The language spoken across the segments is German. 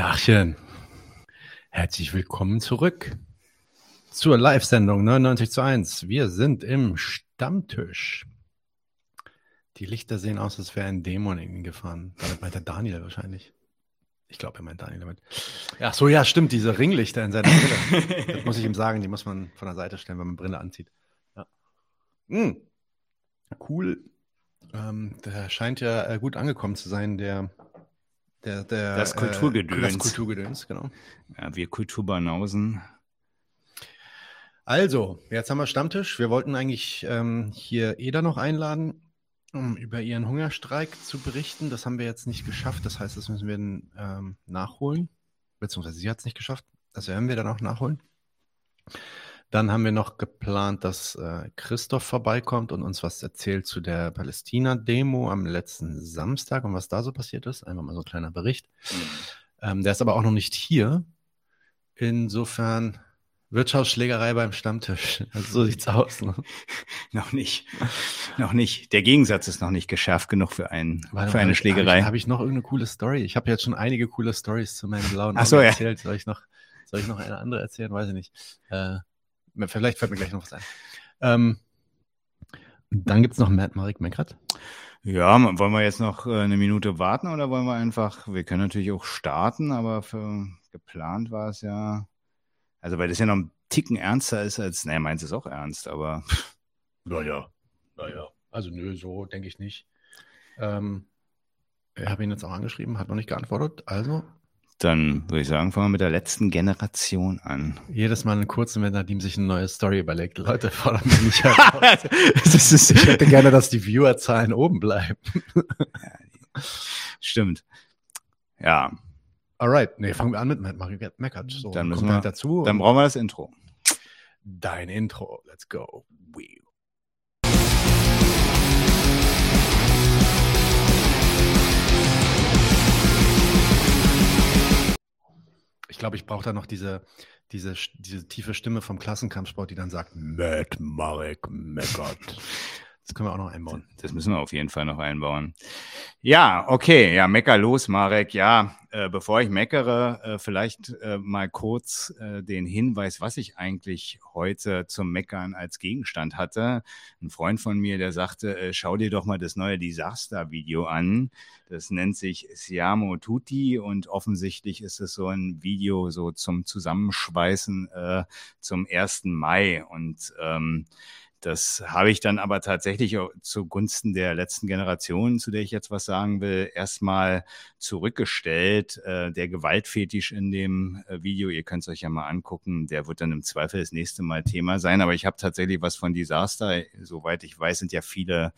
Dachchen. Herzlich willkommen zurück zur Live-Sendung 99 zu 1. Wir sind im Stammtisch. Die Lichter sehen aus, als wäre ein Dämon irgendwie gefahren. Damit meint der Daniel wahrscheinlich. Ich glaube, er meint Daniel damit. Ach so, ja, stimmt, diese Ringlichter in seiner Brille. das muss ich ihm sagen, die muss man von der Seite stellen, wenn man Brille anzieht. Ja. Mm. Cool. Ähm, der scheint ja äh, gut angekommen zu sein, der der, der, das Kulturgedöns. Äh, das Kulturgedöns, genau. Ja, wir Kulturbanausen. Also, jetzt haben wir Stammtisch. Wir wollten eigentlich ähm, hier Eda noch einladen, um über ihren Hungerstreik zu berichten. Das haben wir jetzt nicht geschafft. Das heißt, das müssen wir ähm, nachholen. Beziehungsweise sie hat es nicht geschafft. Das werden wir dann auch nachholen. Dann haben wir noch geplant, dass äh, Christoph vorbeikommt und uns was erzählt zu der Palästina-Demo am letzten Samstag und was da so passiert ist. Einfach mal so ein kleiner Bericht. Mhm. Ähm, der ist aber auch noch nicht hier. Insofern Wirtschaftsschlägerei beim Stammtisch. Also so sieht's aus. Ne? noch nicht. noch nicht. Der Gegensatz ist noch nicht geschärft genug für, ein, Warte, für eine Schlägerei. Habe ich, hab ich, noch irgendeine coole Story? Ich habe jetzt schon einige coole Stories zu meinem blauen Auge so, erzählt. Ja. Soll ich noch, soll ich noch eine andere erzählen? Weiß ich nicht. Äh, Vielleicht fällt mir gleich noch was ein. Ähm, dann gibt es noch Matt Marek Meckert. Ja, wollen wir jetzt noch äh, eine Minute warten oder wollen wir einfach, wir können natürlich auch starten, aber für, geplant war es ja, also weil das ja noch ein Ticken ernster ist als, naja, meins ist auch ernst, aber. Naja, naja, also nö, so denke ich nicht. Ähm, ich habe ihn jetzt auch angeschrieben, hat noch nicht geantwortet, also dann würde ich sagen, fangen wir mit der letzten Generation an. Jedes Mal eine kurze, wenn Nadim sich eine neue Story überlegt. Leute, fordern mich nicht heraus. ich hätte gerne, dass die Viewerzahlen oben bleiben. stimmt. Ja. Alright, nee, fangen wir an mit Mario Meckert. So, dann müssen wir halt dazu. Dann brauchen wir das Intro. Dein Intro, let's go. Wee. Ich glaube, ich brauche da noch diese, diese, diese tiefe Stimme vom Klassenkampfsport, die dann sagt, Matt Marek meckert. Das können wir auch noch einbauen. Das müssen wir auf jeden Fall noch einbauen. Ja, okay, ja, mecker los, Marek. Ja, äh, bevor ich meckere, äh, vielleicht äh, mal kurz äh, den Hinweis, was ich eigentlich heute zum Meckern als Gegenstand hatte. Ein Freund von mir, der sagte, äh, schau dir doch mal das neue Disaster-Video an. Das nennt sich Siamo Tutti und offensichtlich ist es so ein Video so zum Zusammenschweißen äh, zum 1. Mai und ähm, das habe ich dann aber tatsächlich zugunsten der letzten Generation, zu der ich jetzt was sagen will, erstmal zurückgestellt. Äh, der Gewaltfetisch in dem äh, Video, ihr könnt es euch ja mal angucken, der wird dann im Zweifel das nächste Mal Thema sein. Aber ich habe tatsächlich was von Disaster. Soweit ich weiß, sind ja viele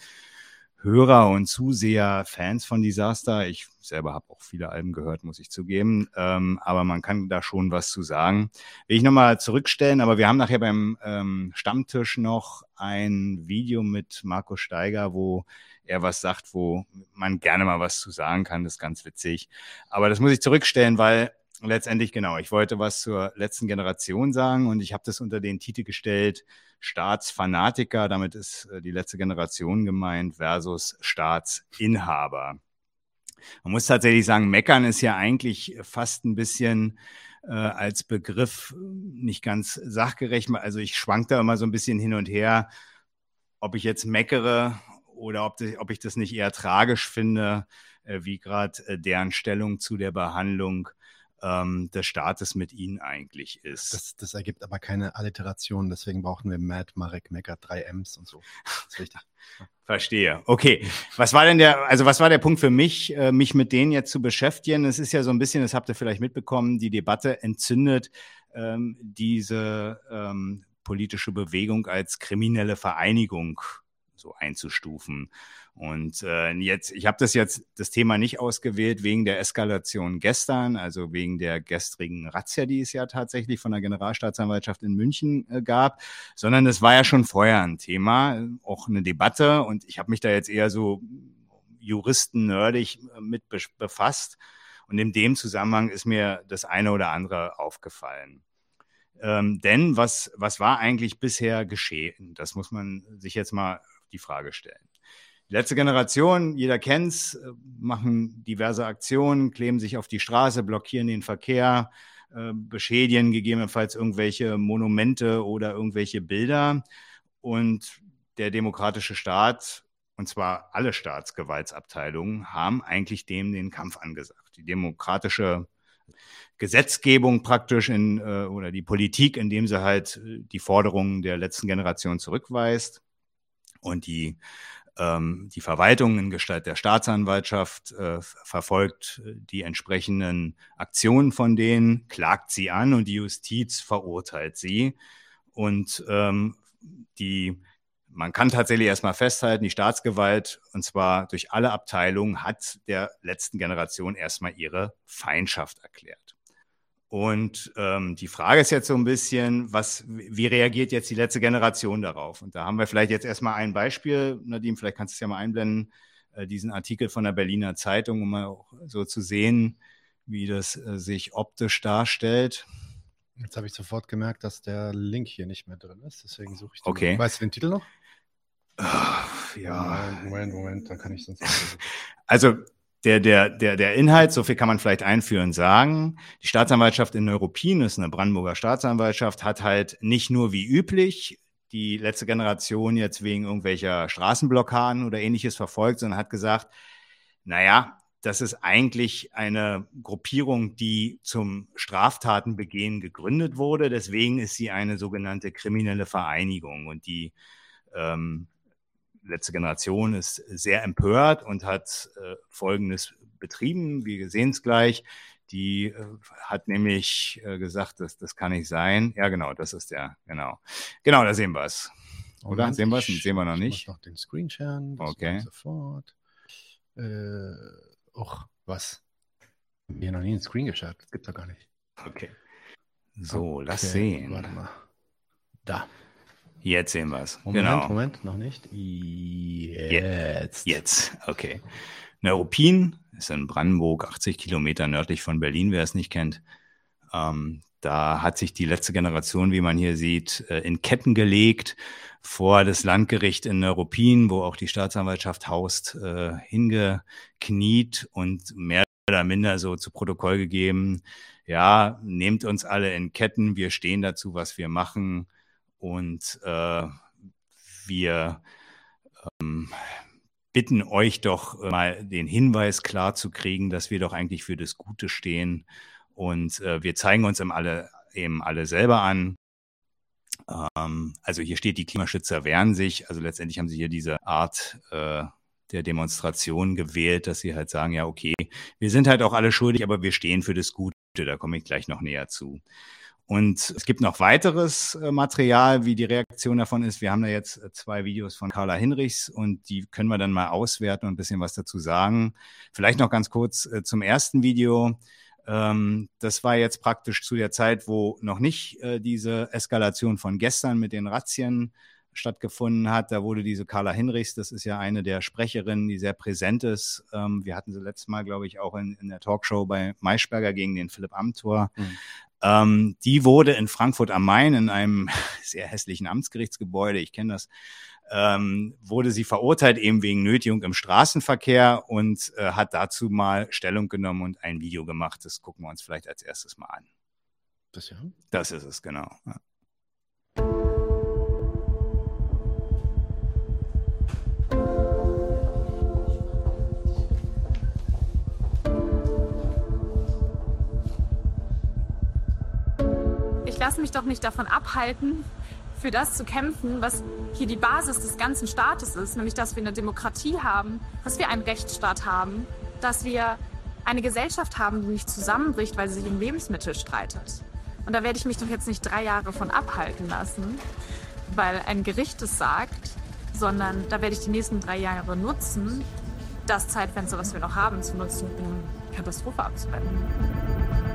Hörer und Zuseher Fans von Disaster. Ich selber habe auch viele Alben gehört, muss ich zugeben. Ähm, aber man kann da schon was zu sagen. Will ich nochmal zurückstellen, aber wir haben nachher beim ähm, Stammtisch noch ein Video mit Marco Steiger, wo er was sagt, wo man gerne mal was zu sagen kann. Das ist ganz witzig. Aber das muss ich zurückstellen, weil letztendlich genau, ich wollte was zur letzten Generation sagen und ich habe das unter den Titel gestellt, Staatsfanatiker, damit ist äh, die letzte Generation gemeint, versus Staatsinhaber. Man muss tatsächlich sagen, meckern ist ja eigentlich fast ein bisschen äh, als Begriff nicht ganz sachgerecht. Also ich schwank da immer so ein bisschen hin und her, ob ich jetzt meckere oder ob, ob ich das nicht eher tragisch finde, äh, wie gerade äh, deren Stellung zu der Behandlung ähm, des Staates mit ihnen eigentlich ist. Das, das, ergibt aber keine Alliteration, deswegen brauchen wir Matt, Marek, Mecker, drei M's und so. Verstehe. Okay. Was war denn der, also was war der Punkt für mich, äh, mich mit denen jetzt zu beschäftigen? Es ist ja so ein bisschen, das habt ihr vielleicht mitbekommen, die Debatte entzündet ähm, diese ähm, politische Bewegung als kriminelle Vereinigung so einzustufen. Und äh, jetzt, ich habe das jetzt das Thema nicht ausgewählt wegen der Eskalation gestern, also wegen der gestrigen Razzia, die es ja tatsächlich von der Generalstaatsanwaltschaft in München äh, gab, sondern es war ja schon vorher ein Thema, auch eine Debatte. Und ich habe mich da jetzt eher so juristen-nerdig äh, mit befasst. Und in dem Zusammenhang ist mir das eine oder andere aufgefallen. Ähm, denn was, was war eigentlich bisher geschehen? Das muss man sich jetzt mal die Frage stellen. Die letzte Generation, jeder kennt's, äh, machen diverse Aktionen, kleben sich auf die Straße, blockieren den Verkehr, äh, beschädigen gegebenenfalls irgendwelche Monumente oder irgendwelche Bilder. Und der demokratische Staat, und zwar alle Staatsgewaltsabteilungen, haben eigentlich dem den Kampf angesagt. Die demokratische Gesetzgebung praktisch in, äh, oder die Politik, indem sie halt die Forderungen der letzten Generation zurückweist und die ähm, die Verwaltung in Gestalt der Staatsanwaltschaft äh, verfolgt äh, die entsprechenden Aktionen von denen, klagt sie an und die Justiz verurteilt sie. Und ähm, die, man kann tatsächlich erstmal festhalten, die Staatsgewalt, und zwar durch alle Abteilungen, hat der letzten Generation erstmal ihre Feindschaft erklärt. Und ähm, die Frage ist jetzt so ein bisschen, was, wie reagiert jetzt die letzte Generation darauf? Und da haben wir vielleicht jetzt erstmal ein Beispiel. Nadim, vielleicht kannst du es ja mal einblenden, äh, diesen Artikel von der Berliner Zeitung, um mal auch so zu sehen, wie das äh, sich optisch darstellt. Jetzt habe ich sofort gemerkt, dass der Link hier nicht mehr drin ist. Deswegen suche ich den. Okay. Weißt du den Titel noch? Ach, ja. Moment, Moment, Moment, dann kann ich sonst. also der, der, der, der Inhalt, so viel kann man vielleicht einführen, sagen. Die Staatsanwaltschaft in Neuruppin ist eine Brandenburger Staatsanwaltschaft, hat halt nicht nur wie üblich die letzte Generation jetzt wegen irgendwelcher Straßenblockaden oder ähnliches verfolgt, sondern hat gesagt, naja, das ist eigentlich eine Gruppierung, die zum Straftatenbegehen gegründet wurde. Deswegen ist sie eine sogenannte kriminelle Vereinigung. Und die ähm, letzte Generation ist sehr empört und hat äh, Folgendes betrieben. Wir sehen es gleich. Die äh, hat nämlich äh, gesagt, dass das kann nicht sein. Ja, genau, das ist der, genau. Genau, da sehen wir es. Oder? Moment, sehen wir es? Sehen wir noch nicht. Ich noch den Screen sharen. Okay. Sofort. Äh, och, was? Hier noch nie einen Screen geschaut. Das gibt doch gar nicht. Okay. So, okay, lass sehen. Warte mal. Da. Jetzt sehen wir es. Moment, genau. Moment, noch nicht. Jetzt. Jetzt, okay. Neuruppin ist in Brandenburg, 80 Kilometer nördlich von Berlin, wer es nicht kennt. Ähm, da hat sich die letzte Generation, wie man hier sieht, äh, in Ketten gelegt vor das Landgericht in Neuruppin, wo auch die Staatsanwaltschaft haust, äh, hingekniet und mehr oder minder so zu Protokoll gegeben, ja, nehmt uns alle in Ketten, wir stehen dazu, was wir machen und äh, wir ähm, bitten euch doch mal den Hinweis klar zu kriegen, dass wir doch eigentlich für das Gute stehen. Und äh, wir zeigen uns alle, eben alle selber an. Ähm, also hier steht, die Klimaschützer wehren sich. Also letztendlich haben sie hier diese Art äh, der Demonstration gewählt, dass sie halt sagen, ja, okay, wir sind halt auch alle schuldig, aber wir stehen für das Gute. Da komme ich gleich noch näher zu. Und es gibt noch weiteres äh, Material, wie die Reaktion davon ist. Wir haben da jetzt äh, zwei Videos von Carla Hinrichs und die können wir dann mal auswerten und ein bisschen was dazu sagen. Vielleicht noch ganz kurz äh, zum ersten Video. Ähm, das war jetzt praktisch zu der Zeit, wo noch nicht diese Eskalation von gestern mit den Razzien stattgefunden hat. Da wurde diese Carla Hinrichs, das ist ja eine der Sprecherinnen, die sehr präsent ist. Ähm, wir hatten sie letztes Mal, glaube ich, auch in, in der Talkshow bei Maischberger gegen den Philipp Amthor. Mhm. Ähm, die wurde in Frankfurt am Main in einem sehr hässlichen Amtsgerichtsgebäude, ich kenne das, ähm, wurde sie verurteilt eben wegen Nötigung im Straßenverkehr und äh, hat dazu mal Stellung genommen und ein Video gemacht. Das gucken wir uns vielleicht als erstes mal an. Das ja? Das ist es, genau. Ja. Lasse mich doch nicht davon abhalten, für das zu kämpfen, was hier die Basis des ganzen Staates ist, nämlich dass wir eine Demokratie haben, dass wir einen Rechtsstaat haben, dass wir eine Gesellschaft haben, die nicht zusammenbricht, weil sie sich um Lebensmittel streitet. Und da werde ich mich doch jetzt nicht drei Jahre von abhalten lassen, weil ein Gericht es sagt, sondern da werde ich die nächsten drei Jahre nutzen, das Zeitfenster, was wir noch haben, zu nutzen, um Katastrophe abzuwenden.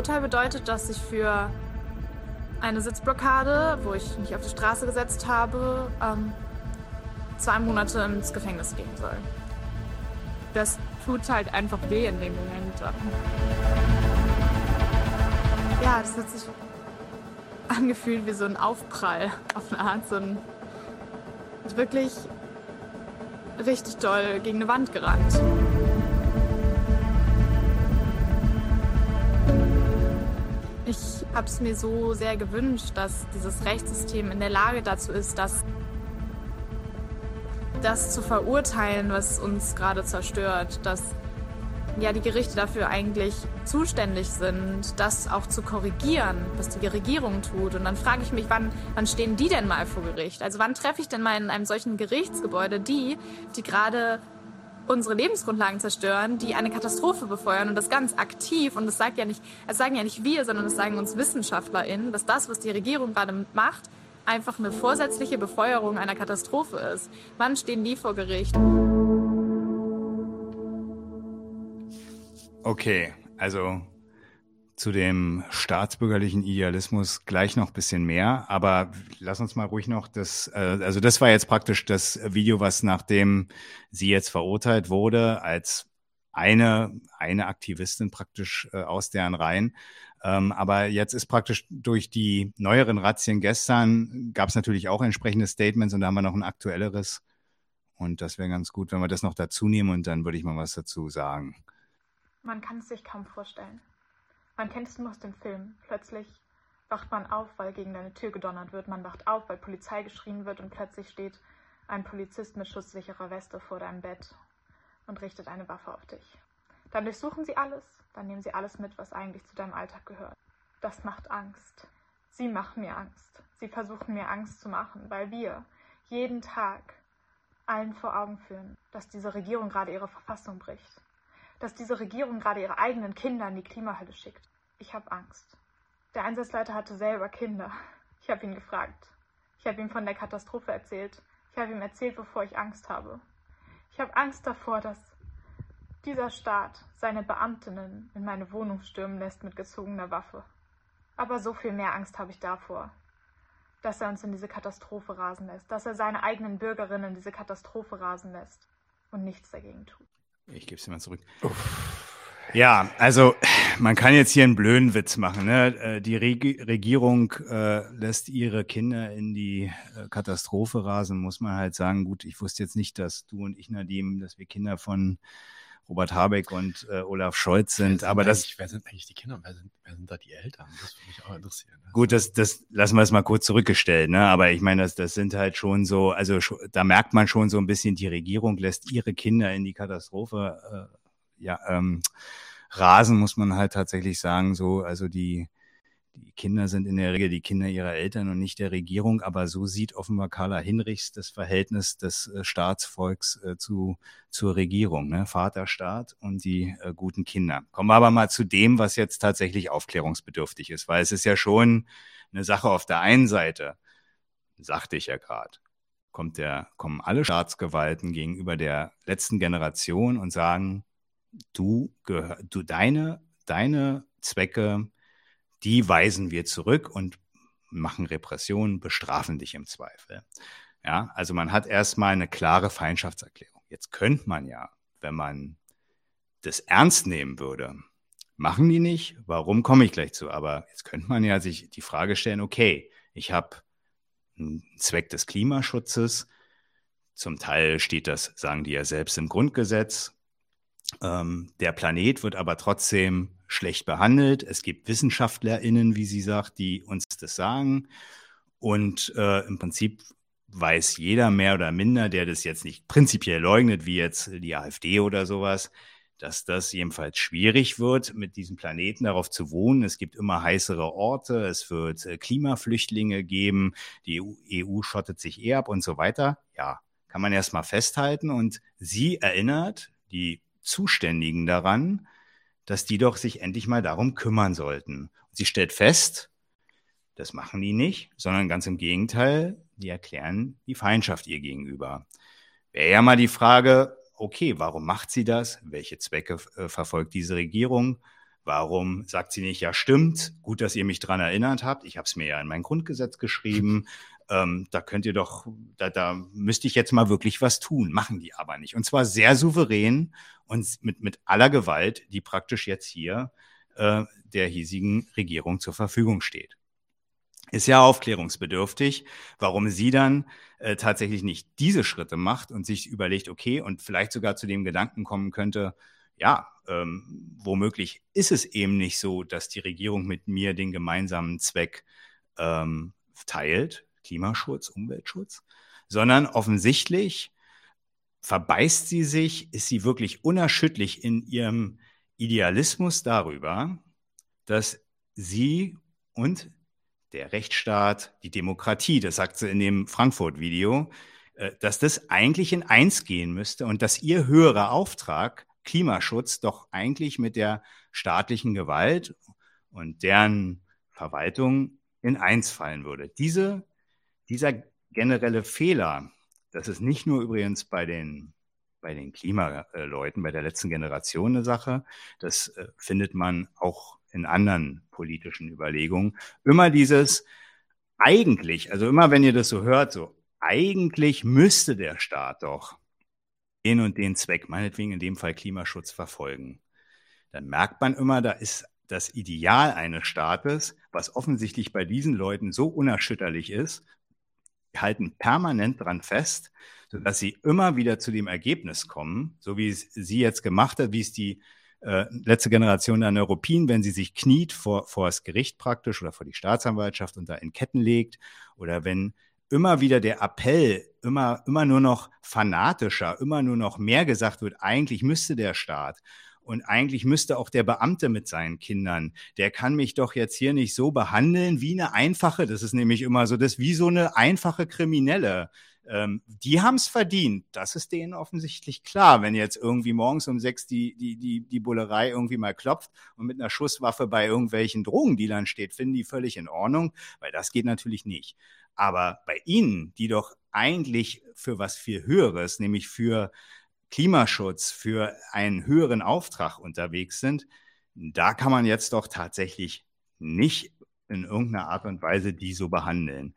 Urteil bedeutet, dass ich für eine Sitzblockade, wo ich mich auf die Straße gesetzt habe, ähm, zwei Monate ins Gefängnis gehen soll. Das tut halt einfach weh in dem Moment. ja, das hat sich angefühlt wie so ein Aufprall auf eine Art, so ein wirklich richtig doll gegen eine Wand gerannt. Habe es mir so sehr gewünscht, dass dieses Rechtssystem in der Lage dazu ist, dass das zu verurteilen, was uns gerade zerstört, dass ja die Gerichte dafür eigentlich zuständig sind, das auch zu korrigieren, was die Regierung tut. Und dann frage ich mich, wann, wann stehen die denn mal vor Gericht? Also wann treffe ich denn mal in einem solchen Gerichtsgebäude die, die gerade unsere Lebensgrundlagen zerstören, die eine Katastrophe befeuern und das ganz aktiv. Und das sagt ja nicht, das sagen ja nicht wir, sondern das sagen uns WissenschaftlerInnen, dass das, was die Regierung gerade macht, einfach eine vorsätzliche Befeuerung einer Katastrophe ist. Wann stehen die vor Gericht? Okay, also zu dem staatsbürgerlichen Idealismus gleich noch ein bisschen mehr, aber lass uns mal ruhig noch das, äh, also das war jetzt praktisch das Video, was nachdem sie jetzt verurteilt wurde, als eine, eine Aktivistin praktisch äh, aus deren Reihen. Ähm, aber jetzt ist praktisch durch die neueren Razzien gestern gab es natürlich auch entsprechende Statements und da haben wir noch ein aktuelleres. Und das wäre ganz gut, wenn wir das noch dazu nehmen und dann würde ich mal was dazu sagen. Man kann es sich kaum vorstellen. Man kennt es nur aus dem Film. Plötzlich wacht man auf, weil gegen deine Tür gedonnert wird. Man wacht auf, weil Polizei geschrien wird und plötzlich steht ein Polizist mit schusssicherer Weste vor deinem Bett und richtet eine Waffe auf dich. Dann durchsuchen sie alles, dann nehmen sie alles mit, was eigentlich zu deinem Alltag gehört. Das macht Angst. Sie machen mir Angst. Sie versuchen mir Angst zu machen, weil wir jeden Tag allen vor Augen führen, dass diese Regierung gerade ihre Verfassung bricht dass diese Regierung gerade ihre eigenen Kinder in die Klimahölle schickt. Ich habe Angst. Der Einsatzleiter hatte selber Kinder. Ich habe ihn gefragt. Ich habe ihm von der Katastrophe erzählt. Ich habe ihm erzählt, wovor ich Angst habe. Ich habe Angst davor, dass dieser Staat seine Beamtinnen in meine Wohnung stürmen lässt mit gezogener Waffe. Aber so viel mehr Angst habe ich davor, dass er uns in diese Katastrophe rasen lässt, dass er seine eigenen Bürgerinnen in diese Katastrophe rasen lässt und nichts dagegen tut. Ich gebe es dir mal zurück. Uff. Ja, also man kann jetzt hier einen blöden Witz machen. Ne? Äh, die Reg Regierung äh, lässt ihre Kinder in die äh, Katastrophe rasen, muss man halt sagen. Gut, ich wusste jetzt nicht, dass du und ich, Nadim, dass wir Kinder von Robert Habeck und äh, Olaf Scholz sind. aber das. Wer sind eigentlich die Kinder? Wer sind, wer sind da die Eltern? Das würde mich auch interessieren. Ne? Gut, das, das lassen wir es mal kurz zurückgestellt. Ne? Aber ich meine, das, das sind halt schon so, also da merkt man schon so ein bisschen, die Regierung lässt ihre Kinder in die Katastrophe äh, ja, ähm, rasen, muss man halt tatsächlich sagen. So, also die die Kinder sind in der Regel die Kinder ihrer Eltern und nicht der Regierung, aber so sieht offenbar Carla Hinrichs das Verhältnis des äh, Staatsvolks äh, zu, zur Regierung, ne? Vaterstaat und die äh, guten Kinder. Kommen wir aber mal zu dem, was jetzt tatsächlich aufklärungsbedürftig ist, weil es ist ja schon eine Sache auf der einen Seite, sagte ich ja gerade, kommt der, kommen alle Staatsgewalten gegenüber der letzten Generation und sagen, du, gehör, du deine, deine Zwecke, die weisen wir zurück und machen Repressionen, bestrafen dich im Zweifel. Ja, also man hat erstmal eine klare Feindschaftserklärung. Jetzt könnte man ja, wenn man das ernst nehmen würde, machen die nicht. Warum komme ich gleich zu? Aber jetzt könnte man ja sich die Frage stellen, okay, ich habe einen Zweck des Klimaschutzes. Zum Teil steht das, sagen die ja selbst im Grundgesetz. Ähm, der Planet wird aber trotzdem schlecht behandelt. Es gibt WissenschaftlerInnen, wie sie sagt, die uns das sagen. Und äh, im Prinzip weiß jeder mehr oder minder, der das jetzt nicht prinzipiell leugnet, wie jetzt die AfD oder sowas, dass das jedenfalls schwierig wird, mit diesem Planeten darauf zu wohnen. Es gibt immer heißere Orte, es wird äh, Klimaflüchtlinge geben, die EU, EU schottet sich eher ab und so weiter. Ja, kann man erstmal festhalten. Und sie erinnert die Zuständigen daran, dass die doch sich endlich mal darum kümmern sollten. Und sie stellt fest, das machen die nicht, sondern ganz im Gegenteil, die erklären die Feindschaft ihr gegenüber. Wäre ja mal die Frage, okay, warum macht sie das? Welche Zwecke äh, verfolgt diese Regierung? Warum sagt sie nicht, ja stimmt, gut, dass ihr mich dran erinnert habt, ich habe es mir ja in mein Grundgesetz geschrieben, ähm, da könnt ihr doch, da, da müsste ich jetzt mal wirklich was tun, machen die aber nicht. Und zwar sehr souverän und mit, mit aller Gewalt, die praktisch jetzt hier äh, der hiesigen Regierung zur Verfügung steht. Ist ja aufklärungsbedürftig, warum sie dann äh, tatsächlich nicht diese Schritte macht und sich überlegt, okay, und vielleicht sogar zu dem Gedanken kommen könnte, ja, ähm, womöglich ist es eben nicht so, dass die Regierung mit mir den gemeinsamen Zweck ähm, teilt, Klimaschutz, Umweltschutz, sondern offensichtlich verbeißt sie sich, ist sie wirklich unerschütterlich in ihrem Idealismus darüber, dass sie und der Rechtsstaat, die Demokratie, das sagt sie in dem Frankfurt-Video, äh, dass das eigentlich in eins gehen müsste und dass ihr höherer Auftrag, Klimaschutz, doch eigentlich mit der staatlichen Gewalt und deren Verwaltung in eins fallen würde. Diese, dieser generelle Fehler, das ist nicht nur übrigens bei den, bei den Klimaleuten, bei der letzten Generation eine Sache, das äh, findet man auch in anderen politischen Überlegungen. Immer dieses eigentlich, also immer wenn ihr das so hört, so eigentlich müsste der Staat doch den und den Zweck, meinetwegen in dem Fall Klimaschutz, verfolgen. Dann merkt man immer, da ist das Ideal eines Staates, was offensichtlich bei diesen Leuten so unerschütterlich ist, halten permanent dran fest, sodass sie immer wieder zu dem Ergebnis kommen, so wie es sie jetzt gemacht hat, wie es die äh, letzte Generation der Neuropin, wenn sie sich kniet vor, vor das Gericht praktisch oder vor die Staatsanwaltschaft und da in Ketten legt oder wenn immer wieder der Appell immer, immer nur noch fanatischer, immer nur noch mehr gesagt wird, eigentlich müsste der Staat und eigentlich müsste auch der Beamte mit seinen Kindern, der kann mich doch jetzt hier nicht so behandeln wie eine einfache, das ist nämlich immer so, das wie so eine einfache Kriminelle. Ähm, die haben es verdient. Das ist denen offensichtlich klar. Wenn jetzt irgendwie morgens um sechs die, die, die, die Bullerei irgendwie mal klopft und mit einer Schusswaffe bei irgendwelchen Drogendealern steht, finden die völlig in Ordnung, weil das geht natürlich nicht. Aber bei ihnen, die doch eigentlich für was viel Höheres, nämlich für Klimaschutz, für einen höheren Auftrag unterwegs sind, da kann man jetzt doch tatsächlich nicht in irgendeiner Art und Weise die so behandeln.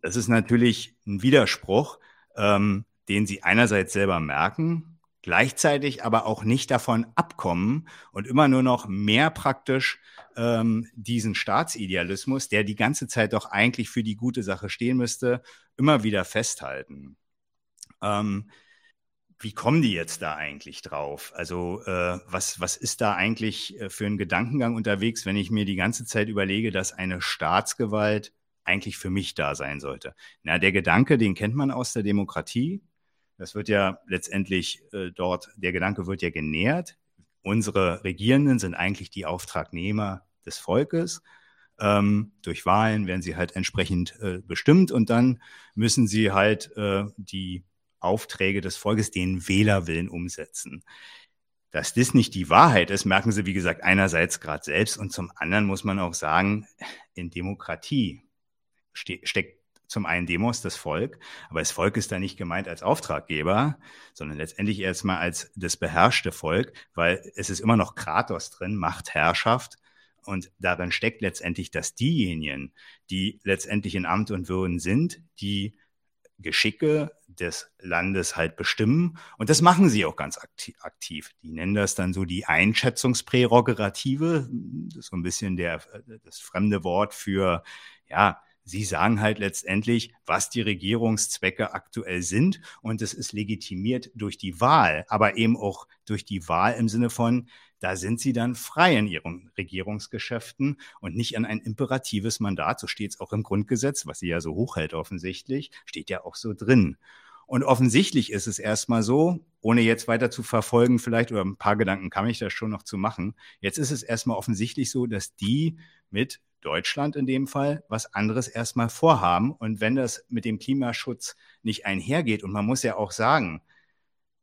Das ist natürlich ein Widerspruch, ähm, den sie einerseits selber merken, gleichzeitig aber auch nicht davon abkommen und immer nur noch mehr praktisch ähm, diesen Staatsidealismus, der die ganze Zeit doch eigentlich für die gute Sache stehen müsste, immer wieder festhalten. Ähm, wie kommen die jetzt da eigentlich drauf? Also äh, was, was ist da eigentlich äh, für ein Gedankengang unterwegs, wenn ich mir die ganze Zeit überlege, dass eine Staatsgewalt eigentlich für mich da sein sollte. Na, der Gedanke, den kennt man aus der Demokratie. Das wird ja letztendlich äh, dort, der Gedanke wird ja genährt. Unsere Regierenden sind eigentlich die Auftragnehmer des Volkes. Ähm, durch Wahlen werden sie halt entsprechend äh, bestimmt und dann müssen sie halt äh, die Aufträge des Volkes, den Wählerwillen umsetzen. Dass das nicht die Wahrheit ist, merken Sie, wie gesagt, einerseits gerade selbst und zum anderen muss man auch sagen, in Demokratie ste steckt zum einen Demos das Volk, aber das Volk ist da nicht gemeint als Auftraggeber, sondern letztendlich erstmal als das beherrschte Volk, weil es ist immer noch Kratos drin, Macht, Herrschaft. Und darin steckt letztendlich, dass diejenigen, die letztendlich in Amt und Würden sind, die Geschicke des Landes halt bestimmen. Und das machen sie auch ganz aktiv. Die nennen das dann so die Einschätzungsprärogative. Das ist so ein bisschen der, das fremde Wort für, ja, Sie sagen halt letztendlich, was die Regierungszwecke aktuell sind und es ist legitimiert durch die Wahl, aber eben auch durch die Wahl im Sinne von, da sind sie dann frei in ihren Regierungsgeschäften und nicht an ein imperatives Mandat, so steht es auch im Grundgesetz, was sie ja so hochhält offensichtlich, steht ja auch so drin. Und offensichtlich ist es erstmal so, ohne jetzt weiter zu verfolgen, vielleicht, oder ein paar Gedanken kann ich da schon noch zu machen. Jetzt ist es erstmal offensichtlich so, dass die mit Deutschland in dem Fall was anderes erstmal vorhaben. Und wenn das mit dem Klimaschutz nicht einhergeht, und man muss ja auch sagen,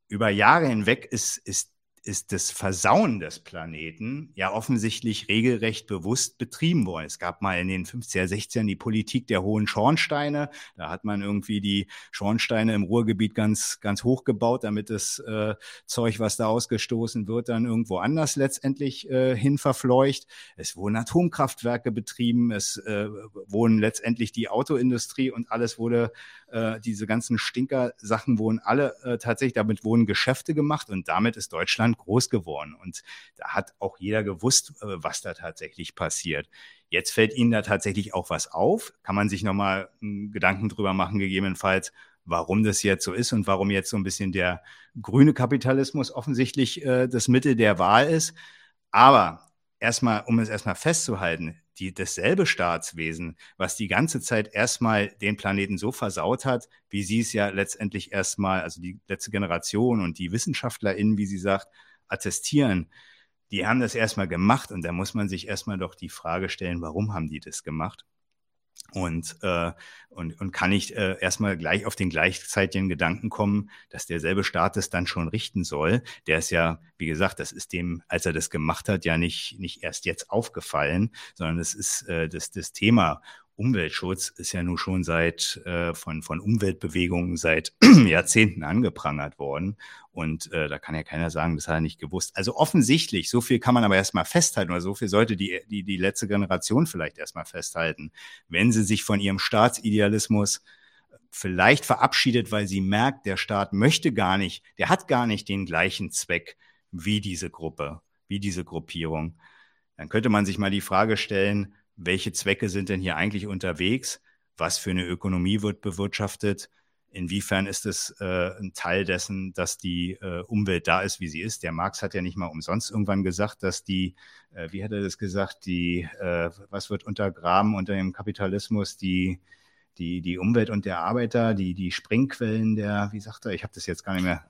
über Jahre hinweg ist, ist ist das Versauen des Planeten ja offensichtlich regelrecht bewusst betrieben worden. Es gab mal in den 50er, 60ern die Politik der hohen Schornsteine. Da hat man irgendwie die Schornsteine im Ruhrgebiet ganz, ganz hoch gebaut, damit das äh, Zeug, was da ausgestoßen wird, dann irgendwo anders letztendlich äh, hin verfleucht. Es wurden Atomkraftwerke betrieben. Es äh, wurden letztendlich die Autoindustrie und alles wurde, äh, diese ganzen Stinker-Sachen wurden alle äh, tatsächlich, damit wurden Geschäfte gemacht und damit ist Deutschland Land groß geworden und da hat auch jeder gewusst, äh, was da tatsächlich passiert. Jetzt fällt Ihnen da tatsächlich auch was auf. Kann man sich nochmal Gedanken drüber machen, gegebenenfalls, warum das jetzt so ist und warum jetzt so ein bisschen der grüne Kapitalismus offensichtlich äh, das Mittel der Wahl ist. Aber erstmal, um es erstmal festzuhalten, die, dasselbe Staatswesen, was die ganze Zeit erstmal den Planeten so versaut hat, wie sie es ja letztendlich erstmal, also die letzte Generation und die WissenschaftlerInnen, wie sie sagt, attestieren, die haben das erstmal gemacht und da muss man sich erstmal doch die Frage stellen, warum haben die das gemacht? Und, äh, und, und kann ich äh, erstmal gleich auf den gleichzeitigen Gedanken kommen, dass derselbe Staat es dann schon richten soll. Der ist ja, wie gesagt, das ist dem, als er das gemacht hat, ja nicht, nicht erst jetzt aufgefallen, sondern es ist äh, das, das Thema Umweltschutz ist ja nun schon seit äh, von, von Umweltbewegungen seit Jahrzehnten angeprangert worden. Und äh, da kann ja keiner sagen, das hat er nicht gewusst. Also offensichtlich, so viel kann man aber erstmal festhalten, oder so viel sollte die, die, die letzte Generation vielleicht erstmal festhalten, wenn sie sich von ihrem Staatsidealismus vielleicht verabschiedet, weil sie merkt, der Staat möchte gar nicht, der hat gar nicht den gleichen Zweck wie diese Gruppe, wie diese Gruppierung. Dann könnte man sich mal die Frage stellen, welche Zwecke sind denn hier eigentlich unterwegs? Was für eine Ökonomie wird bewirtschaftet? Inwiefern ist es äh, ein Teil dessen, dass die äh, Umwelt da ist, wie sie ist? Der Marx hat ja nicht mal umsonst irgendwann gesagt, dass die, äh, wie hat er das gesagt, die, äh, was wird untergraben unter dem Kapitalismus, die, die, die Umwelt und der Arbeiter, die, die Springquellen der, wie sagt er, ich habe das jetzt gar nicht mehr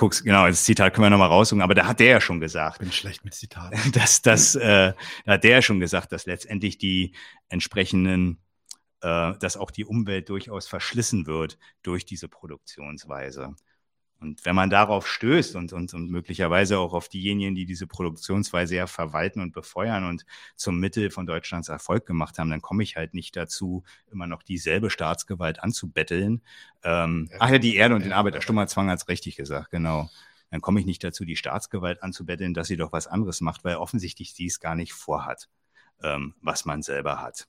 guckst, genau, das Zitat können wir nochmal raussuchen, aber da hat der ja schon gesagt. Bin schlecht mit Zitaten. Dass, dass, äh, da hat der ja schon gesagt, dass letztendlich die entsprechenden, äh, dass auch die Umwelt durchaus verschlissen wird durch diese Produktionsweise. Und wenn man darauf stößt und, und, und möglicherweise auch auf diejenigen, die diese Produktionsweise ja verwalten und befeuern und zum Mittel von Deutschlands Erfolg gemacht haben, dann komme ich halt nicht dazu, immer noch dieselbe Staatsgewalt anzubetteln. Ähm, ach ja, die Erde und den Arbeiter. Stummerzwang hat es richtig gesagt, genau. Dann komme ich nicht dazu, die Staatsgewalt anzubetteln, dass sie doch was anderes macht, weil offensichtlich dies gar nicht vorhat, ähm, was man selber hat.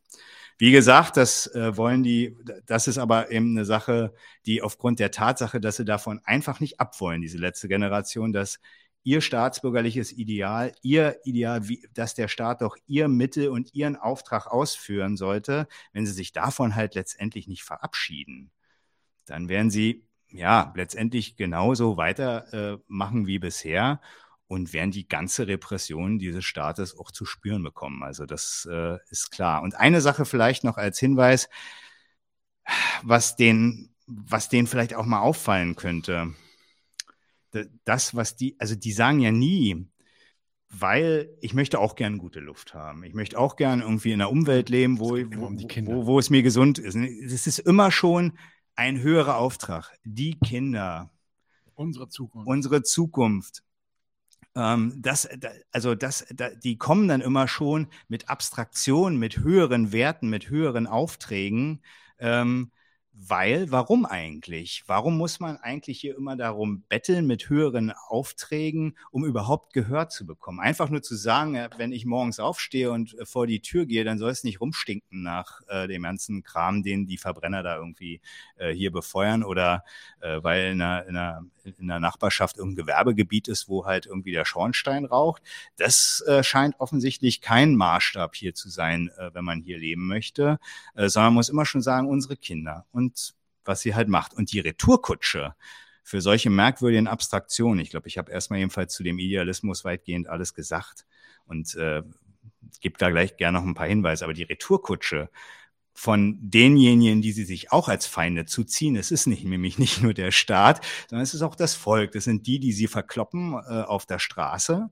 Wie gesagt, das äh, wollen die, das ist aber eben eine Sache, die aufgrund der Tatsache, dass sie davon einfach nicht abwollen, diese letzte Generation, dass ihr staatsbürgerliches Ideal, ihr Ideal, wie, dass der Staat doch ihr Mittel und ihren Auftrag ausführen sollte, wenn sie sich davon halt letztendlich nicht verabschieden, dann werden sie ja letztendlich genauso weitermachen äh, wie bisher und werden die ganze Repression dieses Staates auch zu spüren bekommen. Also das äh, ist klar. Und eine Sache vielleicht noch als Hinweis, was den, was denen vielleicht auch mal auffallen könnte. Das, was die, also die sagen ja nie, weil ich möchte auch gern gute Luft haben. Ich möchte auch gern irgendwie in einer Umwelt leben, wo, um wo, wo, es mir gesund ist. Es ist immer schon ein höherer Auftrag. Die Kinder. Unsere Zukunft. Unsere Zukunft ähm, das, also das, die kommen dann immer schon mit Abstraktionen, mit höheren Werten, mit höheren Aufträgen. Ähm, weil, warum eigentlich? Warum muss man eigentlich hier immer darum betteln mit höheren Aufträgen, um überhaupt Gehör zu bekommen? Einfach nur zu sagen, wenn ich morgens aufstehe und äh, vor die Tür gehe, dann soll es nicht rumstinken nach äh, dem ganzen Kram, den die Verbrenner da irgendwie äh, hier befeuern oder äh, weil in einer, in, einer, in einer Nachbarschaft irgendein Gewerbegebiet ist, wo halt irgendwie der Schornstein raucht. Das äh, scheint offensichtlich kein Maßstab hier zu sein, äh, wenn man hier leben möchte, sondern man muss immer schon sagen, unsere Kinder und was sie halt macht. Und die Retourkutsche für solche merkwürdigen Abstraktionen, ich glaube, ich habe erstmal jedenfalls zu dem Idealismus weitgehend alles gesagt und äh, gebe da gleich gerne noch ein paar Hinweise, aber die Retourkutsche von denjenigen, die sie sich auch als Feinde zuziehen. Es ist nicht, nämlich nicht nur der Staat, sondern es ist auch das Volk. Das sind die, die sie verkloppen äh, auf der Straße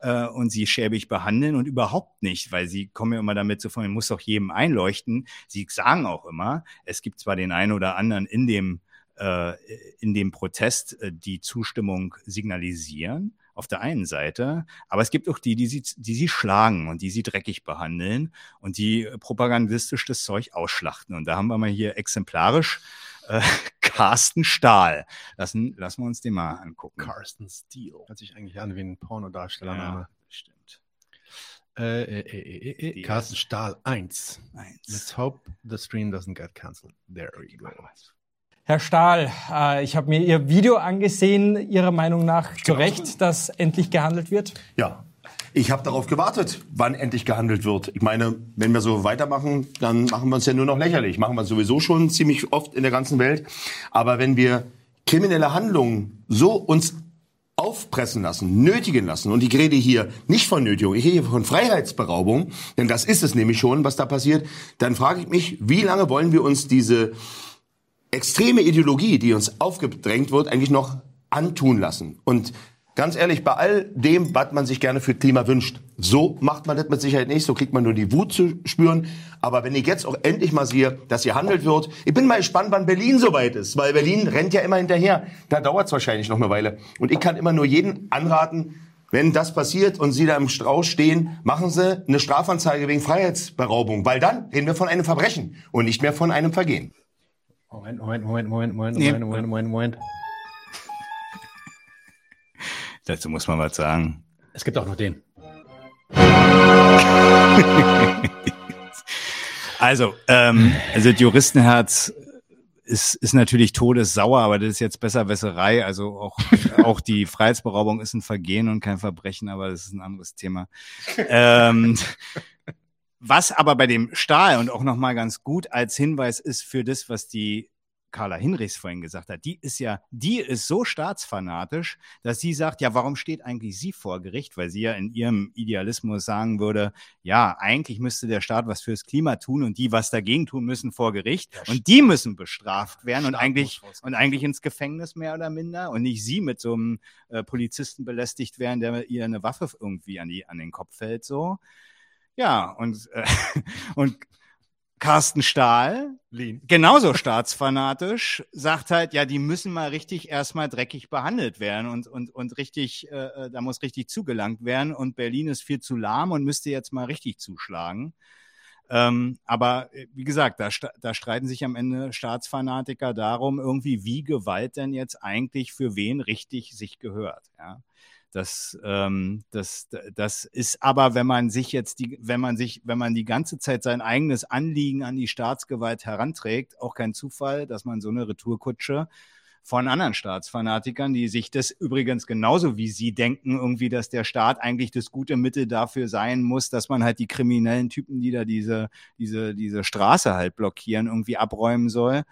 äh, und sie schäbig behandeln und überhaupt nicht, weil sie kommen ja immer damit so von, muss doch jedem einleuchten. Sie sagen auch immer, es gibt zwar den einen oder anderen in dem äh, in dem Protest äh, die Zustimmung signalisieren, auf der einen Seite, aber es gibt auch die, die sie, die sie schlagen und die sie dreckig behandeln und die propagandistisch das Zeug ausschlachten. Und da haben wir mal hier exemplarisch äh, Carsten Stahl. Lassen, lassen wir uns den mal angucken. Carsten Steele. Hört sich eigentlich an wie ein Pornodarsteller. Ja, stimmt. Äh, äh, äh, äh, äh Carsten Stahl 1. 1. Let's hope the stream doesn't get cancelled. There we go. Herr Stahl, äh, ich habe mir Ihr Video angesehen. Ihrer Meinung nach zu Recht, dass endlich gehandelt wird? Ja, ich habe darauf gewartet, wann endlich gehandelt wird. Ich meine, wenn wir so weitermachen, dann machen wir uns ja nur noch lächerlich. Machen wir sowieso schon ziemlich oft in der ganzen Welt. Aber wenn wir kriminelle Handlungen so uns aufpressen lassen, nötigen lassen. Und ich rede hier nicht von Nötigung, ich rede hier von Freiheitsberaubung, denn das ist es nämlich schon, was da passiert. Dann frage ich mich, wie lange wollen wir uns diese extreme Ideologie, die uns aufgedrängt wird, eigentlich noch antun lassen? Und Ganz ehrlich, bei all dem, was man sich gerne für Klima wünscht, so macht man das mit Sicherheit nicht, so kriegt man nur die Wut zu spüren. Aber wenn ich jetzt auch endlich mal sehe, dass hier handelt wird, ich bin mal gespannt, wann Berlin soweit ist, weil Berlin rennt ja immer hinterher. Da dauert es wahrscheinlich noch eine Weile. Und ich kann immer nur jeden anraten, wenn das passiert und Sie da im Strauß stehen, machen Sie eine Strafanzeige wegen Freiheitsberaubung, weil dann reden wir von einem Verbrechen und nicht mehr von einem Vergehen. Moment, Moment, Moment, Moment, Moment, nee. Moment, Moment, Moment, Moment. Dazu muss man was sagen. Es gibt auch noch den. also, ähm, also Juristenherz ist, ist natürlich todessauer, aber das ist jetzt besser Besserwisserei. Also auch, auch die Freiheitsberaubung ist ein Vergehen und kein Verbrechen, aber das ist ein anderes Thema. Ähm, was aber bei dem Stahl und auch nochmal ganz gut als Hinweis ist für das, was die Carla Hinrichs vorhin gesagt hat, die ist ja, die ist so staatsfanatisch, dass sie sagt, ja, warum steht eigentlich sie vor Gericht? Weil sie ja in ihrem Idealismus sagen würde, ja, eigentlich müsste der Staat was fürs Klima tun und die was dagegen tun müssen vor Gericht und die müssen bestraft werden und eigentlich, und eigentlich ins Gefängnis mehr oder minder und nicht sie mit so einem äh, Polizisten belästigt werden, der ihr eine Waffe irgendwie an die, an den Kopf fällt, so. Ja, und, äh, und Carsten Stahl, Lean. genauso staatsfanatisch, sagt halt, ja, die müssen mal richtig erstmal dreckig behandelt werden und, und, und richtig, äh, äh, da muss richtig zugelangt werden und Berlin ist viel zu lahm und müsste jetzt mal richtig zuschlagen. Ähm, aber äh, wie gesagt, da, da streiten sich am Ende Staatsfanatiker darum, irgendwie, wie Gewalt denn jetzt eigentlich für wen richtig sich gehört. Ja. Das, ähm, das, das ist aber, wenn man sich jetzt die, wenn man sich, wenn man die ganze Zeit sein eigenes Anliegen an die Staatsgewalt heranträgt, auch kein Zufall, dass man so eine Retourkutsche von anderen Staatsfanatikern, die sich das übrigens genauso wie sie denken, irgendwie, dass der Staat eigentlich das gute Mittel dafür sein muss, dass man halt die kriminellen Typen, die da diese, diese, diese Straße halt blockieren, irgendwie abräumen soll.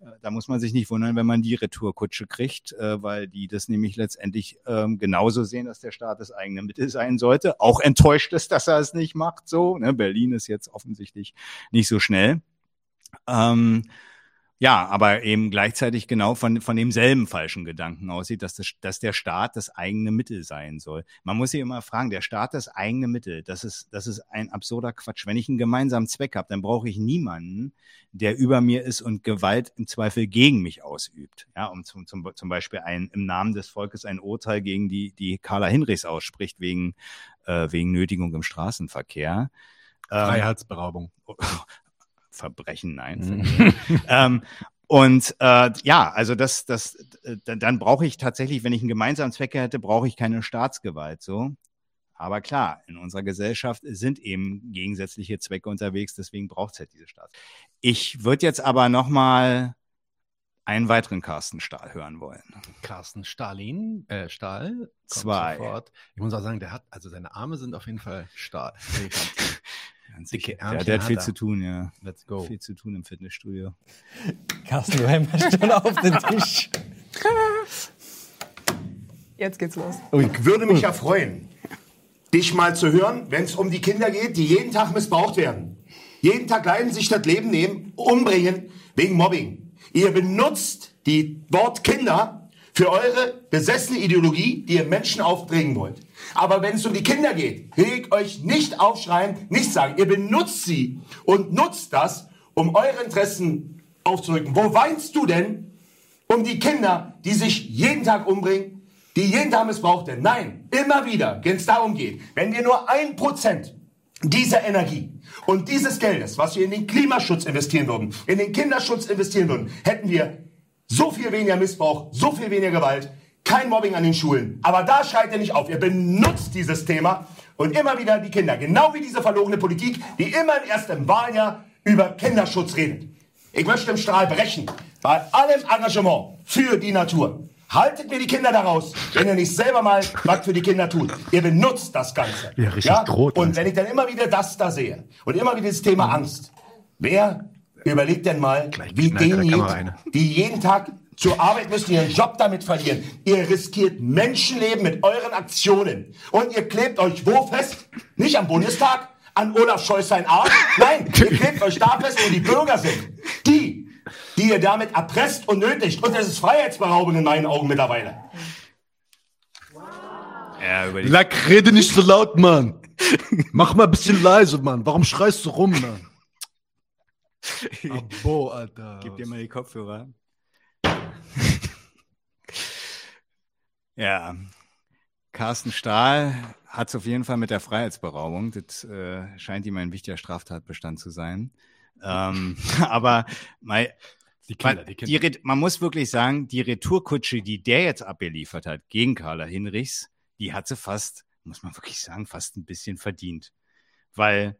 Äh, da muss man sich nicht wundern, wenn man die Retourkutsche kriegt, äh, weil die das nämlich letztendlich ähm, genauso sehen, dass der Staat das eigene Mittel sein sollte. Auch enttäuscht ist, dass er es nicht macht. So, ne? Berlin ist jetzt offensichtlich nicht so schnell. Ja, aber eben gleichzeitig genau von, von demselben falschen Gedanken aussieht, dass, das, dass der Staat das eigene Mittel sein soll. Man muss sich immer fragen, der Staat das eigene Mittel, das ist, das ist ein absurder Quatsch. Wenn ich einen gemeinsamen Zweck habe, dann brauche ich niemanden, der über mir ist und Gewalt im Zweifel gegen mich ausübt. Ja, um zum, zum, zum Beispiel ein, im Namen des Volkes ein Urteil gegen die, die Carla Hinrichs ausspricht, wegen, äh, wegen Nötigung im Straßenverkehr. Ähm, Freiheitsberaubung. Verbrechen, nein. Mhm. ähm, und äh, ja, also das, das, äh, dann brauche ich tatsächlich, wenn ich einen gemeinsamen Zweck hätte, brauche ich keine Staatsgewalt. So. Aber klar, in unserer Gesellschaft sind eben gegensätzliche Zwecke unterwegs, deswegen braucht es halt diese Staats. Ich würde jetzt aber noch mal einen weiteren Carsten Stahl hören wollen. Carsten Stalin, äh, Stahl. Zwei. Sofort. Ich muss auch sagen, der hat, also seine Arme sind auf jeden Fall Stahl. Dicke Ärmchen der, der hat viel hat zu tun, ja. Let's go. Viel zu tun im Fitnessstudio. Carsten, du hämmerst schon auf den Tisch. Jetzt geht's los. Ich würde mich ja freuen, dich mal zu hören, wenn es um die Kinder geht, die jeden Tag missbraucht werden. Jeden Tag leiden, sich das Leben nehmen, umbringen, wegen Mobbing. Ihr benutzt die Wort Kinder für eure besessene Ideologie, die ihr Menschen aufdringen wollt. Aber wenn es um die Kinder geht, regt euch nicht aufschreien, nicht sagen. Ihr benutzt sie und nutzt das, um eure Interessen aufzurücken. Wo weinst du denn um die Kinder, die sich jeden Tag umbringen, die jeden Tag missbraucht werden? Nein, immer wieder, wenn es darum geht, wenn wir nur ein Prozent dieser Energie und dieses Geldes, was wir in den Klimaschutz investieren würden, in den Kinderschutz investieren würden, hätten wir so viel weniger Missbrauch, so viel weniger Gewalt, kein Mobbing an den Schulen. Aber da schreit ihr nicht auf. Ihr benutzt dieses Thema und immer wieder die Kinder. Genau wie diese verlorene Politik, die immer erst im Wahljahr über Kinderschutz redet. Ich möchte im Strahl brechen. bei allem Engagement für die Natur. Haltet mir die Kinder daraus, wenn ihr nicht selber mal was für die Kinder tut. Ihr benutzt das Ganze. Ja, richtig droht Und wenn ich dann immer wieder das da sehe und immer wieder das Thema Angst, wer überlegt denn mal, Gleich wie eine. die jeden Tag zur Arbeit müssen, ihren Job damit verlieren. Ihr riskiert Menschenleben mit euren Aktionen. Und ihr klebt euch wo fest? Nicht am Bundestag, an Olaf Scholz sein Arsch. Nein, ihr klebt euch da fest, wo die Bürger sind. Die, die ihr damit erpresst und nötigt. Und das ist Freiheitsberaubung in meinen Augen mittlerweile. Ja, Lack, rede nicht so laut, Mann. Mach mal ein bisschen leise, Mann. Warum schreist du rum, Mann? Abo, Alter. Gib dir mal die Kopfhörer. Ja. Carsten Stahl hat es auf jeden Fall mit der Freiheitsberaubung. Das äh, scheint ihm ein wichtiger Straftatbestand zu sein. Ähm, aber mal, Die Kinder, man, die die Kinder. Re- man muss wirklich sagen, die Retourkutsche, die der jetzt abgeliefert hat gegen Carla Hinrichs, die hat sie fast, muss man wirklich sagen, fast ein bisschen verdient. Weil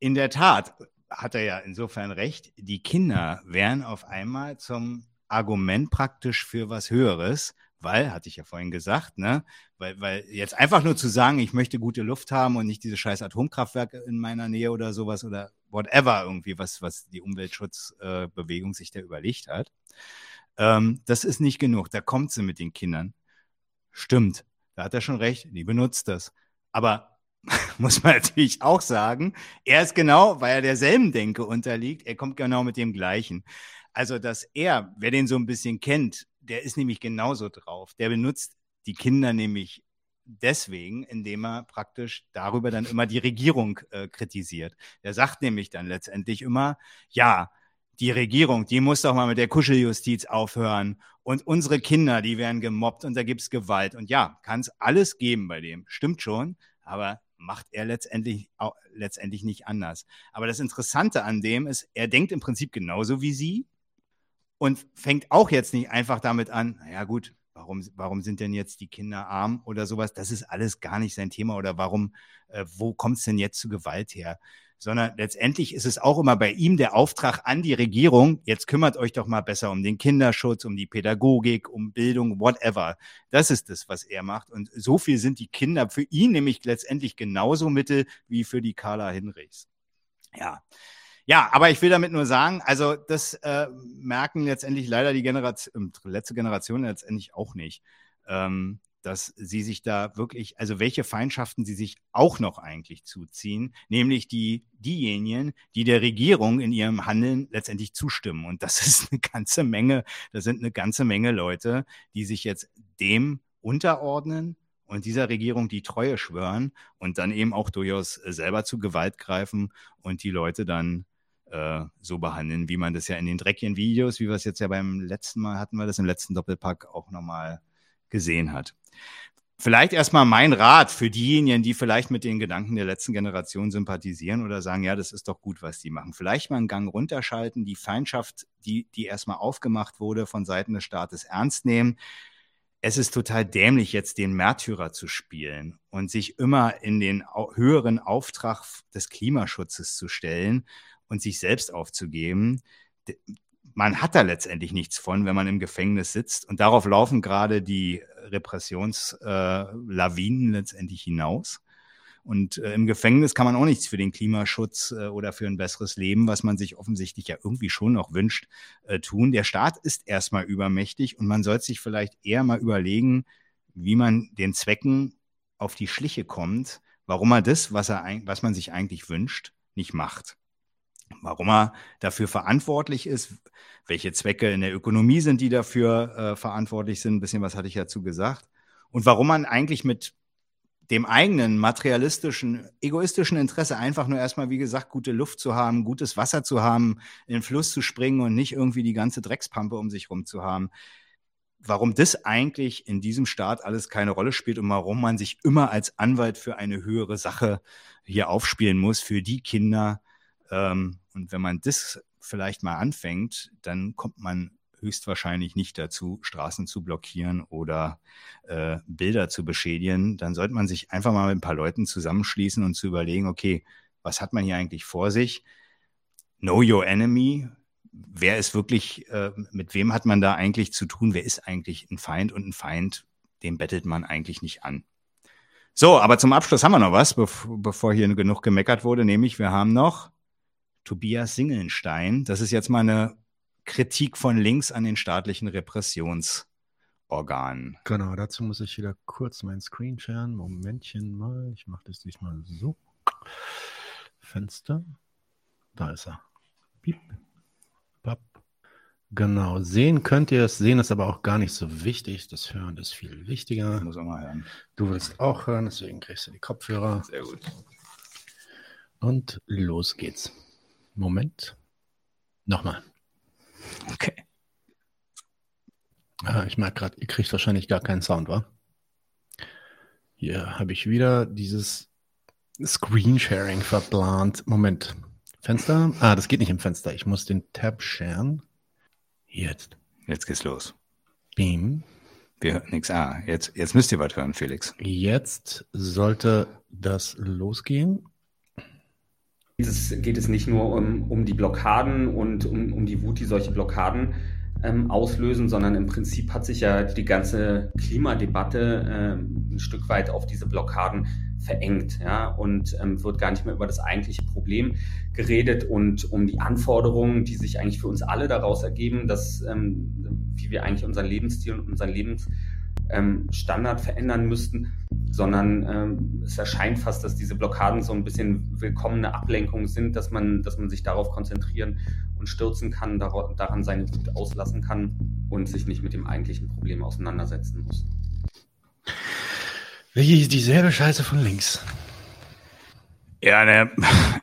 in der Tat hat er ja insofern recht, die Kinder wären auf einmal zum Argument praktisch für was Höheres, weil, hatte ich ja vorhin gesagt, ne, weil, weil jetzt einfach nur zu sagen, ich möchte gute Luft haben und nicht diese scheiß Atomkraftwerke in meiner Nähe oder sowas oder whatever irgendwie, was, was die Umweltschutzbewegung äh, sich da überlegt hat, ähm, das ist nicht genug. Da kommt sie mit den Kindern. Stimmt, da hat er schon recht, die benutzt das. Aber muss man natürlich auch sagen, er ist genau, weil er derselben Denke unterliegt, er kommt genau mit dem gleichen. Also, dass er, wer den so ein bisschen kennt, der ist nämlich genauso drauf. Der benutzt die Kinder nämlich deswegen, indem er praktisch darüber dann immer die Regierung äh, kritisiert. Der sagt nämlich dann letztendlich immer, ja, die Regierung, die muss doch mal mit der Kuscheljustiz aufhören und unsere Kinder, die werden gemobbt und da gibt's Gewalt. Und ja, kann es alles geben bei dem, stimmt schon, aber macht er letztendlich, auch, letztendlich nicht anders. Aber das Interessante an dem ist, er denkt im Prinzip genauso wie sie und fängt auch jetzt nicht einfach damit an, naja gut, warum, warum sind denn jetzt die Kinder arm oder sowas? Das ist alles gar nicht sein Thema oder warum, äh, wo kommt es denn jetzt zu Gewalt her? Sondern letztendlich ist es auch immer bei ihm der Auftrag an die Regierung, jetzt kümmert euch doch mal besser um den Kinderschutz, um die Pädagogik, um Bildung, whatever. Das ist das, was er macht. Und so viel sind die Kinder für ihn nämlich letztendlich genauso Mittel wie für die Carla Hinrichs. Ja. Ja, aber ich will damit nur sagen, also das äh, merken letztendlich leider die Generation, letzte Generation letztendlich auch nicht, ähm, dass sie sich da wirklich, also welche Feindschaften sie sich auch noch eigentlich zuziehen, nämlich die diejenigen, die der Regierung in ihrem Handeln letztendlich zustimmen. Und das ist eine ganze Menge, das sind eine ganze Menge Leute, die sich jetzt dem unterordnen und dieser Regierung die Treue schwören und dann eben auch durchaus selber zu Gewalt greifen und die Leute dann äh, so behandeln, wie man das ja in den dreckigen Videos, wie wir es jetzt ja beim letzten Mal hatten, wir das im letzten Doppelpack auch nochmal gesehen hat. Vielleicht erstmal mein Rat für diejenigen, die vielleicht mit den Gedanken der letzten Generation sympathisieren oder sagen, ja, das ist doch gut, was die machen. Vielleicht mal einen Gang runterschalten, die Feindschaft, die, die erstmal aufgemacht wurde von Seiten des Staates ernst nehmen. Es ist total dämlich, jetzt den Märtyrer zu spielen und sich immer in den höheren Auftrag des Klimaschutzes zu stellen und sich selbst aufzugeben. Man hat da letztendlich nichts von, wenn man im Gefängnis sitzt. Und darauf laufen gerade die Repressionslawinen äh, letztendlich hinaus. Und äh, im Gefängnis kann man auch nichts für den Klimaschutz äh, oder für ein besseres Leben, was man sich offensichtlich ja irgendwie schon noch wünscht, äh, tun. Der Staat ist erstmal übermächtig und man sollte sich vielleicht eher mal überlegen, wie man den Zwecken auf die Schliche kommt, warum er das, was, er, was man sich eigentlich wünscht, nicht macht warum er dafür verantwortlich ist, welche Zwecke in der Ökonomie sind, die dafür äh, verantwortlich sind. Ein bisschen was hatte ich dazu gesagt. Und warum man eigentlich mit dem eigenen materialistischen, egoistischen Interesse einfach nur erstmal, wie gesagt, gute Luft zu haben, gutes Wasser zu haben, in den Fluss zu springen und nicht irgendwie die ganze Dreckspampe um sich rum zu haben. Warum das eigentlich in diesem Staat alles keine Rolle spielt und warum man sich immer als Anwalt für eine höhere Sache hier aufspielen muss, für die Kinder, ähm, und wenn man das vielleicht mal anfängt, dann kommt man höchstwahrscheinlich nicht dazu, Straßen zu blockieren oder äh, Bilder zu beschädigen. Dann sollte man sich einfach mal mit ein paar Leuten zusammenschließen und zu überlegen, okay, was hat man hier eigentlich vor sich? Know your enemy. wer ist wirklich, äh, mit wem hat man da eigentlich zu tun? Wer ist eigentlich ein Feind? Und ein Feind, den bettelt man eigentlich nicht an. So, aber zum Abschluss haben wir noch was, bevor hier genug gemeckert wurde, nämlich wir haben noch Tobias Singelnstein. Das ist jetzt mal eine Kritik von links an den staatlichen Repressionsorganen. Genau, dazu muss ich wieder kurz meinen Screen sharen. Momentchen mal, ich mache das diesmal so. Fenster. Da ist er. Piep. Papp. Genau, sehen könnt ihr es. Sehen ist aber auch gar nicht so wichtig. Das Hören ist viel wichtiger. Ich muss auch mal hören. Du willst auch hören, deswegen kriegst du die Kopfhörer. Sehr gut. Und los geht's. Moment. Nochmal. Okay. Ah, ich merke gerade, ihr kriegt wahrscheinlich gar keinen Sound, wa? Hier habe ich wieder dieses Screensharing verplant. Moment. Fenster? Ah, das geht nicht im Fenster. Ich muss den Tab sharen. Jetzt. Jetzt geht's los. Beam. Wir hören nichts. Ah, jetzt, jetzt müsst ihr was hören, Felix. Jetzt sollte das losgehen. Geht es, geht es nicht nur um, um die Blockaden und um, um die Wut, die solche Blockaden ähm, auslösen, sondern im Prinzip hat sich ja die ganze Klimadebatte ähm, ein Stück weit auf diese Blockaden verengt ja, und ähm, wird gar nicht mehr über das eigentliche Problem geredet und um die Anforderungen, die sich eigentlich für uns alle daraus ergeben, dass ähm, wie wir eigentlich unseren Lebensstil und unseren Lebensstandard ähm, verändern müssten, sondern ähm, es erscheint fast, dass diese Blockaden so ein bisschen willkommene Ablenkung sind, dass man, dass man sich darauf konzentrieren und stürzen kann, dar daran seine Wut auslassen kann und sich nicht mit dem eigentlichen Problem auseinandersetzen muss. Wie dieselbe Scheiße von links. Ja, ne,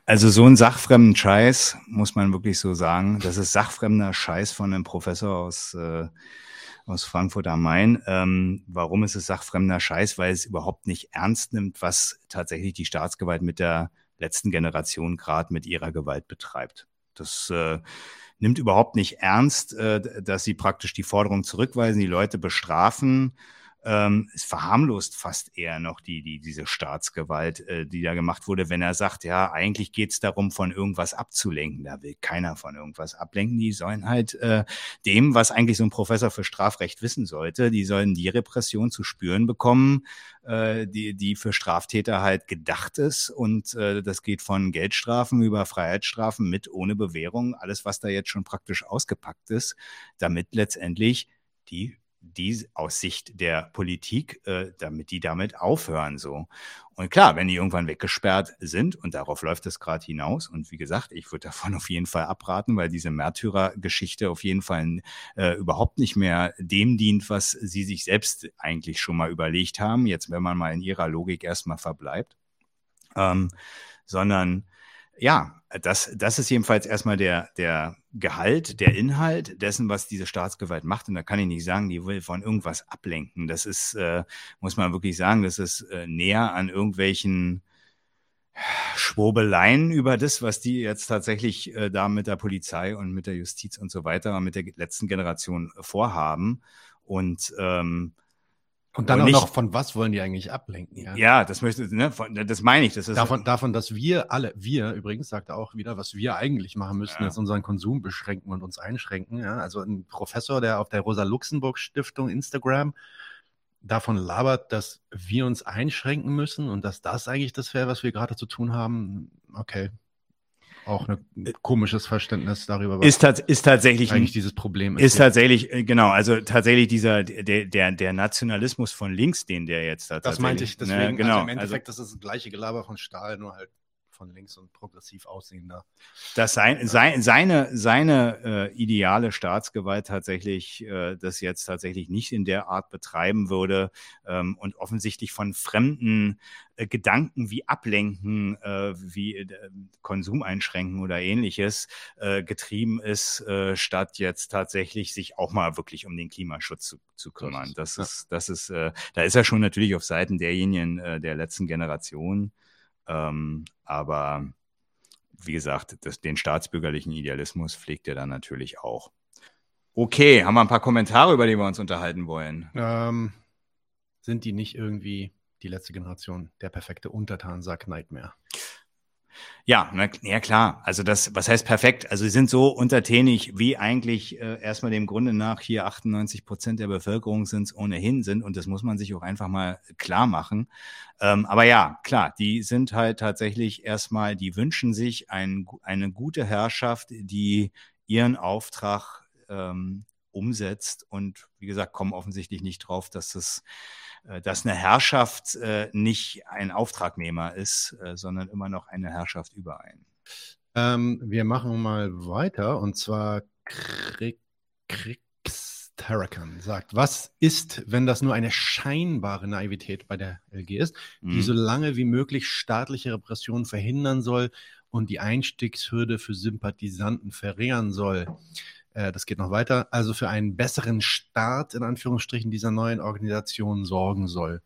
also so ein sachfremden Scheiß, muss man wirklich so sagen. Das ist sachfremder Scheiß von einem Professor aus, äh, aus Frankfurt am Main. Ähm, warum ist es sachfremder Scheiß? Weil es überhaupt nicht ernst nimmt, was tatsächlich die Staatsgewalt mit der letzten Generation gerade mit ihrer Gewalt betreibt. Das äh, nimmt überhaupt nicht ernst, äh, dass sie praktisch die Forderung zurückweisen, die Leute bestrafen ähm, es verharmlost fast eher noch die, die, diese Staatsgewalt, äh, die da gemacht wurde, wenn er sagt, ja, eigentlich geht es darum, von irgendwas abzulenken. Da will keiner von irgendwas ablenken. Die sollen halt äh, dem, was eigentlich so ein Professor für Strafrecht wissen sollte, die sollen die Repression zu spüren bekommen, äh, die, die für Straftäter halt gedacht ist. Und äh, das geht von Geldstrafen über Freiheitsstrafen mit, ohne Bewährung, alles, was da jetzt schon praktisch ausgepackt ist, damit letztendlich die die aus Sicht der Politik, äh, damit die damit aufhören so. Und klar, wenn die irgendwann weggesperrt sind und darauf läuft es gerade hinaus und wie gesagt, ich würde davon auf jeden Fall abraten, weil diese Märtyrergeschichte auf jeden Fall äh, überhaupt nicht mehr dem dient, was sie sich selbst eigentlich schon mal überlegt haben. Jetzt, wenn man mal in ihrer Logik erstmal verbleibt, ähm, sondern ja, das, das ist jedenfalls erstmal der, der Gehalt, der Inhalt dessen, was diese Staatsgewalt macht. Und da kann ich nicht sagen, die will von irgendwas ablenken. Das ist, äh, muss man wirklich sagen, das ist äh, näher an irgendwelchen Schwurbeleien über das, was die jetzt tatsächlich äh, da mit der Polizei und mit der Justiz und so weiter, mit der letzten Generation vorhaben. Und ähm, und dann und auch nicht, noch, von was wollen die eigentlich ablenken? Ja, ja das möchte, ne, von, das meine ich. Das ist davon, davon, dass wir alle, wir übrigens, sagt er auch wieder, was wir eigentlich machen müssten, ja. ist unseren Konsum beschränken und uns einschränken. Ja? Also ein Professor, der auf der Rosa-Luxemburg-Stiftung Instagram davon labert, dass wir uns einschränken müssen und dass das eigentlich das wäre, was wir gerade zu tun haben. Okay, auch ein komisches Verständnis darüber, was ist, ist tatsächlich eigentlich dieses Problem ist. Ist tatsächlich, äh, genau, also tatsächlich dieser, der, der, der Nationalismus von links, den der jetzt hat. Das meinte ich, deswegen, ne, genau. Also im Endeffekt, also, das ist das gleiche Gelaber von Stahl, nur halt von links und progressiv aussehender. Dass sein, sein, seine, seine äh, ideale Staatsgewalt tatsächlich äh, das jetzt tatsächlich nicht in der Art betreiben würde ähm, und offensichtlich von fremden äh, Gedanken wie Ablenken, äh, wie äh, Konsum einschränken oder ähnliches äh, getrieben ist, äh, statt jetzt tatsächlich sich auch mal wirklich um den Klimaschutz zu, zu kümmern. Das ist, das ist, äh, da ist er schon natürlich auf Seiten derjenigen äh, der letzten Generation. Ähm, aber wie gesagt, das, den staatsbürgerlichen Idealismus pflegt er dann natürlich auch. Okay, haben wir ein paar Kommentare, über die wir uns unterhalten wollen? Ähm, sind die nicht irgendwie die letzte Generation, der perfekte Untertan, sagt Nightmare? Ja, na, ja klar. Also das, was heißt perfekt? Also sie sind so untertänig, wie eigentlich äh, erstmal dem Grunde nach hier 98 Prozent der Bevölkerung sind ohnehin sind und das muss man sich auch einfach mal klar machen. Ähm, aber ja, klar, die sind halt tatsächlich erstmal, die wünschen sich ein, eine gute Herrschaft, die ihren Auftrag ähm, umsetzt und wie gesagt, kommen offensichtlich nicht drauf, dass das äh, dass eine Herrschaft äh, nicht ein Auftragnehmer ist, äh, sondern immer noch eine Herrschaft über einen. Ähm, wir machen mal weiter und zwar Krix Terrakan sagt, was ist, wenn das nur eine scheinbare Naivität bei der LG ist, die mhm. so lange wie möglich staatliche Repression verhindern soll und die Einstiegshürde für Sympathisanten verringern soll? Äh, das geht noch weiter, also für einen besseren Start in Anführungsstrichen dieser neuen Organisation sorgen soll.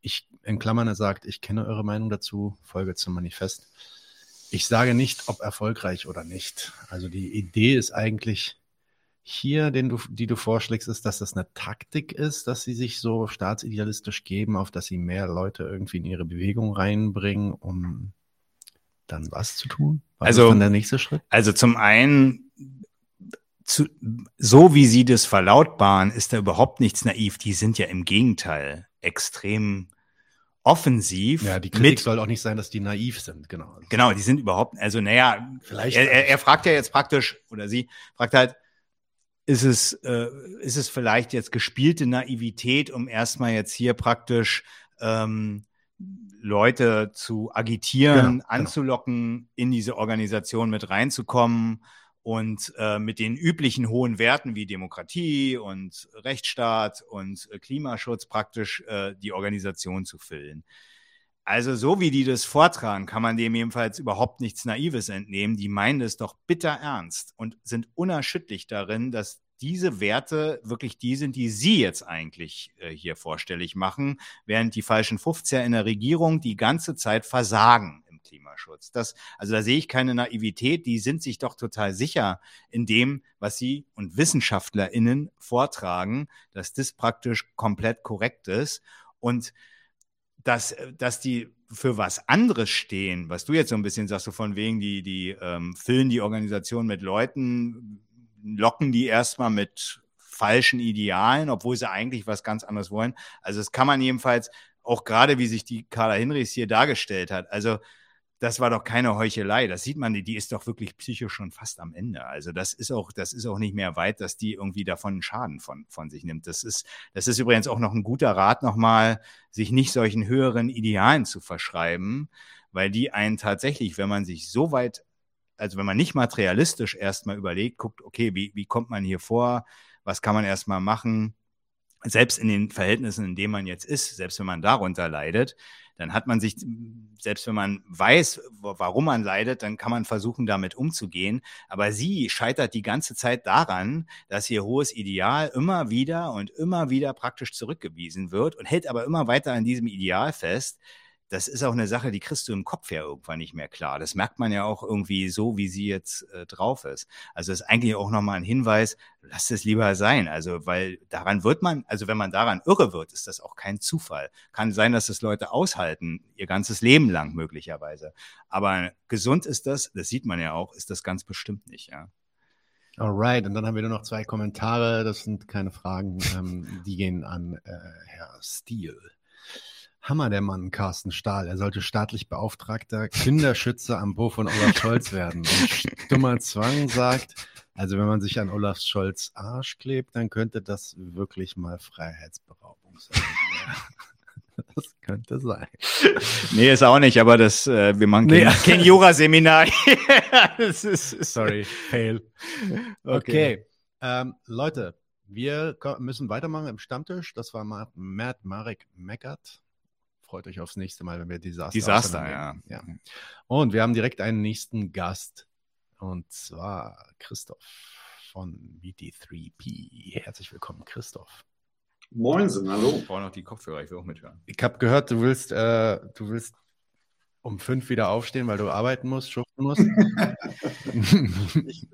Ich, in Klammern, er sagt, ich kenne eure Meinung dazu, Folge zum Manifest. Ich sage nicht, ob erfolgreich oder nicht. Also die Idee ist eigentlich hier, den du, die du vorschlägst, ist, dass das eine Taktik ist, dass sie sich so staatsidealistisch geben, auf dass sie mehr Leute irgendwie in ihre Bewegung reinbringen, um dann was zu tun? Was also, der nächste Schritt? Also zum einen zu, so wie sie das verlautbaren, ist da überhaupt nichts naiv. Die sind ja im Gegenteil extrem offensiv. Ja, die Kritik mit, soll auch nicht sein, dass die naiv sind, genau. Genau, die sind überhaupt, also naja, Vielleicht er, er, fragt ja jetzt praktisch, oder sie fragt halt, ist es, äh, ist es vielleicht jetzt gespielte Naivität, um erstmal jetzt hier praktisch ähm, Leute zu agitieren, genau, genau. anzulocken, genau. in diese Organisation mit reinzukommen und äh, mit den üblichen hohen Werten wie Demokratie und Rechtsstaat und äh, Klimaschutz praktisch äh, die Organisation zu füllen. Also so wie die das vortragen, kann man dem jedenfalls überhaupt nichts Naives entnehmen. Die meinen es doch bitter ernst und sind unerschütterlich darin, dass diese Werte wirklich die sind, die Sie jetzt eigentlich äh, hier vorstellig machen, während die falschen 50er in der Regierung die ganze Zeit versagen Klimaschutz. Das, also da sehe ich keine Naivität. Die sind sich doch total sicher in dem, was sie und WissenschaftlerInnen vortragen, dass das praktisch komplett korrekt ist. Und dass, dass die für was anderes stehen, was du jetzt so ein bisschen sagst, so von wegen, die, die ähm, füllen die Organisation mit Leuten, locken die erstmal mit falschen Idealen, obwohl sie eigentlich was ganz anderes wollen. Also das kann man jedenfalls auch gerade, wie sich die Carla Hinrichs hier dargestellt hat. Also das war doch keine Heuchelei. Das sieht man, die ist doch wirklich psychisch schon fast am Ende. Also das ist auch, das ist auch nicht mehr weit, dass die irgendwie davon einen Schaden von, von sich nimmt. Das ist, das ist übrigens auch noch ein guter Rat nochmal, sich nicht solchen höheren Idealen zu verschreiben, weil die einen tatsächlich, wenn man sich so weit, also wenn man nicht materialistisch erstmal überlegt, guckt, okay, wie, wie kommt man hier vor? Was kann man erstmal machen? Selbst in den Verhältnissen, in denen man jetzt ist, selbst wenn man darunter leidet, dann hat man sich, selbst wenn man weiß, warum man leidet, dann kann man versuchen, damit umzugehen. Aber sie scheitert die ganze Zeit daran, dass ihr hohes Ideal immer wieder und immer wieder praktisch zurückgewiesen wird und hält aber immer weiter an diesem Ideal fest, das ist auch eine Sache, die kriegst du im Kopf ja irgendwann nicht mehr klar. Das merkt man ja auch irgendwie so, wie sie jetzt äh, drauf ist. Also ist eigentlich auch nochmal ein Hinweis, lass es lieber sein. Also, weil daran wird man, also wenn man daran irre wird, ist das auch kein Zufall. Kann sein, dass das Leute aushalten, ihr ganzes Leben lang möglicherweise. Aber gesund ist das, das sieht man ja auch, ist das ganz bestimmt nicht, ja. Alright, und dann haben wir nur noch zwei Kommentare, das sind keine Fragen, ähm, die gehen an äh, Herr Steele. Hammer der Mann, Carsten Stahl. Er sollte staatlich beauftragter Kinderschützer am Po von Olaf Scholz werden. Und Stummer Zwang sagt, also wenn man sich an Olaf Scholz Arsch klebt, dann könnte das wirklich mal Freiheitsberaubung sein. Das könnte sein. Nee, ist auch nicht, aber das, äh, wir machen kein, nee. kein Jura-Seminar. Sorry, fail. Okay. okay. Ähm, Leute, wir müssen weitermachen im Stammtisch. Das war Matt Marek Meckert freut euch aufs nächste Mal, wenn wir Desaster Desaster, ja. ja. Und wir haben direkt einen nächsten Gast. Und zwar Christoph von BT3P. Herzlich willkommen, Christoph. Moinsen, hallo. Ich brauche noch die Kopfhörer, ich will auch mithören. Ich habe gehört, du willst, äh, du willst um fünf wieder aufstehen, weil du arbeiten musst, schuften musst. ich,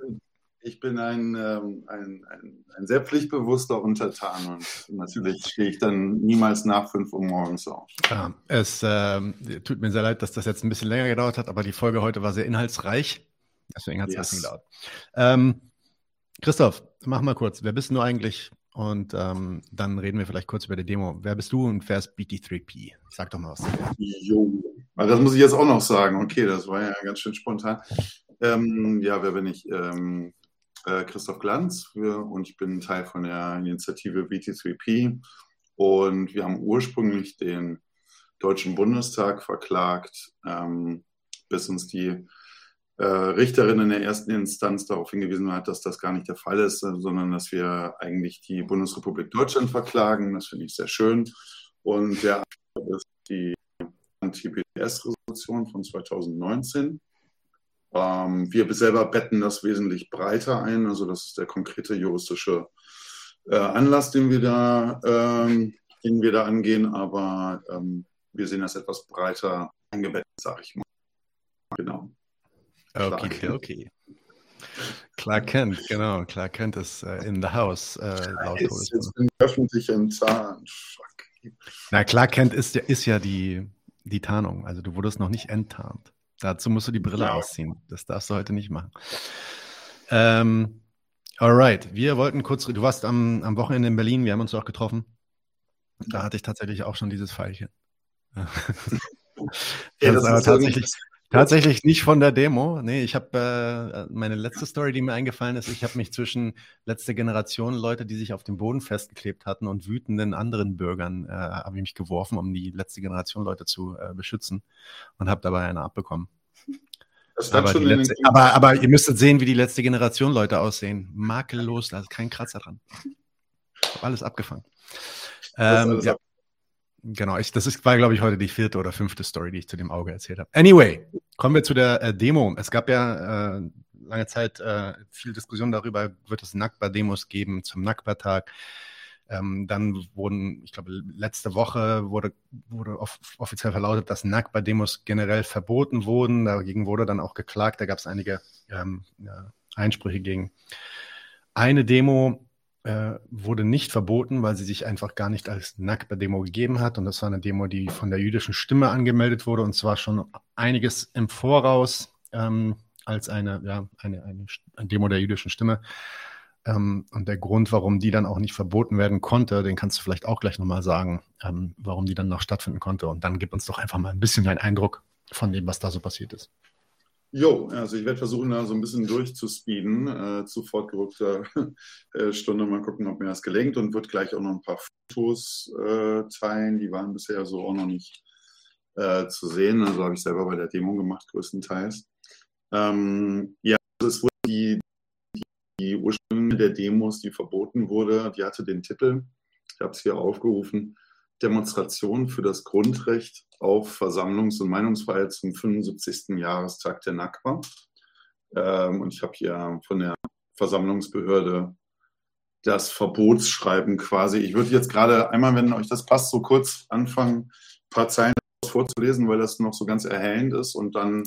Ich bin ein, ähm, ein, ein, ein, sehr pflichtbewusster Untertan und natürlich stehe ich dann niemals nach 5 Uhr morgens auf. Ja, es äh, tut mir sehr leid, dass das jetzt ein bisschen länger gedauert hat, aber die Folge heute war sehr inhaltsreich. Deswegen hat es yes. ein bisschen gedauert. Ähm, Christoph, mach mal kurz. Wer bist du eigentlich? Und ähm, dann reden wir vielleicht kurz über die Demo. Wer bist du und wer ist BT3P? Sag doch mal was. Jo, das muss ich jetzt auch noch sagen. Okay, das war ja ganz schön spontan. Ähm, ja, wer bin ich? Ähm, äh, Christoph Glanz und ich bin Teil von der Initiative BT3P. Und wir haben ursprünglich den Deutschen Bundestag verklagt, ähm, bis uns die äh, Richterin in der ersten Instanz darauf hingewiesen hat, dass das gar nicht der Fall ist, sondern dass wir eigentlich die Bundesrepublik Deutschland verklagen. Das finde ich sehr schön. Und der ist die Anti-BDS-Resolution von 2019. Ähm, wir selber betten das wesentlich breiter ein. Also das ist der konkrete juristische äh, Anlass, den wir da, ähm, den wir da angehen. Aber ähm, wir sehen das etwas breiter eingebettet, sage ich mal. Genau. Okay, okay. Clark Kent, genau. Clark Kent ist äh, in the house. Äh, laut ist jetzt bin öffentlich enttarnt. Fuck. Na, Clark Kent ist ja, ist ja die, die Tarnung. Also du wurdest noch nicht enttarnt. Dazu musst du die Brille ja. ausziehen. Das darfst du heute nicht machen. Ähm, alright, wir wollten kurz, du warst am, am Wochenende in Berlin, wir haben uns auch getroffen. Da hatte ich tatsächlich auch schon dieses Pfeilchen. ja, das, das ist aber tatsächlich, Tatsächlich nicht von der Demo. Nee, ich habe äh, meine letzte Story, die mir eingefallen ist, ich habe mich zwischen letzte Generation Leute, die sich auf dem Boden festgeklebt hatten und wütenden anderen Bürgern, äh, habe ich mich geworfen, um die letzte Generation Leute zu äh, beschützen und habe dabei eine abbekommen. Aber, letzte, aber, aber, ihr müsstet sehen, wie die letzte Generation Leute aussehen. Makellos, da ist kein Kratzer dran. Alles abgefangen. Ähm, alles ja. Genau, ich, das ist, war, glaube ich, heute die vierte oder fünfte Story, die ich zu dem Auge erzählt habe. Anyway, kommen wir zu der äh, Demo. Es gab ja äh, lange Zeit äh, viel Diskussion darüber, wird es Nakba-Demos geben zum Nakba-Tag. Ähm, dann wurden, ich glaube, letzte Woche wurde, wurde off offiziell verlautet, dass Nakba-Demos generell verboten wurden. Dagegen wurde dann auch geklagt. Da gab es einige ähm, Einsprüche gegen. Eine Demo äh, wurde nicht verboten, weil sie sich einfach gar nicht als Nakba-Demo gegeben hat. Und das war eine Demo, die von der jüdischen Stimme angemeldet wurde und zwar schon einiges im Voraus ähm, als eine, ja, eine, eine, Demo der jüdischen Stimme. Ähm, und der Grund, warum die dann auch nicht verboten werden konnte, den kannst du vielleicht auch gleich nochmal sagen, ähm, warum die dann noch stattfinden konnte. Und dann gib uns doch einfach mal ein bisschen deinen Eindruck von dem, was da so passiert ist. Jo, also ich werde versuchen, da so ein bisschen durchzuspeeden äh, zu fortgerückter äh, Stunde. Mal gucken, ob mir das gelingt und wird gleich auch noch ein paar Fotos äh, teilen. Die waren bisher so auch noch nicht äh, zu sehen. Also habe ich selber bei der Demo gemacht, größtenteils. Ähm, ja, also es wurde die, die, die Ursprünge der Demos, die verboten wurde, die hatte den Titel, ich habe es hier aufgerufen, Demonstration für das Grundrecht auf Versammlungs- und Meinungsfreiheit zum 75. Jahrestag der NACBA. Ähm, und ich habe hier von der Versammlungsbehörde das Verbotsschreiben quasi. Ich würde jetzt gerade einmal, wenn euch das passt, so kurz anfangen, ein paar Zeilen vorzulesen, weil das noch so ganz erhellend ist und dann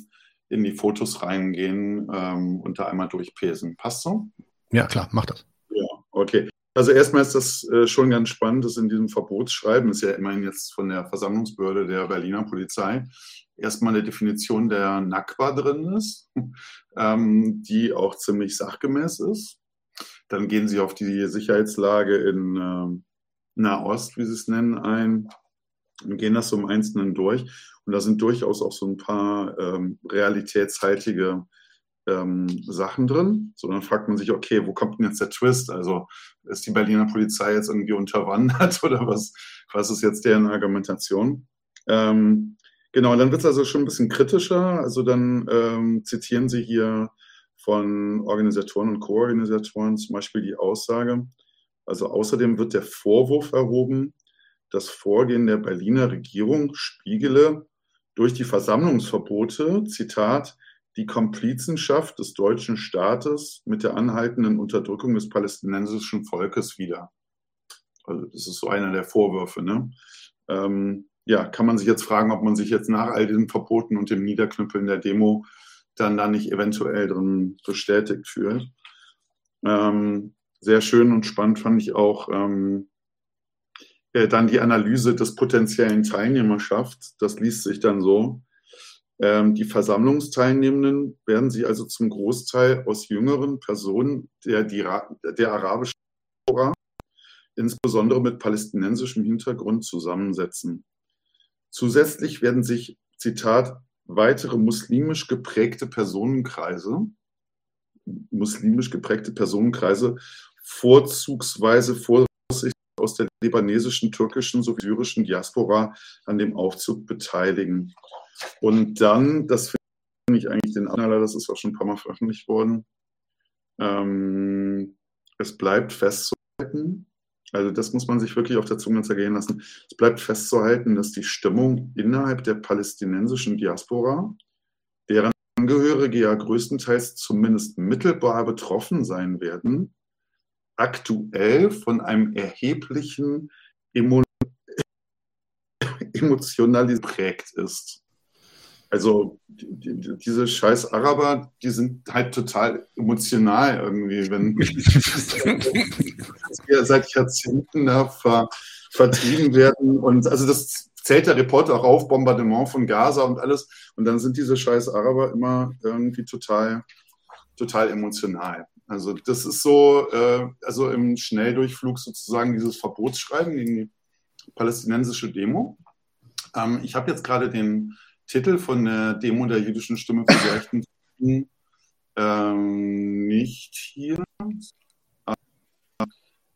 in die Fotos reingehen ähm, und da einmal durchpesen. Passt so? Ja, klar, mach das. Ja, okay. Also erstmal ist das äh, schon ganz spannend, dass in diesem Verbotsschreiben, ist ja immerhin jetzt von der Versammlungsbehörde der Berliner Polizei, erstmal eine Definition der NACBA drin ist, ähm, die auch ziemlich sachgemäß ist. Dann gehen sie auf die Sicherheitslage in äh, Nahost, wie sie es nennen, ein und gehen das so im Einzelnen durch. Und da sind durchaus auch so ein paar ähm, realitätshaltige ähm, Sachen drin, sondern fragt man sich, okay, wo kommt denn jetzt der Twist? Also ist die Berliner Polizei jetzt irgendwie unterwandert oder was, was ist jetzt deren Argumentation? Ähm, genau, dann wird es also schon ein bisschen kritischer. Also dann ähm, zitieren Sie hier von Organisatoren und Co-Organisatoren zum Beispiel die Aussage, also außerdem wird der Vorwurf erhoben, das Vorgehen der Berliner Regierung spiegele durch die Versammlungsverbote, Zitat, die Komplizenschaft des deutschen Staates mit der anhaltenden Unterdrückung des palästinensischen Volkes wider. Also das ist so einer der Vorwürfe. Ne? Ähm, ja, kann man sich jetzt fragen, ob man sich jetzt nach all diesen Verboten und dem Niederknüppeln der Demo dann da nicht eventuell drin bestätigt fühlt. Ähm, sehr schön und spannend fand ich auch ähm, äh, dann die Analyse des potenziellen Teilnehmerschaft. Das liest sich dann so. Ähm, die Versammlungsteilnehmenden werden sie also zum Großteil aus jüngeren Personen der, der arabischen Diaspora, insbesondere mit palästinensischem Hintergrund, zusammensetzen. Zusätzlich werden sich, Zitat, weitere muslimisch geprägte Personenkreise, muslimisch geprägte Personenkreise vorzugsweise vorsichtig aus der libanesischen, türkischen sowie syrischen Diaspora an dem Aufzug beteiligen. Und dann, das finde ich eigentlich den Anhalt, das ist auch schon ein paar Mal veröffentlicht worden, ähm, es bleibt festzuhalten, also das muss man sich wirklich auf der Zunge zergehen lassen, es bleibt festzuhalten, dass die Stimmung innerhalb der palästinensischen Diaspora, deren Angehörige ja größtenteils zumindest mittelbar betroffen sein werden, aktuell von einem erheblichen Emo emotionalis prägt ist. Also die, diese scheiß Araber, die sind halt total emotional irgendwie, wenn wir seit Jahrzehnten da ver, vertrieben werden. Und also das zählt der Reporter auch auf, Bombardement von Gaza und alles. Und dann sind diese scheiß Araber immer irgendwie total, total emotional. Also das ist so, äh, also im Schnelldurchflug sozusagen dieses Verbotsschreiben gegen die palästinensische Demo. Ähm, ich habe jetzt gerade den Titel von der Demo der jüdischen Stimme für die Rechten ähm, nicht hier.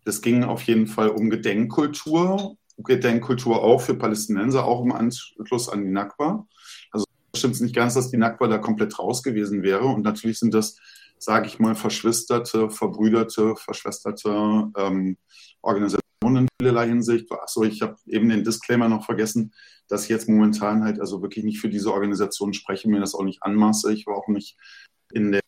Es ging auf jeden Fall um Gedenkkultur, Gedenkkultur auch für Palästinenser, auch im Anschluss an die Nakba. Also stimmt es nicht ganz, dass die Nakba da komplett raus gewesen wäre. Und natürlich sind das sage ich mal, verschwisterte, verbrüderte, verschwesterte ähm, Organisationen in vielerlei Hinsicht. Achso, ich habe eben den Disclaimer noch vergessen, dass ich jetzt momentan halt also wirklich nicht für diese Organisation spreche, mir das auch nicht anmaße. Ich war auch nicht in der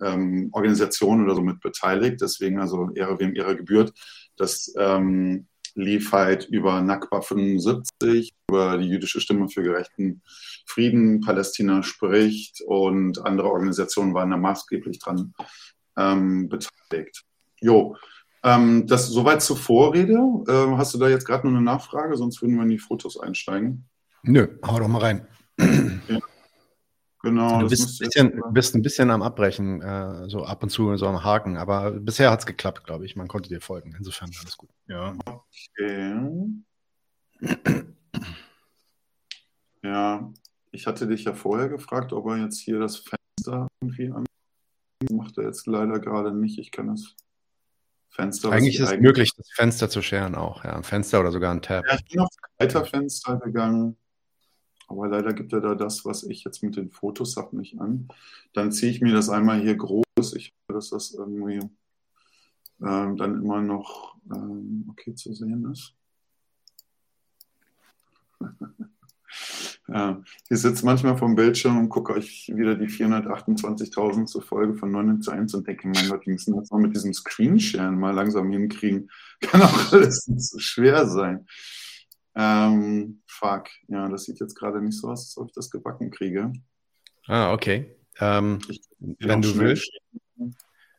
ähm, Organisation oder so mit beteiligt. Deswegen also Ehre wem Ehre gebührt. Das ähm, lief halt über NACBA 75, über die jüdische Stimme für gerechten Frieden, Palästina spricht und andere Organisationen waren da maßgeblich dran ähm, beteiligt. Jo, ähm, das soweit zur Vorrede. Ähm, hast du da jetzt gerade noch eine Nachfrage? Sonst würden wir in die Fotos einsteigen. Nö, hau doch mal rein. Ja. Genau. Du bist, ein bisschen, bist ein bisschen am Abbrechen, äh, so ab und zu so am Haken, aber bisher hat es geklappt, glaube ich. Man konnte dir folgen. Insofern alles gut. Ja. Okay. Ja, ich hatte dich ja vorher gefragt, ob er jetzt hier das Fenster irgendwie an. Macht er jetzt leider gerade nicht. Ich kann das Fenster. Eigentlich ist es möglich, das Fenster zu scheren auch. Ja, ein Fenster oder sogar ein Tab. Ja, ich bin auf das Fenster gegangen. Aber leider gibt er da das, was ich jetzt mit den Fotos habe, nicht an. Dann ziehe ich mir das einmal hier groß. Ich hoffe, dass das irgendwie ähm, dann immer noch ähm, okay zu sehen ist. ja, ich sitze manchmal vom Bildschirm und gucke euch wieder die 428.000 zur Folge von 9 zu 1 und denke, mein Gott, die müssen das mal mit diesem Screensharen mal langsam hinkriegen. Kann auch alles nicht so schwer sein. Ähm, fuck, ja, das sieht jetzt gerade nicht so aus, als ob ich das gebacken kriege. Ah, okay. Ähm, wenn du willst.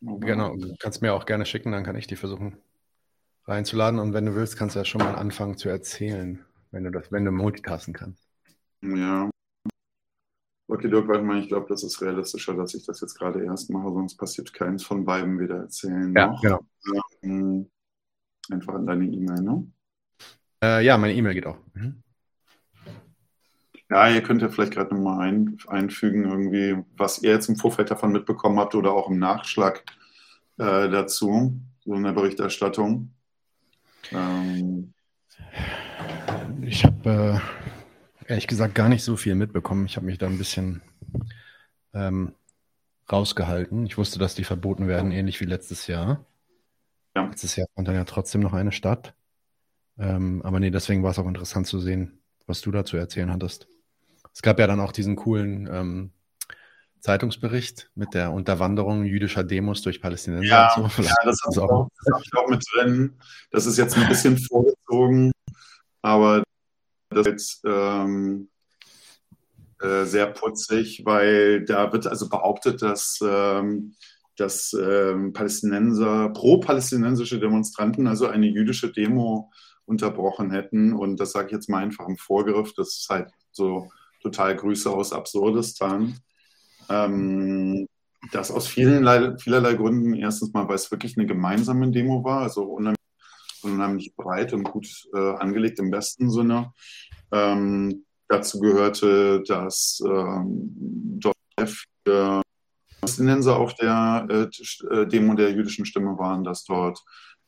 Genau, du kannst mir auch gerne schicken, dann kann ich die versuchen reinzuladen. Und wenn du willst, kannst du ja schon mal anfangen zu erzählen, wenn du das, wenn du multitasken kannst. Ja. Okay, Dirk, warte mal, ich glaube, das ist realistischer, dass ich das jetzt gerade erst mache, sonst passiert keins von beiden wieder erzählen. Ja, noch. genau. Ähm, einfach an deine E-Mail, ne? Äh, ja, meine E-Mail geht auch. Mhm. Ja, ihr könnt ja vielleicht gerade nochmal ein, einfügen, irgendwie, was ihr jetzt im Vorfeld davon mitbekommen habt oder auch im Nachschlag äh, dazu, so in der Berichterstattung. Ähm. Ich habe äh, ehrlich gesagt gar nicht so viel mitbekommen. Ich habe mich da ein bisschen ähm, rausgehalten. Ich wusste, dass die verboten werden, ähnlich wie letztes Jahr. Ja. Letztes Jahr fand dann ja trotzdem noch eine statt. Ähm, aber nee, deswegen war es auch interessant zu sehen, was du dazu erzählen hattest. Es gab ja dann auch diesen coolen ähm, Zeitungsbericht mit der Unterwanderung jüdischer Demos durch Palästinenser. Ja, so. ja das habe ich, auch, hab ich auch mit drin. Das ist jetzt ein bisschen vorgezogen, aber das ist jetzt ähm, äh, sehr putzig, weil da wird also behauptet, dass ähm, dass ähm, Palästinenser, pro-palästinensische Demonstranten also eine jüdische Demo unterbrochen hätten. Und das sage ich jetzt mal einfach im Vorgriff. Das ist halt so total Grüße aus Absurdistan. Ähm, das aus vielen, vielerlei Gründen. Erstens mal, weil es wirklich eine gemeinsame Demo war, also unheimlich, unheimlich breit und gut äh, angelegt im besten Sinne. Ähm, dazu gehörte, dass ähm, dort viele Palästinenser auf der äh, äh, Demo der jüdischen Stimme waren, dass dort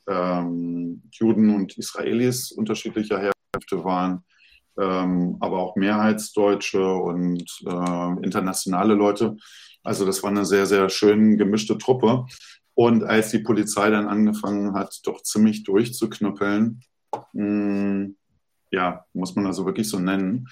ähm, Juden und Israelis unterschiedlicher Herkünfte waren, ähm, aber auch Mehrheitsdeutsche und äh, internationale Leute. Also das war eine sehr, sehr schön gemischte Truppe. Und als die Polizei dann angefangen hat, doch ziemlich durchzuknüppeln, mh, hm, ja, muss man also wirklich so nennen,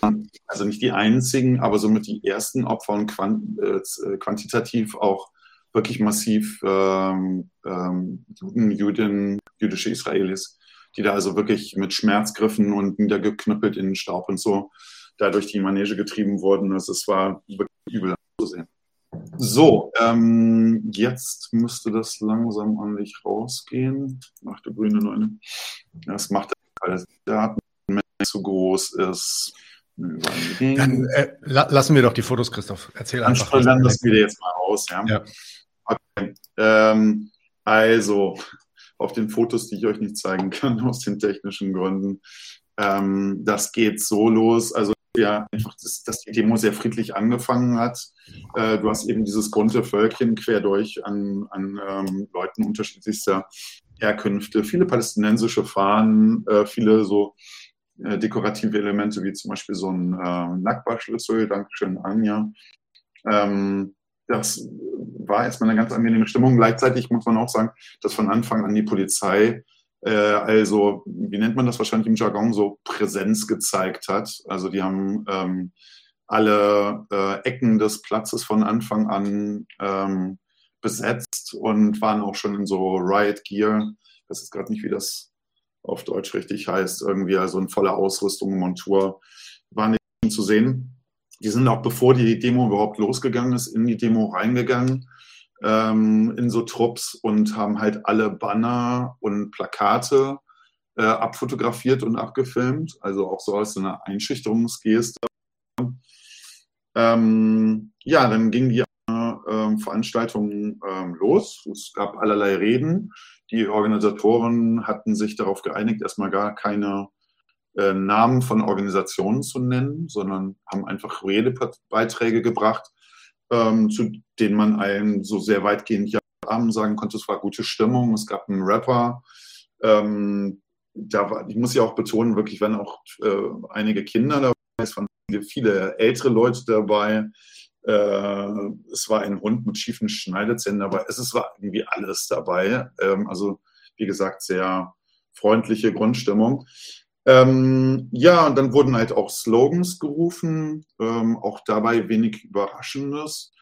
waren also nicht die einzigen, aber somit die ersten Opfer und quant äh, quantitativ auch wirklich massiv ähm, ähm, Juden, Jüdinnen, jüdische Israelis, die da also wirklich mit Schmerzgriffen und niedergeknüppelt in den Staub und so da durch die Manege getrieben wurden. Also es war wirklich übel zu sehen. So, ähm, jetzt müsste das langsam an dich rausgehen. Ach du grüne Neune. Das macht er, weil der Datenmenge zu groß ist. Dann äh, la lassen wir doch die Fotos, Christoph. Erzähl Dann einfach. Dann das wieder jetzt mal aus. Ja. ja. Okay. Ähm, also, auf den Fotos, die ich euch nicht zeigen kann, aus den technischen Gründen, ähm, das geht so los. Also, ja, einfach, dass, dass die Demo sehr friedlich angefangen hat. Äh, du hast eben dieses bunte Völkchen quer durch an, an ähm, Leuten unterschiedlichster Herkünfte, viele palästinensische Fahnen, äh, viele so äh, dekorative Elemente wie zum Beispiel so ein äh, Nackbarschlüssel, Dankeschön, Anja. Ähm, das war erstmal eine ganz angenehme Stimmung. Gleichzeitig muss man auch sagen, dass von Anfang an die Polizei, äh, also wie nennt man das wahrscheinlich im Jargon, so Präsenz gezeigt hat. Also die haben ähm, alle äh, Ecken des Platzes von Anfang an ähm, besetzt und waren auch schon in so Riot Gear. Das ist gerade nicht, wie das auf Deutsch richtig heißt. Irgendwie also in voller Ausrüstung, Montur waren die zu sehen die sind auch bevor die Demo überhaupt losgegangen ist, in die Demo reingegangen, ähm, in so Trupps und haben halt alle Banner und Plakate äh, abfotografiert und abgefilmt. Also auch so als eine Einschüchterungsgeste. Ähm, ja, dann ging die äh, Veranstaltung ähm, los. Es gab allerlei Reden. Die Organisatoren hatten sich darauf geeinigt, erstmal gar keine äh, Namen von Organisationen zu nennen, sondern haben einfach Redebeiträge gebracht, ähm, zu denen man allen so sehr weitgehend ja sagen konnte, es war gute Stimmung, es gab einen Rapper. Ähm, da war, ich muss ja auch betonen, wirklich waren auch äh, einige Kinder dabei, es waren viele, viele ältere Leute dabei. Äh, es war ein Hund mit schiefen Schneidezähnen dabei. Es, es war irgendwie alles dabei. Ähm, also, wie gesagt, sehr freundliche Grundstimmung. Ähm, ja, und dann wurden halt auch Slogans gerufen, ähm, auch dabei wenig Überraschendes.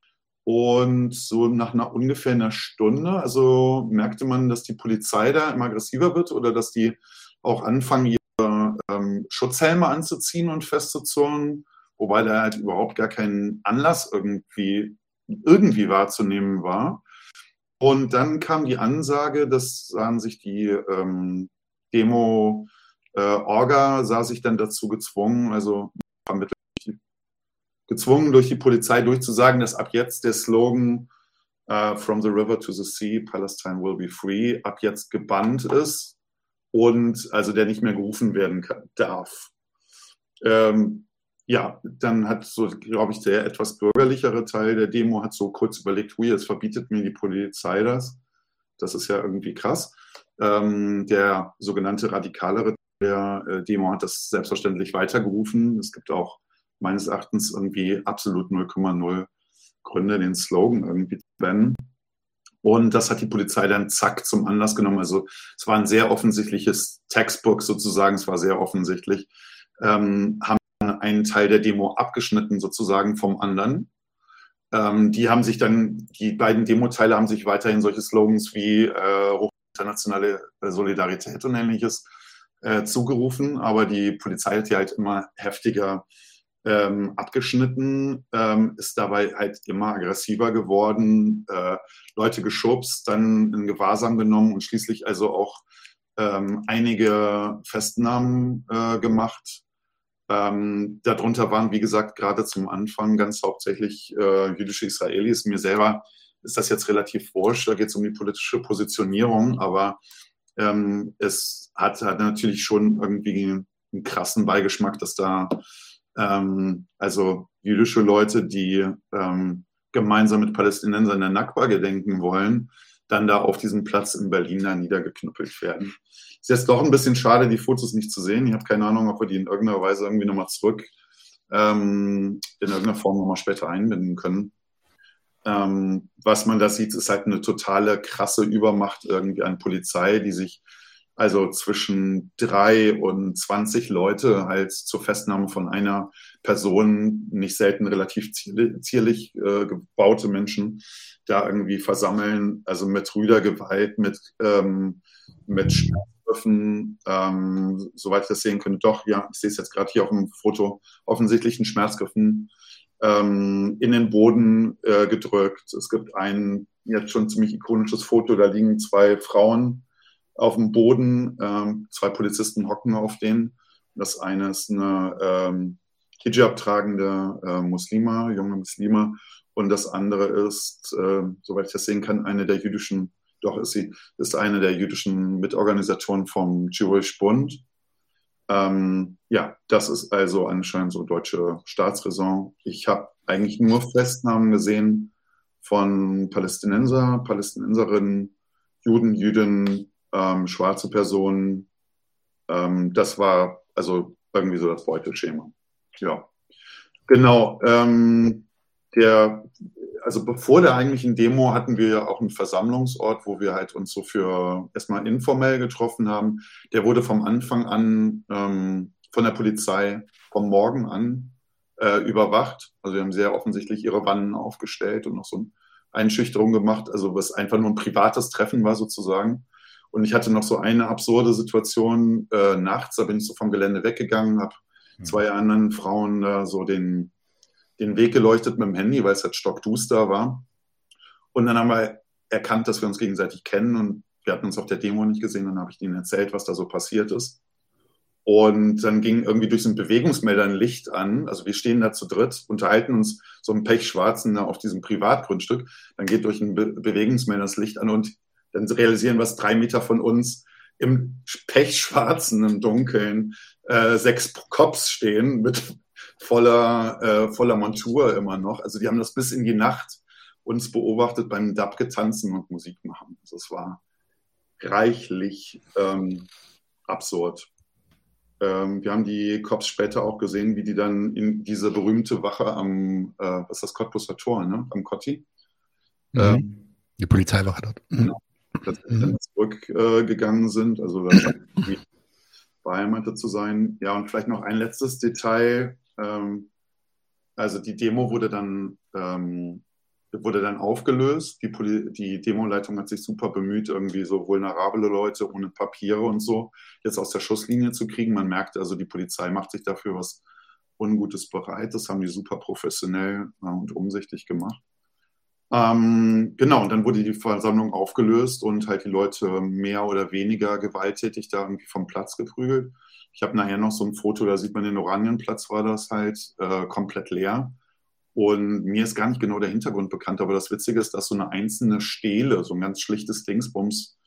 Und so nach einer ungefähr einer Stunde, also merkte man, dass die Polizei da immer aggressiver wird oder dass die auch anfangen, ihre ähm, Schutzhelme anzuziehen und festzuzurren, wobei da halt überhaupt gar kein Anlass irgendwie, irgendwie wahrzunehmen war. Und dann kam die Ansage, das sahen sich die ähm, Demo- äh, Orga sah sich dann dazu gezwungen, also gezwungen durch die Polizei durchzusagen, dass ab jetzt der Slogan uh, From the River to the Sea, Palestine will be free, ab jetzt gebannt ist und also der nicht mehr gerufen werden kann, darf. Ähm, ja, dann hat so, glaube ich, der etwas bürgerlichere Teil der Demo hat so kurz überlegt, hui, jetzt verbietet mir die Polizei das. Das ist ja irgendwie krass. Ähm, der sogenannte radikalere der äh, Demo hat das selbstverständlich weitergerufen. Es gibt auch meines Erachtens irgendwie absolut 0,0 Gründe, den Slogan irgendwie zu benennen. Und das hat die Polizei dann zack zum Anlass genommen. Also es war ein sehr offensichtliches Textbook sozusagen, es war sehr offensichtlich. Ähm, haben einen Teil der Demo abgeschnitten sozusagen vom anderen. Ähm, die haben sich dann, die beiden Demo-Teile haben sich weiterhin solche Slogans wie äh, internationale Solidarität und ähnliches äh, zugerufen, aber die Polizei hat ja halt immer heftiger ähm, abgeschnitten, ähm, ist dabei halt immer aggressiver geworden, äh, Leute geschubst, dann in Gewahrsam genommen und schließlich also auch ähm, einige Festnahmen äh, gemacht. Ähm, darunter waren, wie gesagt, gerade zum Anfang ganz hauptsächlich äh, jüdische Israelis. Mir selber ist das jetzt relativ wurscht, da geht es um die politische Positionierung, aber ähm, es hat, hat natürlich schon irgendwie einen krassen Beigeschmack, dass da ähm, also jüdische Leute, die ähm, gemeinsam mit Palästinensern der Nakba gedenken wollen, dann da auf diesem Platz in Berlin da niedergeknüppelt werden. Ist jetzt doch ein bisschen schade, die Fotos nicht zu sehen. Ich habe keine Ahnung, ob wir die in irgendeiner Weise irgendwie nochmal zurück ähm, in irgendeiner Form nochmal später einbinden können. Ähm, was man da sieht, ist halt eine totale krasse Übermacht irgendwie an Polizei, die sich also zwischen drei und zwanzig Leute halt zur Festnahme von einer Person, nicht selten relativ zierlich äh, gebaute Menschen, da irgendwie versammeln, also mit Rüdergewalt, mit, ähm, mit Schmerzgriffen, ähm, soweit ich das sehen könnte. Doch, ja, ich sehe es jetzt gerade hier auf dem Foto, offensichtlichen Schmerzgriffen ähm, in den Boden äh, gedrückt. Es gibt ein jetzt schon ziemlich ikonisches Foto, da liegen zwei Frauen auf dem Boden, ähm, zwei Polizisten hocken auf denen. Das eine ist eine ähm, Hijab tragende äh, Muslima, junge Muslima, und das andere ist, äh, soweit ich das sehen kann, eine der jüdischen, doch ist sie, ist eine der jüdischen Mitorganisatoren vom Jewish Bund. Ähm, ja, das ist also anscheinend so deutsche Staatsräson. Ich habe eigentlich nur Festnahmen gesehen von Palästinenser, Palästinenserinnen, Juden, Jüdinnen, ähm, schwarze Personen. Ähm, das war also irgendwie so das Beuteschema. Ja, genau. Ähm, der, also bevor der eigentlichen Demo hatten wir ja auch einen Versammlungsort, wo wir halt uns so für erstmal informell getroffen haben. Der wurde vom Anfang an ähm, von der Polizei vom Morgen an äh, überwacht. Also wir haben sehr offensichtlich ihre Wannen aufgestellt und noch so eine Einschüchterung gemacht, also was einfach nur ein privates Treffen war sozusagen. Und ich hatte noch so eine absurde Situation äh, nachts, da bin ich so vom Gelände weggegangen, habe mhm. zwei anderen Frauen da so den den Weg geleuchtet mit dem Handy, weil es halt stockduster war. Und dann haben wir erkannt, dass wir uns gegenseitig kennen und wir hatten uns auf der Demo nicht gesehen. Dann habe ich denen erzählt, was da so passiert ist. Und dann ging irgendwie durch so ein Bewegungsmelder ein Licht an. Also wir stehen da zu dritt, unterhalten uns so im Pechschwarzen auf diesem Privatgrundstück. Dann geht durch ein Be Bewegungsmelder das Licht an und dann realisieren wir es drei Meter von uns im Pechschwarzen, im Dunkeln, äh, sechs Cops stehen mit voller, äh, voller Montur immer noch. Also die haben das bis in die Nacht uns beobachtet beim Dabke tanzen und Musik machen. Also es war reichlich ähm, absurd. Ähm, wir haben die Cops später auch gesehen, wie die dann in diese berühmte Wache am, äh, was ist das, Cottbusser Tor, ne? am Cotti. Mhm. Ähm, die Polizeiwache dort. Mhm. Genau. Dass sie dann zurückgegangen äh, sind, also beheimatet zu sein. Ja, und vielleicht noch ein letztes Detail. Ähm, also die Demo wurde dann, ähm, wurde dann aufgelöst. Die, Poli die Demoleitung hat sich super bemüht, irgendwie so vulnerable Leute ohne Papiere und so jetzt aus der Schusslinie zu kriegen. Man merkt also, die Polizei macht sich dafür was Ungutes bereit. Das haben die super professionell äh, und umsichtig gemacht. Ähm, genau, und dann wurde die Versammlung aufgelöst und halt die Leute mehr oder weniger gewalttätig da irgendwie vom Platz geprügelt. Ich habe nachher noch so ein Foto, da sieht man den Oranienplatz, war das halt äh, komplett leer. Und mir ist gar nicht genau der Hintergrund bekannt, aber das Witzige ist, dass so eine einzelne Stele, so ein ganz schlichtes Dingsbums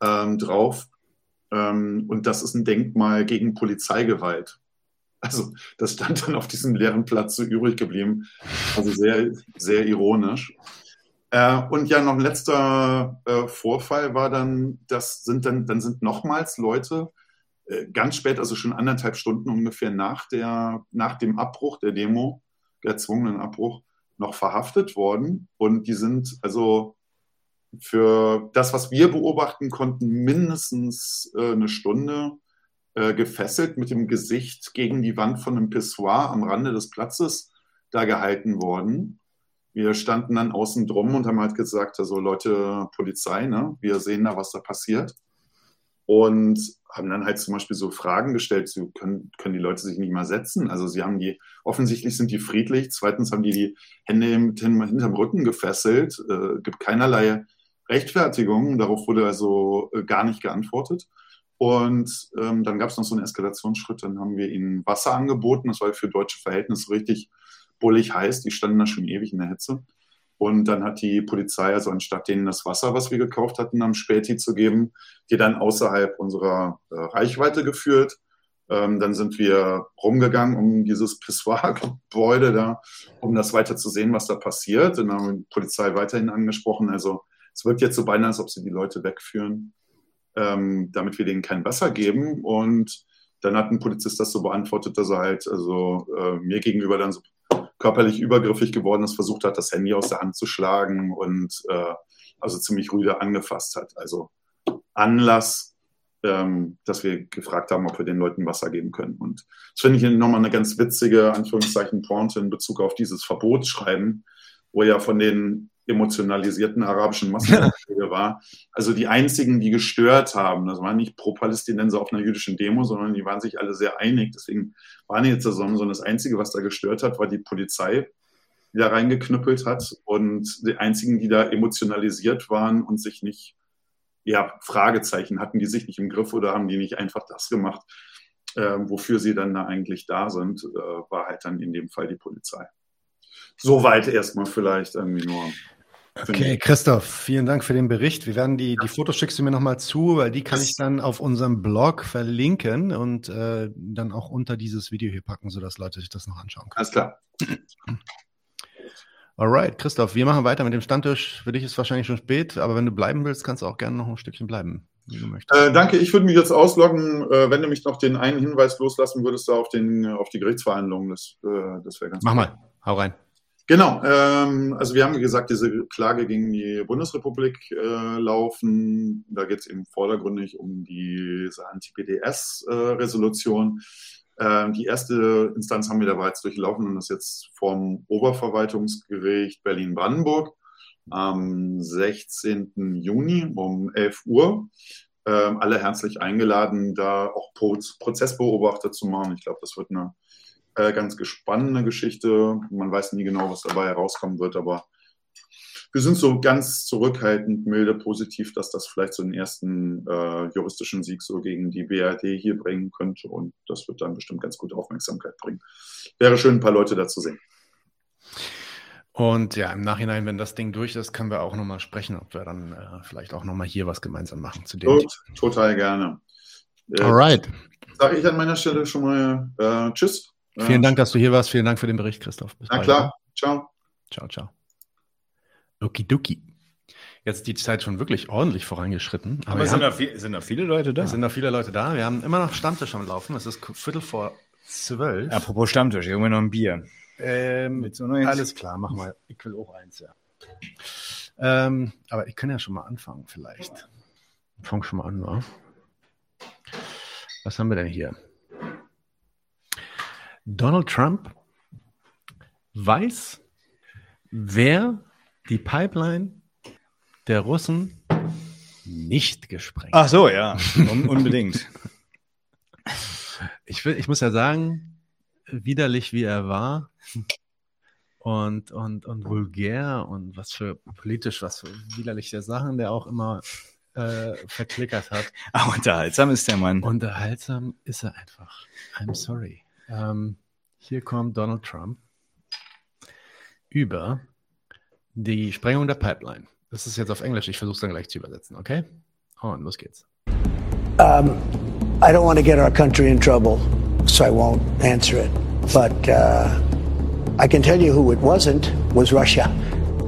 ähm, drauf. Ähm, und das ist ein Denkmal gegen Polizeigewalt. Also das stand dann auf diesem leeren Platz so übrig geblieben. Also sehr, sehr ironisch. Äh, und ja, noch ein letzter äh, Vorfall war dann, das sind dann, dann sind nochmals Leute äh, ganz spät, also schon anderthalb Stunden ungefähr nach, der, nach dem Abbruch der Demo, der erzwungenen Abbruch, noch verhaftet worden. Und die sind also für das, was wir beobachten konnten, mindestens äh, eine Stunde äh, gefesselt mit dem Gesicht gegen die Wand von einem Pissoir am Rande des Platzes da gehalten worden. Wir standen dann außen drum und haben halt gesagt, also Leute, Polizei, ne, wir sehen da, was da passiert. und haben dann halt zum Beispiel so Fragen gestellt, so können, können die Leute sich nicht mal setzen? Also sie haben die, offensichtlich sind die friedlich, zweitens haben die die Hände hinterm Rücken gefesselt, äh, gibt keinerlei Rechtfertigung, darauf wurde also äh, gar nicht geantwortet. Und ähm, dann gab es noch so einen Eskalationsschritt, dann haben wir ihnen Wasser angeboten, das war für deutsche Verhältnisse richtig bullig heiß, die standen da schon ewig in der Hitze. Und dann hat die Polizei, also anstatt denen das Wasser, was wir gekauft hatten, am Späti zu geben, die dann außerhalb unserer äh, Reichweite geführt. Ähm, dann sind wir rumgegangen um dieses Pissoir-Gebäude da, um das weiter zu sehen, was da passiert. Und dann haben wir die Polizei weiterhin angesprochen. Also es wirkt jetzt so beinahe, als ob sie die Leute wegführen, ähm, damit wir denen kein Wasser geben. Und dann hat ein Polizist das so beantwortet, dass er halt also äh, mir gegenüber dann so körperlich übergriffig geworden ist, versucht hat, das Handy aus der Hand zu schlagen und äh, also ziemlich rüde angefasst hat. Also Anlass, ähm, dass wir gefragt haben, ob wir den Leuten Wasser geben können. Und das finde ich nochmal eine ganz witzige, Anführungszeichen, Pointe in Bezug auf dieses Verbotsschreiben, wo ja von den emotionalisierten arabischen Massenanschläge war. Also die einzigen, die gestört haben, das waren nicht Pro-Palästinenser auf einer jüdischen Demo, sondern die waren sich alle sehr einig. Deswegen waren die jetzt zusammen, sondern das Einzige, was da gestört hat, war die Polizei, die da reingeknüppelt hat. Und die einzigen, die da emotionalisiert waren und sich nicht, ja, Fragezeichen, hatten die sich nicht im Griff oder haben die nicht einfach das gemacht, äh, wofür sie dann da eigentlich da sind, äh, war halt dann in dem Fall die Polizei. Soweit erstmal vielleicht irgendwie nur. Okay, Christoph, vielen Dank für den Bericht. Wir werden die, die Fotos schickst du mir nochmal zu, weil die kann ich dann auf unserem Blog verlinken und äh, dann auch unter dieses Video hier packen, sodass Leute sich das noch anschauen können. Alles klar. Alright, Christoph, wir machen weiter mit dem Standtisch. Für dich ist es wahrscheinlich schon spät, aber wenn du bleiben willst, kannst du auch gerne noch ein Stückchen bleiben, wie du möchtest. Äh, danke, ich würde mich jetzt ausloggen, äh, wenn du mich noch den einen Hinweis loslassen würdest da auf, den, auf die Gerichtsverhandlungen. Das, äh, das wäre ganz Mach gut. mal, hau rein. Genau, ähm, also wir haben wie gesagt diese Klage gegen die Bundesrepublik äh, laufen. Da geht es eben vordergründig um diese Anti-PDS-Resolution. Äh, die erste Instanz haben wir da bereits durchlaufen und das jetzt vom Oberverwaltungsgericht Berlin-Brandenburg am 16. Juni um 11 Uhr. Äh, alle herzlich eingeladen, da auch Prozessbeobachter zu machen. Ich glaube, das wird eine äh, ganz gespannte Geschichte. Man weiß nie genau, was dabei herauskommen wird, aber wir sind so ganz zurückhaltend, milde, positiv, dass das vielleicht so einen ersten äh, juristischen Sieg so gegen die BRD hier bringen könnte und das wird dann bestimmt ganz gute Aufmerksamkeit bringen. Wäre schön, ein paar Leute da zu sehen. Und ja, im Nachhinein, wenn das Ding durch ist, können wir auch nochmal sprechen, ob wir dann äh, vielleicht auch nochmal hier was gemeinsam machen zu dem. Tot, total gerne. Äh, Alright. Sage ich an meiner Stelle schon mal äh, Tschüss. Vielen Dank, dass du hier warst. Vielen Dank für den Bericht, Christoph. Bis Na bald. klar. Ciao. Ciao, ciao. Okidoki. Jetzt die Zeit schon wirklich ordentlich vorangeschritten. Aber, aber sind, haben, da viel, sind, da viele Leute da? Sind da viele Leute da? Wir haben immer noch Stammtisch am Laufen. Es ist Viertel vor zwölf. Apropos Stammtisch, irgendwie noch ein Bier. Ähm, so alles klar, mach mal. Ich will auch eins, ja. Ähm, aber ich kann ja schon mal anfangen, vielleicht. Fang schon mal an, wa? Was haben wir denn hier? Donald Trump weiß, wer die Pipeline der Russen nicht gesprengt hat. Ach so, ja, Un unbedingt. ich, will, ich muss ja sagen, widerlich wie er war und, und, und vulgär und was für politisch, was für widerliche Sachen der auch immer äh, verklickert hat. Aber unterhaltsam ist der Mann. Unterhaltsam ist er einfach. I'm sorry. Ähm, hier kommt Donald Trump über die Sprengung der Pipeline. Das ist jetzt auf Englisch, ich versuche es dann gleich zu übersetzen, okay? Und los geht's. Um, I don't want to get our country in trouble, so I won't answer it. But uh, I can tell you who it wasn't was Russia.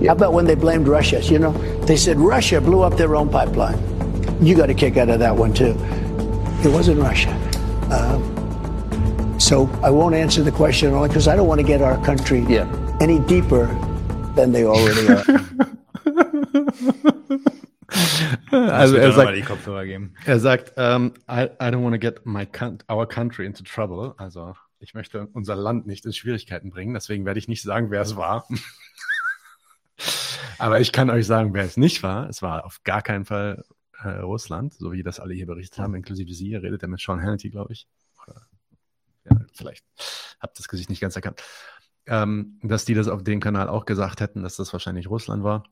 How about when they blamed Russia? You know, they said Russia blew up their own pipeline. You got a kick out of that one too. It wasn't Russia. Uh, so I won't answer the question only because I don't want to get our country yeah. any deeper than they already are. also er sagt, er sagt um, I, I don't want to get my our country into trouble. Also ich möchte unser Land nicht in Schwierigkeiten bringen. Deswegen werde ich nicht sagen, wer es war. Aber ich kann euch sagen, wer es nicht war. Es war auf gar keinen Fall äh, Russland, so wie das alle hier berichtet haben, inklusive Sie, ihr redet ja mit Sean Hannity, glaube ich. Ja, vielleicht habt das Gesicht nicht ganz erkannt. Ähm, dass die das auf dem Kanal auch gesagt hätten, dass das wahrscheinlich Russland war.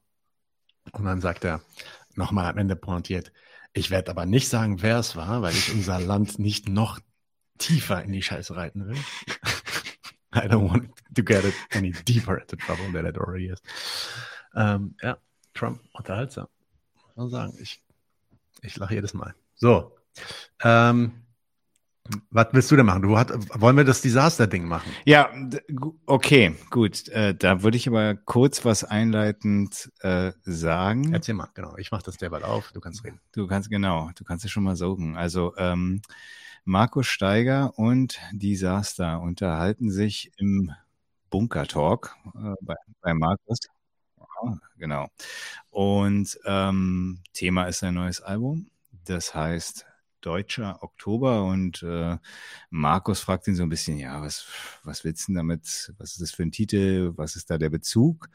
Und dann sagt er nochmal am Ende pointiert, ich werde aber nicht sagen, wer es war, weil ich unser Land nicht noch tiefer in die Scheiße reiten will. I don't want to get it any deeper into trouble than it already is. Ähm, ja, Trump, unterhaltsam. Muss man sagen. Ich, ich lache jedes Mal. So. Ähm, was willst du denn machen? Du hat, wollen wir das Desaster-Ding machen? Ja, okay, gut. Äh, da würde ich aber kurz was einleitend äh, sagen. Erzähl mal, genau. Ich mache das derweil auf, du kannst reden. Du kannst, genau, du kannst es schon mal sagen. Also, ähm, Markus Steiger und Desaster unterhalten sich im Bunker-Talk äh, bei, bei Markus. Ja, genau. Und ähm, Thema ist sein neues Album. Das heißt Deutscher Oktober und äh, Markus fragt ihn so ein bisschen, ja, was, was willst du denn damit? Was ist das für ein Titel? Was ist da der Bezug?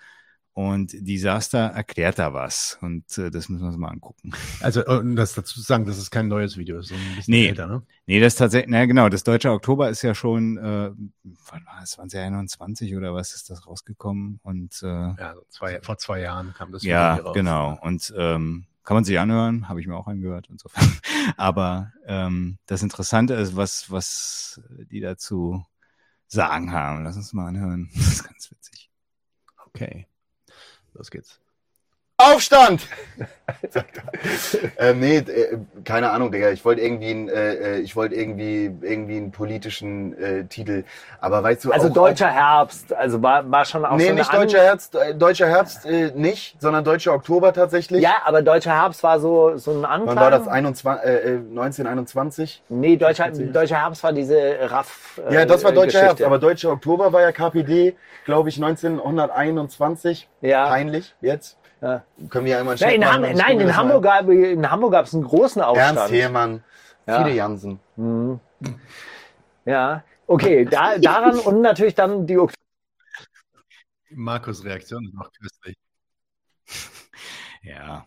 Und Disaster erklärt da was. Und äh, das müssen wir uns mal angucken. Also, um das dazu zu sagen, das ist kein neues Video, ist ein bisschen nee, älter, ne? Nee, das tatsächlich, na genau, das Deutsche Oktober ist ja schon, äh, wann war es, 2021 oder was ist das rausgekommen? Und äh, ja, zwei, vor zwei Jahren kam das Video ja, raus. genau. Und ähm, kann man sich anhören, habe ich mir auch angehört und so. Aber ähm, das Interessante ist, was, was die dazu sagen haben. Lass uns mal anhören. Das ist ganz witzig. Okay. Los geht's. Aufstand! äh, nee, äh, keine Ahnung, Digga. Ich wollte irgendwie, ein, äh, äh, ich wollte irgendwie, irgendwie einen politischen äh, Titel. Aber weißt du Also auch, deutscher Herbst, also war, war schon auch Nee, so nicht deutscher Herbst, äh, deutscher Herbst äh, nicht, sondern deutscher Oktober tatsächlich. Ja, aber deutscher Herbst war so, so ein Anklang. Wann war das? 21, äh, äh, 1921? Nee, deutscher, deutscher Herbst war diese Raff. Äh, Ja, das war deutscher Geschichte. Herbst, aber deutscher Oktober war ja KPD, glaube ich, 1921. Ja. Peinlich, jetzt. Ja. Können wir ja einmal Ja, in nein, in Hamburg, gab, in Hamburg gab es einen großen Aufstand. Ernst Thälmann, Ja. Fide Jansen. Mhm. Ja, okay, da, daran und natürlich dann die Ok- Markus' Reaktion ist noch köstlich. Ja,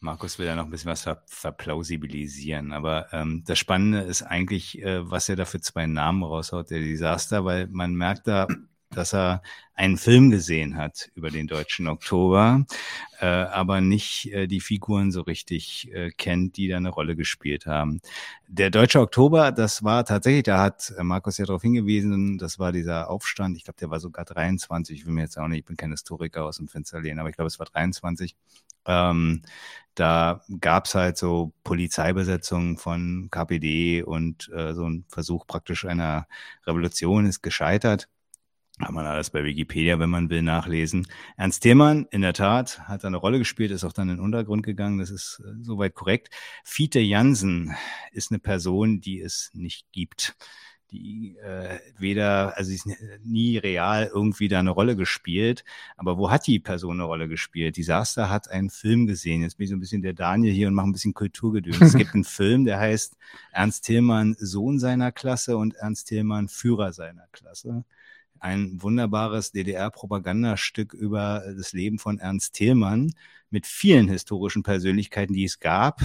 Markus will ja noch ein bisschen was ver verplausibilisieren. Aber ähm, das Spannende ist eigentlich, äh, was er da für zwei Namen raushaut, der Desaster, weil man merkt da, dass er einen Film gesehen hat über den deutschen Oktober, äh, aber nicht äh, die Figuren so richtig äh, kennt, die da eine Rolle gespielt haben. Der deutsche Oktober, das war tatsächlich, da hat äh, Markus ja darauf hingewiesen, das war dieser Aufstand, ich glaube, der war sogar 23, ich will mir jetzt auch nicht, ich bin kein Historiker aus dem Fenster lehnen, aber ich glaube, es war 23. Ähm, da gab's halt so Polizeibesetzungen von KPD und äh, so ein Versuch praktisch einer Revolution ist gescheitert. Kann man alles bei Wikipedia, wenn man will, nachlesen. Ernst Thälmann, in der Tat, hat da eine Rolle gespielt, ist auch dann in den Untergrund gegangen. Das ist äh, soweit korrekt. Fiete Jansen ist eine Person, die es nicht gibt. Die äh, weder, also sie ist nie real irgendwie da eine Rolle gespielt. Aber wo hat die Person eine Rolle gespielt? Disaster hat einen Film gesehen. Jetzt bin ich so ein bisschen der Daniel hier und mache ein bisschen Kulturgedöns. es gibt einen Film, der heißt Ernst Thälmann, Sohn seiner Klasse und Ernst Thälmann, Führer seiner Klasse ein wunderbares DDR-Propagandastück über das Leben von Ernst Thälmann mit vielen historischen Persönlichkeiten, die es gab,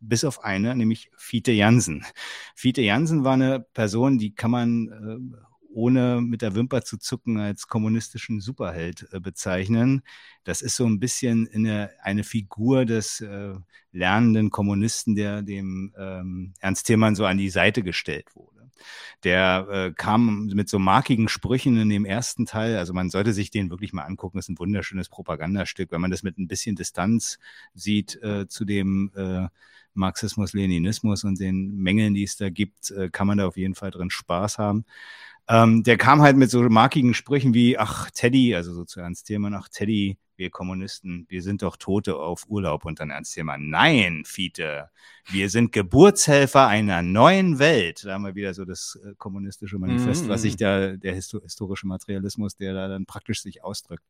bis auf eine, nämlich Fiete Jansen. Fiete Jansen war eine Person, die kann man äh, ohne mit der Wimper zu zucken als kommunistischen Superheld äh, bezeichnen. Das ist so ein bisschen eine, eine Figur des äh, lernenden Kommunisten, der dem ähm, Ernst Thälmann so an die Seite gestellt wurde. Der äh, kam mit so markigen Sprüchen in dem ersten Teil. Also man sollte sich den wirklich mal angucken. Das ist ein wunderschönes Propagandastück. Wenn man das mit ein bisschen Distanz sieht äh, zu dem äh, Marxismus, Leninismus und den Mängeln, die es da gibt, äh, kann man da auf jeden Fall drin Spaß haben. Ähm, der kam halt mit so markigen Sprüchen wie, ach Teddy, also so zu Ernst Thälmann, ach Teddy, wir Kommunisten, wir sind doch Tote auf Urlaub. Und dann Ernst Thälmann, nein, Fiete, wir sind Geburtshelfer einer neuen Welt. Da haben wir wieder so das äh, kommunistische Manifest, Mhm. was sich da, der histo historische Materialismus, der da dann praktisch sich ausdrückt.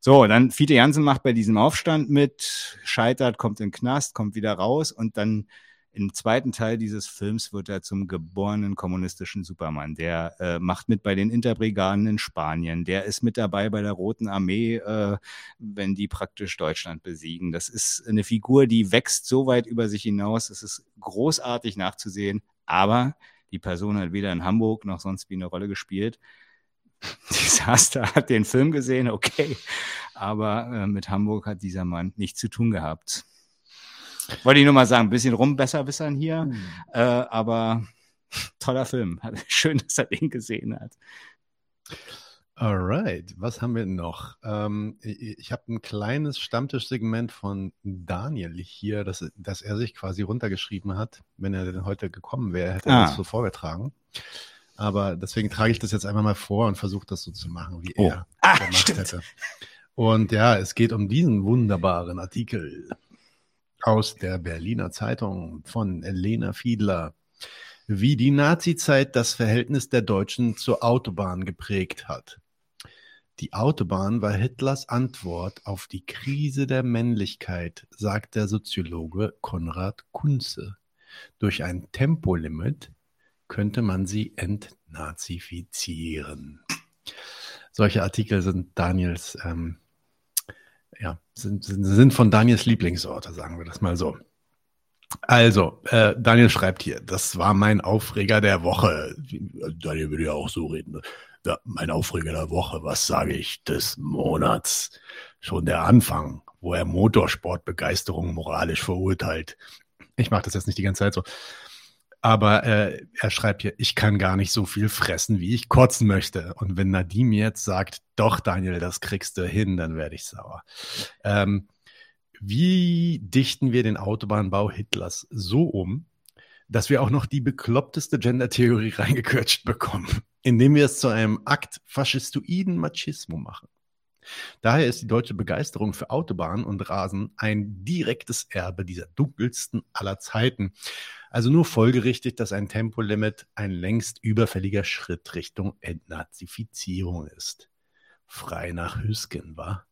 So, dann Fiete Jansen macht bei diesem Aufstand mit, scheitert, kommt in den Knast, kommt wieder raus und dann Im zweiten Teil dieses Films wird er zum geborenen kommunistischen Supermann. Der äh, macht mit bei den Interbrigaden in Spanien. Der ist mit dabei bei der Roten Armee, äh, wenn die praktisch Deutschland besiegen. Das ist eine Figur, die wächst so weit über sich hinaus. Es ist großartig nachzusehen, aber die Person hat weder in Hamburg noch sonst wie eine Rolle gespielt. Desaster hat den Film gesehen, okay, aber äh, mit Hamburg hat dieser Mann nichts zu tun gehabt. Wollte ich nur mal sagen, ein bisschen rumbesserwissern hier, mhm. äh, aber toller Film. Schön, dass er den gesehen hat. Alright, was haben wir noch? Ähm, ich habe ein kleines Stammtischsegment von Daniel hier, das, das er sich quasi runtergeschrieben hat. Wenn er denn heute gekommen wäre, hätte er ah. das so vorgetragen. Aber deswegen trage ich das jetzt einfach mal vor und versuche das so zu machen, wie oh. er ah, gemacht stimmt. hätte. Und ja, es geht um diesen wunderbaren Artikel aus der Berliner Zeitung von Elena Fiedler, wie die Nazizeit das Verhältnis der Deutschen zur Autobahn geprägt hat. Die Autobahn war Hitlers Antwort auf die Krise der Männlichkeit, sagt der Soziologe Konrad Kunze. Durch ein Tempolimit könnte man sie entnazifizieren. Solche Artikel sind Daniels ähm, ja, sind, sind, sind von Daniels Lieblingsorte, sagen wir das mal so. Also, äh, Daniel schreibt hier, das war mein Aufreger der Woche. Daniel würde ja auch so reden. Ja, mein Aufreger der Woche, was sage ich, des Monats. Schon der Anfang, wo er Motorsportbegeisterung moralisch verurteilt. Ich mache das jetzt nicht die ganze Zeit so. Aber äh, er schreibt hier, ich kann gar nicht so viel fressen, wie ich kotzen möchte. Und wenn Nadim jetzt sagt, doch, Daniel, das kriegst du hin, dann werde ich sauer. Ähm, wie dichten wir den Autobahnbau Hitlers so um, dass wir auch noch die bekloppteste Gender-Theorie reingekürzt bekommen, indem wir es zu einem Akt faschistoiden Machismo machen? Daher ist die deutsche Begeisterung für Autobahnen und Rasen ein direktes Erbe dieser dunkelsten aller Zeiten. Also nur folgerichtig, dass ein Tempolimit ein längst überfälliger Schritt Richtung Entnazifizierung ist. Frei nach Hüsken, war.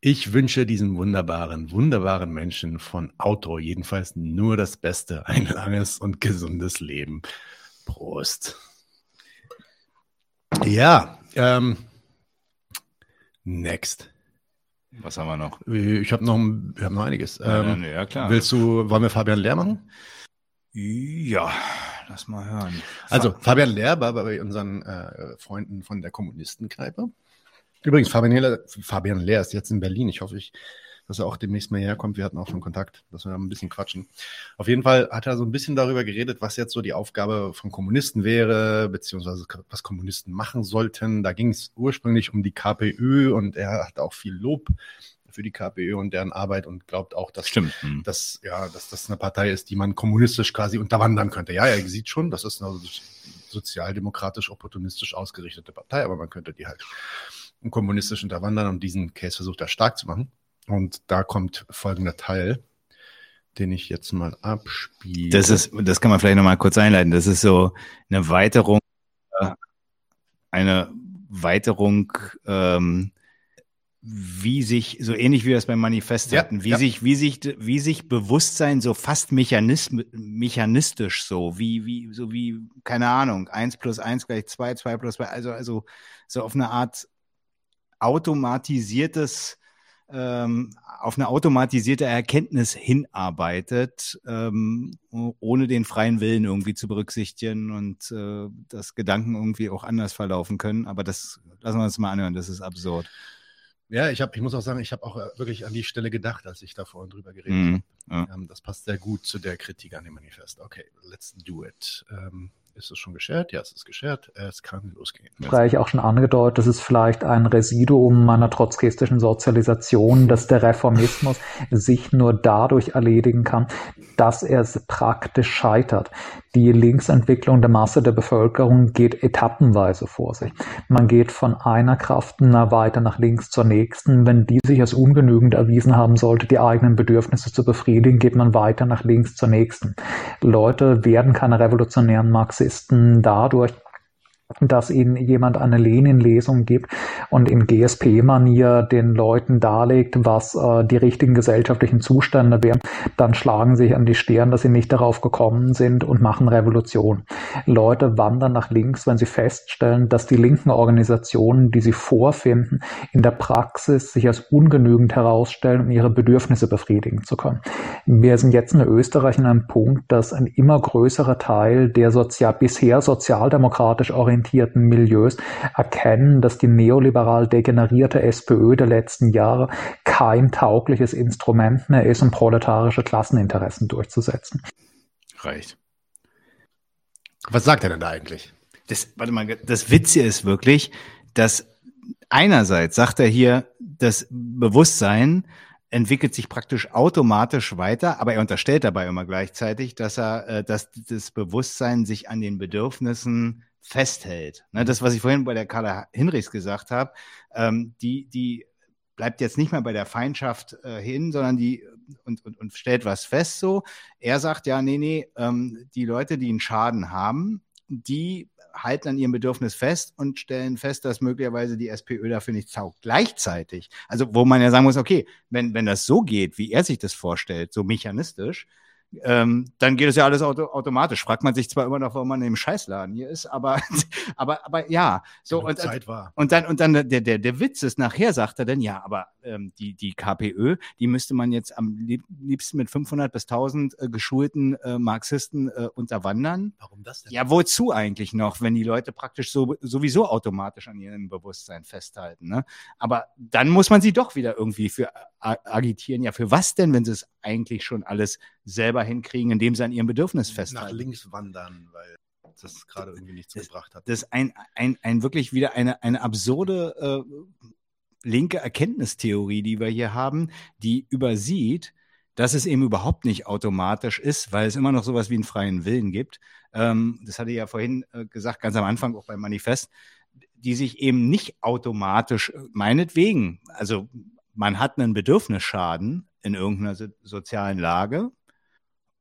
Ich wünsche diesen wunderbaren, wunderbaren Menschen von Auto jedenfalls nur das Beste, ein langes und gesundes Leben. Prost. Ja, ähm, Next. Was haben wir noch? Ich habe noch, wir haben noch einiges. Ja, ähm, ja, klar. Willst du, wollen wir Fabian Lehr machen? Ja, lass mal hören. Also, Fabian Lehr war bei unseren äh, Freunden von der Kommunistenkneipe. Übrigens, Fabian Lehr, Fabian Lehr ist jetzt in Berlin. Ich hoffe, ich dass er auch demnächst mal herkommt. Wir hatten auch schon Kontakt, dass wir ein bisschen quatschen. Auf jeden Fall hat er so ein bisschen darüber geredet, was jetzt so die Aufgabe von Kommunisten wäre, beziehungsweise was Kommunisten machen sollten. Da ging es ursprünglich um die KPÖ und er hat auch viel Lob für die KPÖ und deren Arbeit und glaubt auch, dass, Stimmt. dass, ja, dass das eine Partei ist, die man kommunistisch quasi unterwandern könnte. Ja, er sieht schon, das ist eine sozialdemokratisch opportunistisch ausgerichtete Partei, aber man könnte die halt kommunistisch unterwandern und diesen Case versucht er stark zu machen. Und da kommt folgender Teil, den ich jetzt mal abspiele. Das ist, das kann man vielleicht nochmal kurz einleiten. Das ist so eine Weiterung, äh, eine Weiterung, ähm, wie sich, so ähnlich wie wir es beim Manifest ja, hatten, wie ja. sich, wie sich, wie sich Bewusstsein so fast mechanism, mechanistisch so, wie, wie, so wie, keine Ahnung, eins plus eins gleich zwei, zwei plus zwei, also, also, so auf eine Art automatisiertes, ähm, auf eine automatisierte Erkenntnis hinarbeitet, ähm, ohne den freien Willen irgendwie zu berücksichtigen und äh, dass Gedanken irgendwie auch anders verlaufen können. Aber das lassen wir uns mal anhören, das ist absurd. Ja, ich, hab, ich muss auch sagen, ich habe auch äh, wirklich an die Stelle gedacht, als ich da vorhin drüber geredet mm, habe. Ja. Ähm, das passt sehr gut zu der Kritik an dem Manifest. Okay, let's do it. Ähm, ist es schon geshared? Ja, es ist geshared. Es kann losgehen. ich auch schon angedeutet, das ist vielleicht ein Residuum meiner trotzkistischen Sozialisation, dass der Reformismus sich nur dadurch erledigen kann, dass er praktisch scheitert. Die Linksentwicklung der Masse der Bevölkerung geht etappenweise vor sich. Man geht von einer Kraft weiter nach links zur nächsten. Wenn die sich als ungenügend erwiesen haben sollte, die eigenen Bedürfnisse zu befriedigen, geht man weiter nach links zur nächsten. Leute werden keine revolutionären Marxisten dadurch, dass ihnen jemand eine Lenin-Lesung gibt und in GSP-Manier den Leuten darlegt, was äh, die richtigen gesellschaftlichen Zustände wären, dann schlagen sich an die Stirn, dass sie nicht darauf gekommen sind und machen Revolution. Leute wandern nach links, wenn sie feststellen, dass die linken Organisationen, die sie vorfinden, in der Praxis sich als ungenügend herausstellen, um ihre Bedürfnisse befriedigen zu können. Wir sind jetzt in Österreich an einem Punkt, dass ein immer größerer Teil der sozial bisher sozialdemokratisch orientierten orientierten Milieus erkennen, dass die neoliberal degenerierte SPÖ der letzten Jahre kein taugliches Instrument mehr ist, um proletarische Klasseninteressen durchzusetzen. Reicht. Was sagt er denn da eigentlich? Das, warte mal, das Witzige ist wirklich, dass einerseits sagt er hier, das Bewusstsein entwickelt sich praktisch automatisch weiter, aber er unterstellt dabei immer gleichzeitig, dass er, äh, dass das Bewusstsein sich an den Bedürfnissen festhält. Ne, das, was ich vorhin bei der Carla Hinrichs gesagt habe, ähm, die, die bleibt jetzt nicht mehr bei der Feindschaft äh, hin, sondern die und, und, und stellt was fest so. Er sagt ja, nee, nee, ähm, die Leute, die einen Schaden haben, die halten an ihrem Bedürfnis fest und stellen fest, dass möglicherweise die SPÖ dafür nicht taugt. Gleichzeitig, also wo man ja sagen muss, okay, wenn, wenn das so geht, wie er sich das vorstellt, so mechanistisch, ähm, dann geht es ja alles auto automatisch. Fragt man sich zwar immer noch, warum man im Scheißladen hier ist, aber, aber, aber ja. So, und, Zeit war. und dann, und dann der, der, der Witz ist, nachher sagt er dann, ja, aber ähm, die, die KPÖ, die müsste man jetzt am liebsten mit 500 bis 1000 äh, geschulten äh, Marxisten äh, unterwandern. Warum das denn? Ja, wozu eigentlich noch, wenn die Leute praktisch so, sowieso automatisch an ihrem Bewusstsein festhalten? Ne? Aber dann muss man sie doch wieder irgendwie für agitieren. Ja, für was denn, wenn sie es eigentlich schon alles selber hinkriegen, indem sie an ihrem Bedürfnis festhalten? Nach links wandern, weil das gerade irgendwie nichts das, gebracht hat. Das ist ein, ein, ein wirklich wieder eine, eine absurde äh, linke Erkenntnistheorie, die wir hier haben, die übersieht, dass es eben überhaupt nicht automatisch ist, weil es immer noch sowas wie einen freien Willen gibt. Ähm, das hatte ich ja vorhin äh, gesagt, ganz am Anfang auch beim Manifest, die sich eben nicht automatisch, äh, meinetwegen, also man hat einen Bedürfnisschaden in irgendeiner so sozialen Lage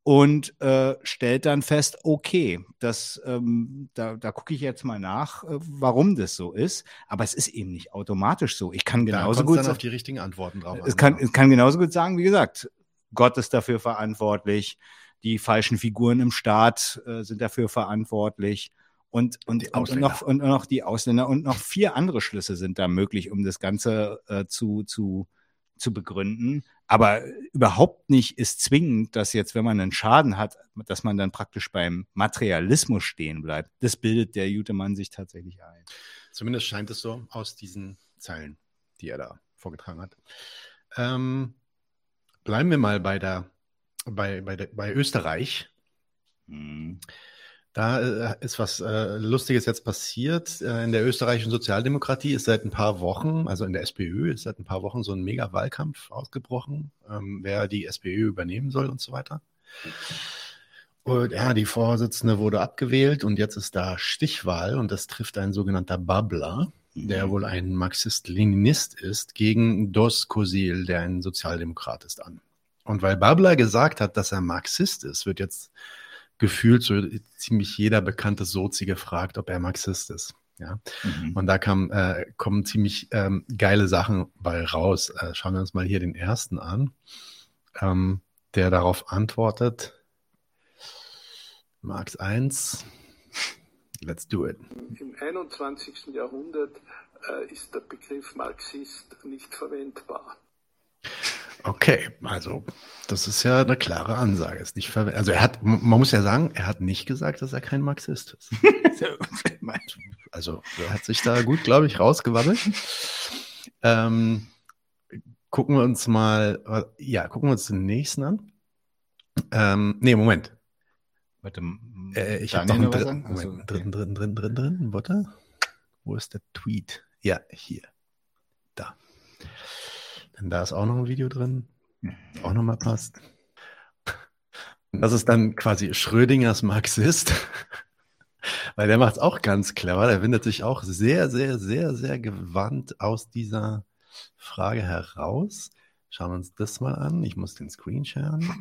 und äh, stellt dann fest, okay, das, ähm, da, da gucke ich jetzt mal nach, äh, warum das so ist. Aber es ist eben nicht automatisch so. Ich kann genauso da gut dann auf die richtigen Antworten drauf. es kann, es kann genauso gut sagen, wie gesagt, Gott ist dafür verantwortlich, die falschen Figuren im Staat äh, sind dafür verantwortlich. Und, und, und, und, noch, und noch die Ausländer und noch vier andere Schlüsse sind da möglich, um das Ganze äh, zu, zu, zu begründen. Aber überhaupt nicht ist zwingend, dass jetzt, wenn man einen Schaden hat, dass man dann praktisch beim Materialismus stehen bleibt. Das bildet der Jutemann sich tatsächlich ein. Zumindest scheint es so aus diesen Zeilen, die er da vorgetragen hat. Ähm, bleiben wir mal bei der, bei, bei, der, bei Österreich. Hm. Da äh, ist was äh, Lustiges jetzt passiert. Äh, in der österreichischen Sozialdemokratie ist seit ein paar Wochen, also in der SPÖ, ist seit ein paar Wochen so ein Mega-Wahlkampf ausgebrochen, ähm, wer die SPÖ übernehmen soll und so weiter. Und ja, die Vorsitzende wurde abgewählt und jetzt ist da Stichwahl und das trifft ein sogenannter Babbler, der wohl ein Marxist-Leninist ist, gegen Dos Kosil, der ein Sozialdemokrat ist, an. Und weil Babbler gesagt hat, dass er Marxist ist, wird jetzt gefühlt so ziemlich jeder bekannte Sozi gefragt, ob er Marxist ist. Ja, mhm. und da kam, äh, kommen ziemlich ähm, geile Sachen bei raus. Äh, schauen wir uns mal hier den ersten an, ähm, der darauf antwortet. Marx 1. Let's do it. Im 21. Jahrhundert äh, ist der Begriff Marxist nicht verwendbar. Okay, also das ist ja eine klare Ansage. Ist nicht also er hat, man muss ja sagen, er hat nicht gesagt, dass er kein Marxist ist. also er hat sich da gut, glaube ich, rausgewabbelt. Ähm, gucken wir uns mal, ja, gucken wir uns den nächsten an. Ähm, nee, Moment. Warte, äh, ich habe noch einen dritten, Moment, also, okay. dritten, dritten, dritten, dritten, dritten, warte. Wo ist der Tweet? Ja, hier. Da. Denn da ist auch noch ein Video drin, auch nochmal passt. Das ist dann quasi Schrödingers Marxist, weil der macht es auch ganz clever. Der windet sich auch sehr, sehr, sehr, sehr gewandt aus dieser Frage heraus. Schauen wir uns das mal an. Ich muss den Screen sharen.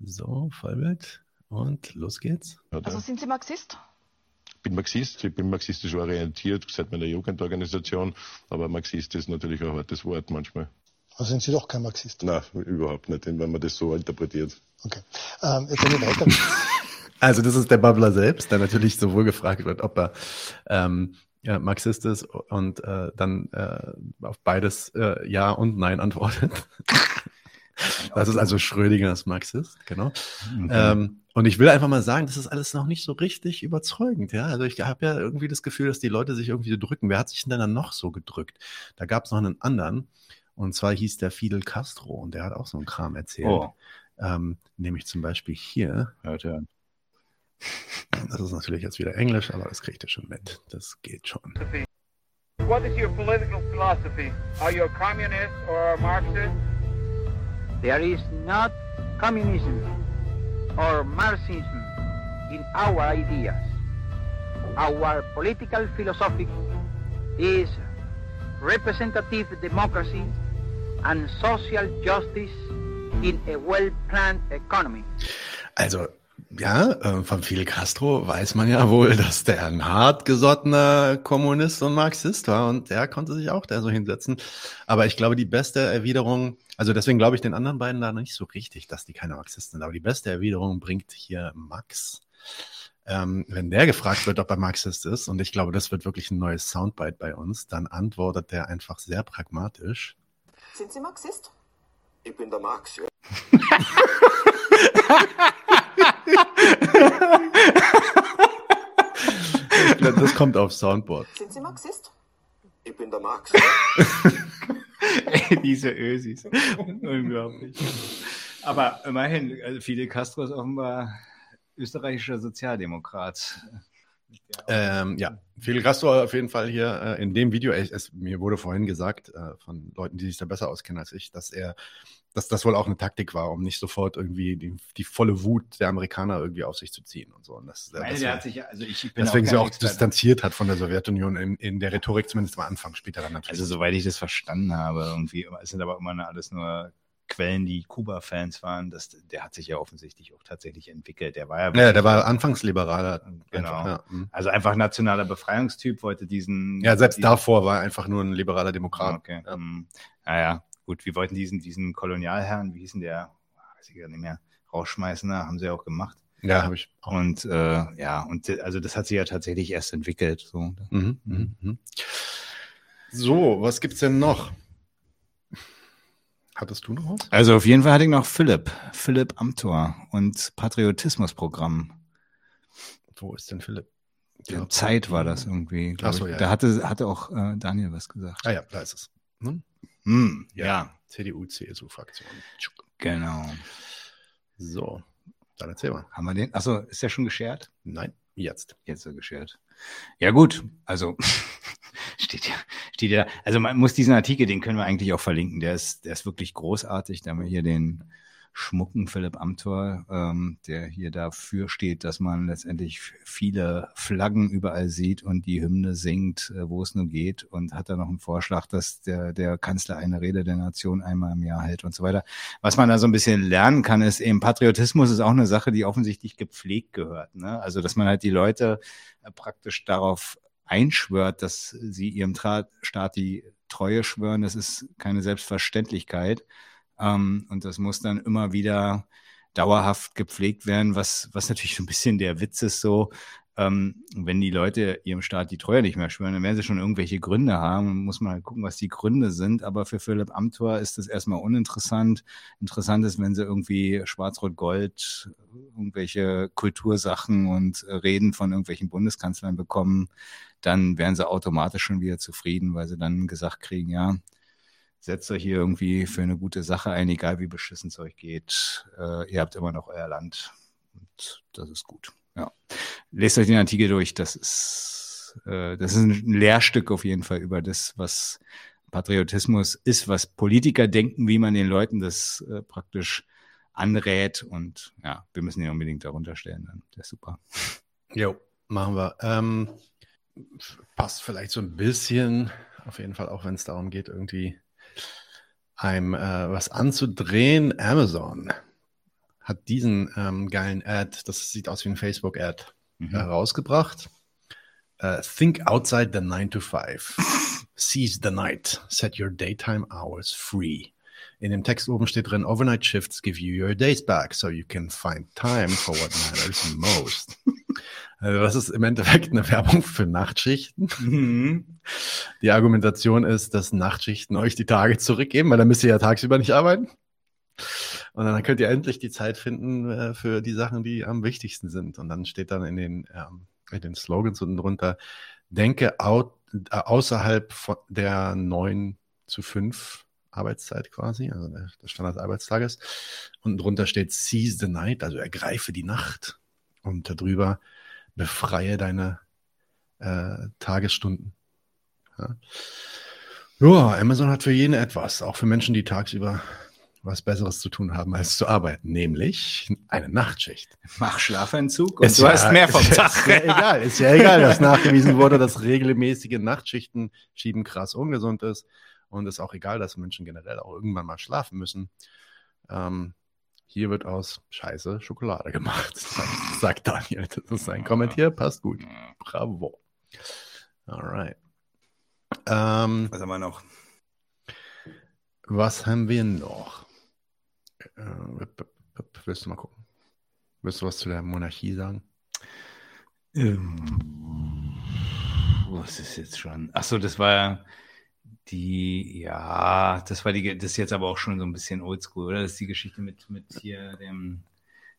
So, Vollbild. Und los geht's. Also sind Sie Marxist? Bin Marxist, ich bin marxistisch orientiert seit meiner Jugendorganisation, aber Marxist ist natürlich ein hartes Wort manchmal. Also sind Sie doch kein Marxist? Nein, überhaupt nicht, wenn man das so interpretiert. Okay. Ähm, jetzt gehen wir weiter. Also das ist der Bubbler selbst, der natürlich sowohl gefragt wird, ob er ähm, ja, Marxist ist und äh, dann äh, auf beides äh, Ja und Nein antwortet. das ist also Schrödingers Marxist, genau. Mhm. Ähm, und ich will einfach mal sagen, das ist alles noch nicht so richtig überzeugend. Ja, also ich habe ja irgendwie das Gefühl, dass die Leute sich irgendwie so drücken. Wer hat sich denn dann noch so gedrückt? Da gab es noch einen anderen. Und zwar hieß der Fidel Castro und der hat auch so einen Kram erzählt. Oh. Ähm, nämlich zum Beispiel hier. Hört ja. Das ist natürlich jetzt wieder Englisch, aber das kriegt ihr schon mit. Das geht schon. What is your political philosophy? Are you a communist or a Marxist? There is not communism or Marxism in our ideas. Our political philosophy is representative democracy and social justice in a well-planned economy. Also, ja, äh, von Fidel Castro weiß man ja wohl, dass der ein hartgesottener Kommunist und Marxist war und der konnte sich auch da so hinsetzen. Aber ich glaube, die beste Erwiderung, also deswegen glaube ich den anderen beiden da nicht so richtig, dass die keine Marxisten sind. Aber die beste Erwiderung bringt hier Max. Ähm, wenn der gefragt wird, ob er Marxist ist, und ich glaube, das wird wirklich ein neues Soundbite bei uns, dann antwortet der einfach sehr pragmatisch. Sind Sie Marxist? Ich bin der Marx, ja. Das kommt auf Soundboard. Sind Sie Marxist? Ich bin der Marx. Diese Ösis. Unglaublich. Aber immerhin, also Fidel Castro ist offenbar österreichischer Sozialdemokrat. Ähm, ja, Fidel Castro auf jeden Fall hier äh, in dem Video. Es, es, mir wurde vorhin gesagt äh, von Leuten, die sich da besser auskennen als ich, dass er, dass das wohl auch eine Taktik war, um nicht sofort irgendwie die, die volle Wut der Amerikaner irgendwie auf sich zu ziehen und so. Und das, Ich meine, war- sich also ich bin deswegen auch sie auch Experte. distanziert hat von der Sowjetunion in, in der Rhetorik, zumindest am Anfang, später dann natürlich. Also soweit ich das verstanden habe, irgendwie, es sind aber immer alles nur Quellen, die Kuba-Fans waren. Das, der hat sich ja offensichtlich auch tatsächlich entwickelt. Der war ja, ja, der war anfangs liberaler. Genau. Einfach, ja. mhm. Also einfach nationaler Befreiungstyp, wollte diesen. ja, selbst diesen- davor war er einfach nur ein liberaler Demokrat. Okay. hm. Naja, gut, wir wollten diesen, diesen Kolonialherrn, wie hieß denn der? Weiß ich gar nicht mehr. Rausschmeißen, haben sie auch gemacht. Ja, habe ich Und äh, ja, und also das hat sich ja tatsächlich erst entwickelt. So. Mhm, mhm, mhm. So, was gibt's denn noch? Hattest du noch was? Also auf jeden Fall hatte ich noch Philipp, Philipp Amthor und Patriotismusprogramm. Wo ist denn Philipp? Der Zeit war das irgendwie. glaub Ach so, ich. ja, Da ja. hatte, hatte auch äh, Daniel was gesagt. Ah ja, da ist es. Hm? Hm, ja. CDU, CSU-Fraktion. Genau. So, dann erzähl mal. Haben wir den? Achso, ist der schon geshared? Nein, jetzt. Jetzt so geshared. Ja, gut. Also steht ja, steht ja. Also man muss diesen Artikel, den können wir eigentlich auch verlinken. Der ist, der ist wirklich großartig. Da haben wir hier den schmucken Philipp Amthor, ähm, der hier dafür steht, dass man letztendlich viele Flaggen überall sieht und die Hymne singt, äh, wo es nur geht und hat da noch einen Vorschlag, dass der, der Kanzler eine Rede der Nation einmal im Jahr hält und so weiter. Was man da so ein bisschen lernen kann, ist eben Patriotismus ist auch eine Sache, die offensichtlich gepflegt gehört. Ne? Also, dass man halt die Leute äh, praktisch darauf einschwört, dass sie ihrem Tra Staat die Treue schwören, das ist keine Selbstverständlichkeit. Ähm, und das muss dann immer wieder dauerhaft gepflegt werden, was, was natürlich so ein bisschen der Witz ist so, ähm, wenn die Leute ihrem Staat die Treue nicht mehr schwören, dann werden sie schon irgendwelche Gründe haben. Muss man halt gucken, was die Gründe sind. Aber für Philipp Amthor ist das erstmal uninteressant. Interessant ist, wenn sie irgendwie Schwarz-Rot-Gold, irgendwelche Kultursachen und äh, Reden von irgendwelchen Bundeskanzlern bekommen, dann wären sie automatisch schon wieder zufrieden, weil sie dann gesagt kriegen, ja, setzt euch hier irgendwie für eine gute Sache ein, egal wie beschissen es euch geht. Äh, ihr habt immer noch euer Land. Und das ist gut. Ja. Lest euch den Artikel durch. Das ist, äh, das ist ein Lehrstück auf jeden Fall über das, was Patriotismus ist, was Politiker denken, wie man den Leuten das äh, praktisch anrät. Und ja, wir müssen ihn unbedingt darunter stellen. Dann. Der ist super. Jo, machen wir. Ähm, passt vielleicht so ein bisschen, auf jeden Fall, auch wenn es darum geht, irgendwie einem äh, was anzudrehen. Amazon hat diesen ähm, geilen Ad, das sieht aus wie ein Facebook-Ad, Mhm. herausgebracht. Uh, think outside the 9 to 5. Seize the night. Set your daytime hours free. In dem Text oben steht drin, Overnight Shifts give you your days back, so you can find time for what matters most. Also das ist im Endeffekt eine Werbung für Nachtschichten. Mhm. Die Argumentation ist, dass Nachtschichten euch die Tage zurückgeben, weil dann müsst ihr ja tagsüber nicht arbeiten. Und dann könnt ihr endlich die Zeit finden äh, für die Sachen, die am wichtigsten sind. Und dann steht dann in den, ähm, in den Slogans unten drunter, denke out, äh, außerhalb von der 9 zu 5 Arbeitszeit quasi, also der, Standardarbeitstages. Und drunter steht Seize the Night, also ergreife die Nacht. Und darüber befreie deine äh, Tagesstunden. Ja. ja, Amazon hat für jeden etwas, auch für Menschen, die tagsüber was Besseres zu tun haben, als zu arbeiten, nämlich eine Nachtschicht. Mach Schlafentzug und Ist du ja- hast mehr vom ist Tag. ja egal, ist ja egal, dass nachgewiesen wurde, dass regelmäßige Nachtschichten schieben krass ungesund ist. Und ist auch egal, dass Menschen generell auch irgendwann mal schlafen müssen. Ähm, hier wird aus Scheiße Schokolade gemacht, sagt, Daniel. Das ist ein Kommentier, passt gut. Bravo. Alright. Ähm, Was haben wir noch? was haben wir noch? Äh, willst du mal gucken? Willst du was zu der Monarchie sagen? Ähm, was ist jetzt schon? Ach so, das war die, ja, das war die, das ist jetzt aber auch schon so ein bisschen oldschool, oder? Das ist die Geschichte mit, mit hier dem,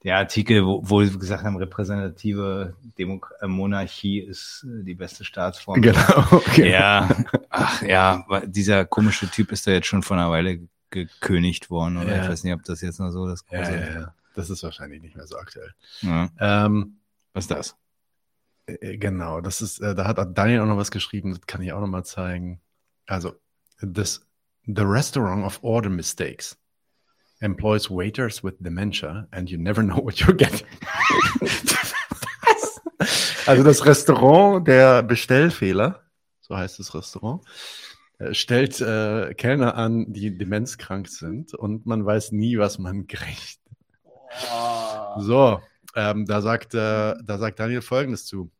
der Artikel, wo, wo wir gesagt haben, repräsentative Demok äh, Monarchie ist äh, die beste Staatsform. Genau, okay. Ja, ach ja, dieser komische Typ ist da jetzt schon vor einer Weile gekönigt worden, oder? Ja. Ich weiß nicht, ob das jetzt noch so das große. ja, ja. Das ist wahrscheinlich nicht mehr so aktuell. Ähm, Was ist das? Äh, Genau, das ist, äh, da hat Daniel auch noch was geschrieben, das kann ich auch noch mal zeigen. Also, this, the restaurant of order mistakes employs waiters with dementia and you never know what you're getting. also das Restaurant der Bestellfehler, so heißt das Restaurant, äh, stellt äh, Kellner an, die demenzkrank sind und man weiß nie, was man kriegt. So, ähm, da, sagt, äh, da sagt Daniel Folgendes zu.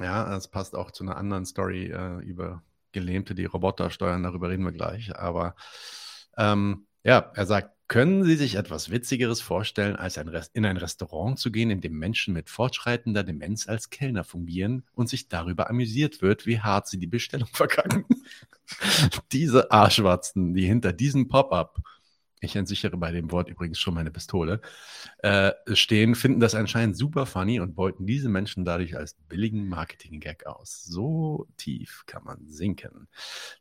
Ja, das passt auch zu einer anderen Story äh, über Gelähmte, die Roboter steuern, darüber reden wir gleich. Aber ähm, ja, er sagt, können Sie sich etwas Witzigeres vorstellen, als ein in ein Restaurant zu gehen, in dem Menschen mit fortschreitender Demenz als Kellner fungieren und sich darüber amüsiert wird, wie hart sie die Bestellung verkacken? Diese Arschwatzen, die hinter diesem Pop-up ich entsichere bei dem Wort übrigens schon meine Pistole, äh, stehen, finden das anscheinend super funny und beuten diese Menschen dadurch als billigen Marketing-Gag aus. So tief kann man sinken.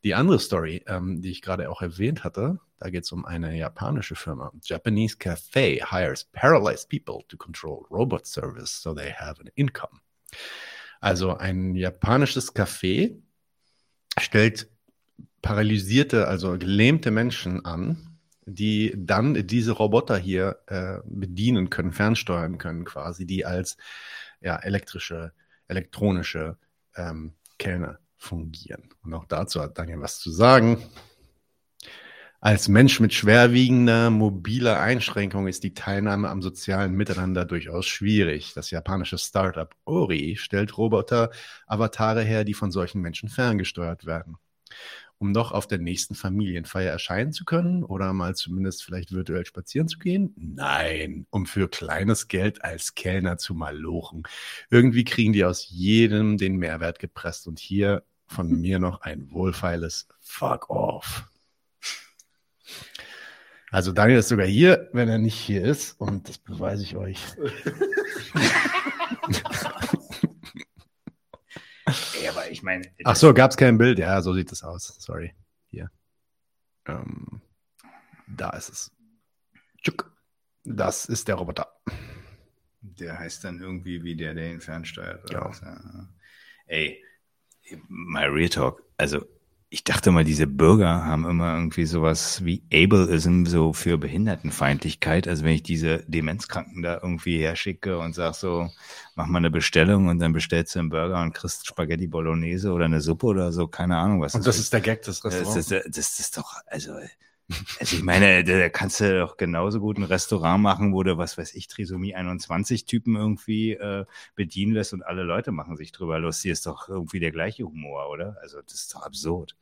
Die andere Story, ähm, die ich gerade auch erwähnt hatte, da geht es um eine japanische Firma. Japanese Cafe hires paralyzed people to control robot service so they have an income. Also ein japanisches Café stellt paralysierte, also gelähmte Menschen an, die dann diese Roboter hier äh, bedienen können, fernsteuern können, quasi, die als ja, elektrische, elektronische ähm, Kellner fungieren. Und auch dazu hat Daniel was zu sagen. Als Mensch mit schwerwiegender mobiler Einschränkung ist die Teilnahme am sozialen Miteinander durchaus schwierig. Das japanische Startup Ori stellt Roboter-Avatare her, die von solchen Menschen ferngesteuert werden um noch auf der nächsten Familienfeier erscheinen zu können oder mal zumindest vielleicht virtuell spazieren zu gehen? Nein, um für kleines Geld als Kellner zu malochen. Irgendwie kriegen die aus jedem den Mehrwert gepresst und hier von mir noch ein wohlfeiles Fuck off. Also Daniel ist sogar hier, wenn er nicht hier ist und das beweise ich euch. Ey, aber ich meine. Ach so, gab es kein Bild? Ja, so sieht es aus. Sorry. Hier. Ähm, da ist es. Tschuk. Das ist der Roboter. Der heißt dann irgendwie wie der, der ihn fernsteuert. Oder Ja. was. Ey, mal Real Talk. Also, ich dachte mal, diese Bürger haben immer irgendwie sowas wie Ableism so für Behindertenfeindlichkeit. Also wenn ich diese Demenzkranken da irgendwie herschicke und sag so, mach mal eine Bestellung und dann bestellst du einen Burger und kriegst Spaghetti Bolognese oder eine Suppe oder so, keine Ahnung was. Und das ist der Gag des Das Restaurants. ist, das ist doch, also, Also ich meine, da kannst du doch genauso gut ein Restaurant machen, wo du, was weiß ich, Trisomie 21 Typen irgendwie äh, bedienen lässt und alle Leute machen sich drüber lustig. Ist doch irgendwie der gleiche Humor, oder? Also das ist doch absurd.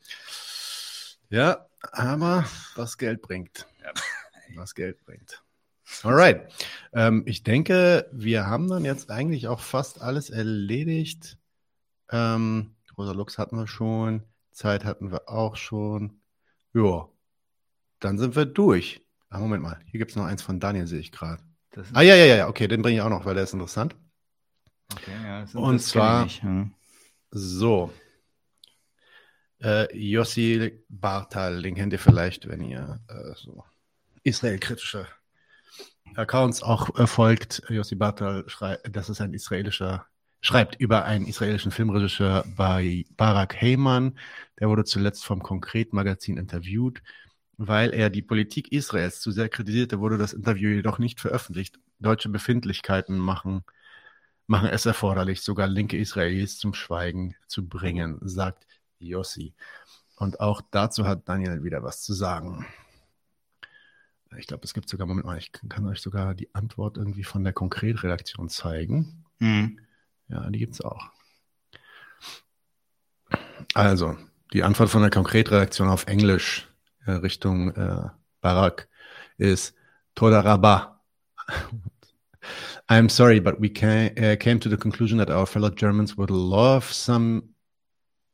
Ja, aber was Geld bringt. Was Geld bringt. Alright. Ähm, ich denke, wir haben dann jetzt eigentlich auch fast alles erledigt. Ähm, Rosa Lux hatten wir schon, Zeit hatten wir auch schon. Ja, dann sind wir durch. Ah, Moment mal, hier gibt es noch eins von Daniel, sehe ich gerade. Ah, ja, ja, ja, okay, den bringe ich auch noch, weil der ist interessant. Okay, ja, das- Und das zwar, ich ja. so, äh, Yossi Bartal, den kennt ihr vielleicht, wenn ihr äh, so israelkritische Accounts auch äh, folgt. Yossi Bartal, das ist ein israelischer, schreibt über einen israelischen Filmregisseur bei Barak Heyman. Der wurde zuletzt vom Konkret-Magazin interviewt. Weil er die Politik Israels zu sehr kritisierte, wurde das Interview jedoch nicht veröffentlicht. Deutsche Befindlichkeiten machen machen es erforderlich, sogar linke Israelis zum Schweigen zu bringen, sagt Yossi. Und auch dazu hat Daniel wieder was zu sagen. Ich glaube, es gibt sogar, Moment mal, ich kann euch sogar die Antwort irgendwie von der Konkretredaktion zeigen. Mhm. Ja, die gibt es auch. Also, die Antwort von der Konkretredaktion auf Englisch Richtung äh, Barak ist Toda Rabba. I'm sorry, but we ca- uh, came to the conclusion that our fellow Germans would love some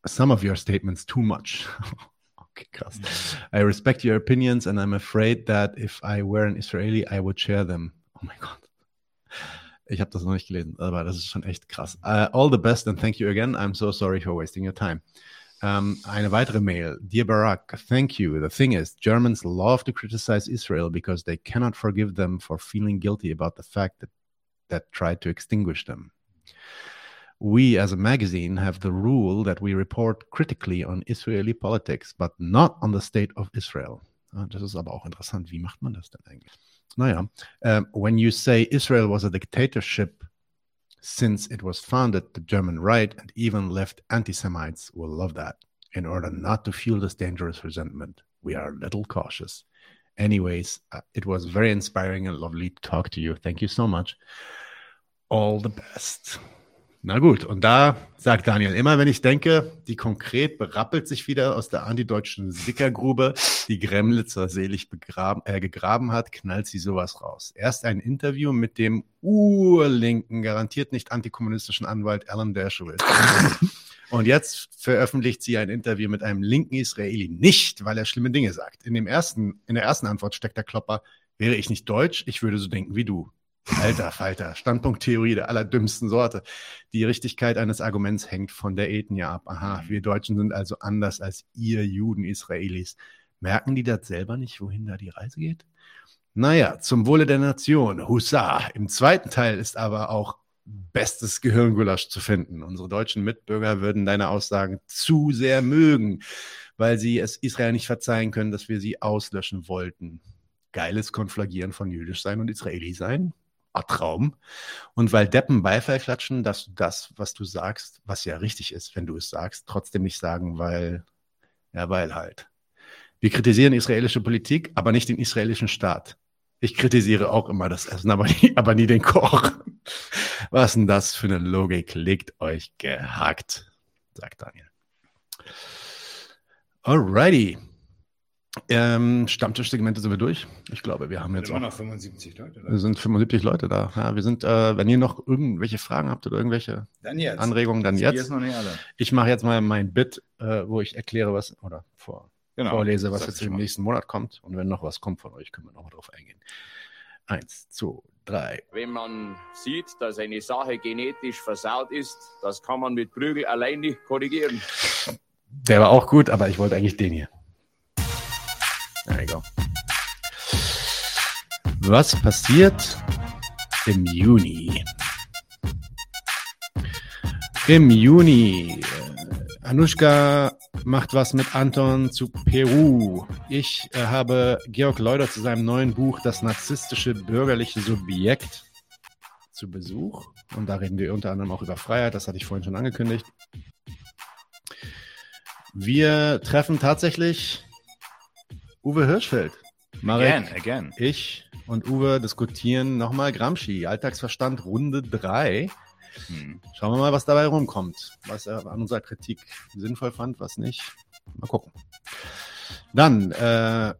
some of your statements too much. okay, krass. I respect your opinions, and I'm afraid that if I were an Israeli, I would share them. Oh my God. Ich habe das noch nicht gelesen, aber das ist schon echt krass. Uh, all the best and thank you again. I'm so sorry for wasting your time. Um, eine weitere Mail. Dear Barack, thank you. The thing is, Germans love to criticize Israel because they cannot forgive them for feeling guilty about the fact that that tried to extinguish them. We, as a magazine, have the rule that we report critically on Israeli politics, but not on the state of Israel. Ah, Das ist aber auch interessant. Wie macht man das denn eigentlich? Naja, um, when you say Israel was a dictatorship since it was founded, the German right and even left anti Semites will love that. In order not to fuel this dangerous resentment, we are a little cautious. Anyways, uh, it was very inspiring and lovely to talk to you. Thank you so much. All the best. Na gut, und da sagt Daniel immer, wenn ich denke, die konkret berappelt sich wieder aus der antideutschen Sickergrube, die Gremlitzer selig begraben, äh, gegraben hat, knallt sie sowas raus. Erst ein Interview mit dem urlinken, garantiert nicht antikommunistischen Anwalt Alan Dershowitz. Und jetzt veröffentlicht sie ein Interview mit einem linken Israeli. Nicht, weil er schlimme Dinge sagt. In, dem ersten, in der ersten Antwort steckt der Klopper, wäre ich nicht deutsch, ich würde so denken wie du. Alter Falter, Standpunkttheorie der allerdümmsten Sorte. Die Richtigkeit eines Arguments hängt von der Ethnie ab. Aha, wir Deutschen sind also anders als ihr Juden Israelis. Merken die das selber nicht, wohin da die Reise geht? Naja, zum Wohle der Nation. Hussa. Im zweiten Teil ist aber auch bestes Gehirngulasch zu finden. Unsere deutschen Mitbürger würden deine Aussagen zu sehr mögen, weil sie es Israel nicht verzeihen können, dass wir sie auslöschen wollten. Geiles Konflagieren von jüdisch sein und Israeli sein. Traum. Und weil Deppen Beifall klatschen, dass du das, was du sagst, was ja richtig ist, wenn du es sagst, trotzdem nicht sagen, weil, ja, weil halt. Wir kritisieren israelische Politik, aber nicht den israelischen Staat. Ich kritisiere auch immer das Essen, aber nie, aber nie den Koch. Was denn das für eine Logik? Legt euch gehackt, sagt Daniel. Alrighty. Ähm, Stammtischsegmente sind wir durch. Ich glaube, wir haben jetzt immer auch noch 75 Leute. wir sind 75 Leute da. Ja, wir sind, äh, wenn ihr noch irgendwelche Fragen habt oder irgendwelche Dann jetzt. Anregungen, dann jetzt. ist noch nicht alle. Ich mache jetzt mal mein Bit, äh, wo ich erkläre, was oder vor, Genau, vorlese, was jetzt im nächsten Monat kommt. Und wenn noch was kommt von euch, können wir noch mal drauf eingehen. Eins, zwei, drei. Wenn man sieht, dass eine Sache genetisch versaut ist, das kann man mit Prügel allein nicht korrigieren. Der war auch gut, aber ich wollte eigentlich den hier. There you go. Was passiert im Juni? Im Juni. äh, Anushka macht was mit Anton zu Peru. Ich äh, habe Georg Leuder zu seinem neuen Buch Das narzisstische bürgerliche Subjekt zu Besuch. Und da reden wir unter anderem auch über Freiheit. Das hatte ich vorhin schon angekündigt. Wir treffen tatsächlich Uwe Hirschfeld. Marek, Again, again. ich und Uwe diskutieren nochmal Gramsci, Alltagsverstand Runde 3. Hm. Schauen wir mal, was dabei rumkommt. Was er an unserer Kritik sinnvoll fand, was nicht. Mal gucken. Dann, äh,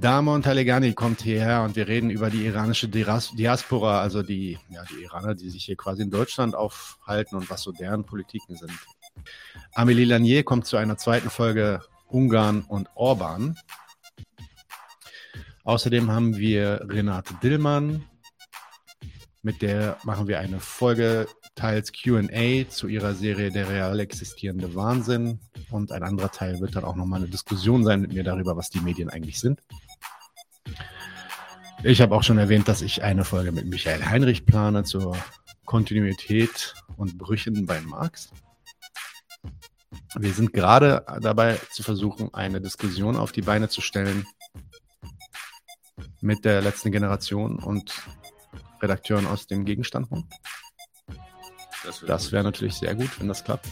Damon Talegani kommt hierher und wir reden über die iranische Diaspora, also die, ja, die Iraner, die sich hier quasi in Deutschland aufhalten und was so deren Politiken sind. Amélie Lanier kommt zu einer zweiten Folge Ungarn und Orban. Außerdem haben wir Renate Dillmann. Mit der machen wir eine Folge teils QA zu ihrer Serie Der real existierende Wahnsinn. Und ein anderer Teil wird dann auch nochmal eine Diskussion sein mit mir darüber, was die Medien eigentlich sind. Ich habe auch schon erwähnt, dass ich eine Folge mit Michael Heinrich plane zur Kontinuität und Brüchen bei Marx. Wir sind gerade dabei zu versuchen, eine Diskussion auf die Beine zu stellen mit der letzten Generation und Redakteuren aus dem Gegenstandpunkt. Das Das wäre natürlich sehr gut, wenn das klappt.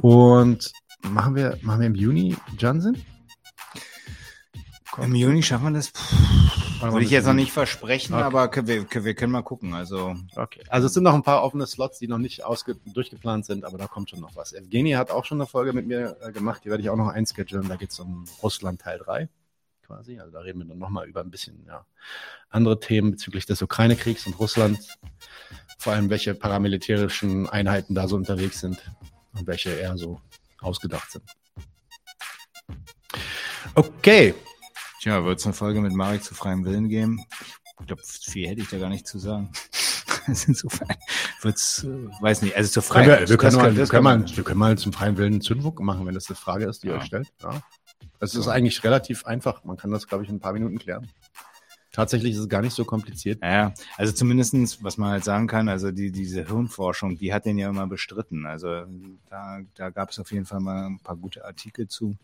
Und machen wir, machen wir im Juni Johnson? Im Juni schaffen wir das. Mal, Würde ich jetzt noch nicht versprechen, Okay. aber können wir, können- wir können mal gucken. Also, Okay. Also es sind noch ein paar offene Slots, die noch nicht ausge durchgeplant sind, aber da kommt schon noch was. Evgeny hat auch schon eine Folge mit mir äh, gemacht, die werde ich auch noch einschedulen. Da geht es um Russland Teil 3 quasi. Also da reden wir dann nochmal über ein bisschen ja, andere Themen bezüglich des Ukraine-Kriegs und Russland. Vor allem, welche paramilitärischen Einheiten da so unterwegs sind und welche eher so ausgedacht sind. Okay. Tja, wird es eine Folge mit Marek zu freiem Willen geben? Ich glaube, viel hätte ich da gar nicht zu sagen. Insofern wird's, äh, weiß nicht, also zur Freiheit. wir, wir, können mal, wir, können mal, wir können mal zum freien Willen einen Zündwuck machen, wenn das eine Frage ist, die ihr Ja. euch stellt. Ja. Es ist eigentlich relativ einfach. Man kann das, glaube ich, in ein paar Minuten klären. Tatsächlich ist es gar nicht so kompliziert. Ja, also zumindestens, was man halt sagen kann, also die, diese Hirnforschung, die hat den ja immer bestritten. Also da, da gab es auf jeden Fall mal ein paar gute Artikel zu.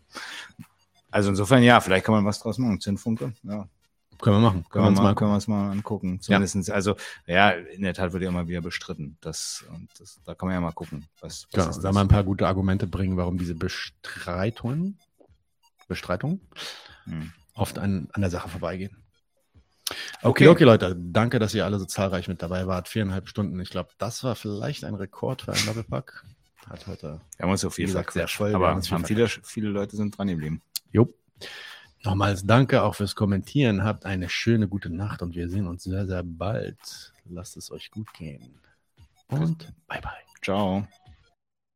Also insofern, ja, vielleicht kann man was draus machen. Zündfunke, ja. Können wir machen. Können wir, uns mal, mal können wir uns mal angucken. Zumindestens, also, ja, in der Tat wird ja immer wieder bestritten. Das, und das, da kann man ja mal gucken. Was, was Genau, ist da das? mal ein paar gute Argumente bringen, warum diese Bestreitungen, Bestreitungen Hm. oft an, an der Sache vorbeigehen. Okay. Okay, okay, Leute, danke, dass ihr alle so zahlreich mit dabei wart. Viereinhalb Stunden. Ich glaube, das war vielleicht ein Rekord für einen Doppelpack. Hat heute, Wir haben uns so viel gesagt, sehr voll. Aber viel haben viele, viele Leute sind dran geblieben. Jo. Nochmals danke auch fürs Kommentieren. Habt eine schöne gute Nacht und wir sehen uns sehr, sehr bald. Lasst es euch gut gehen. Und bye bye. Ciao.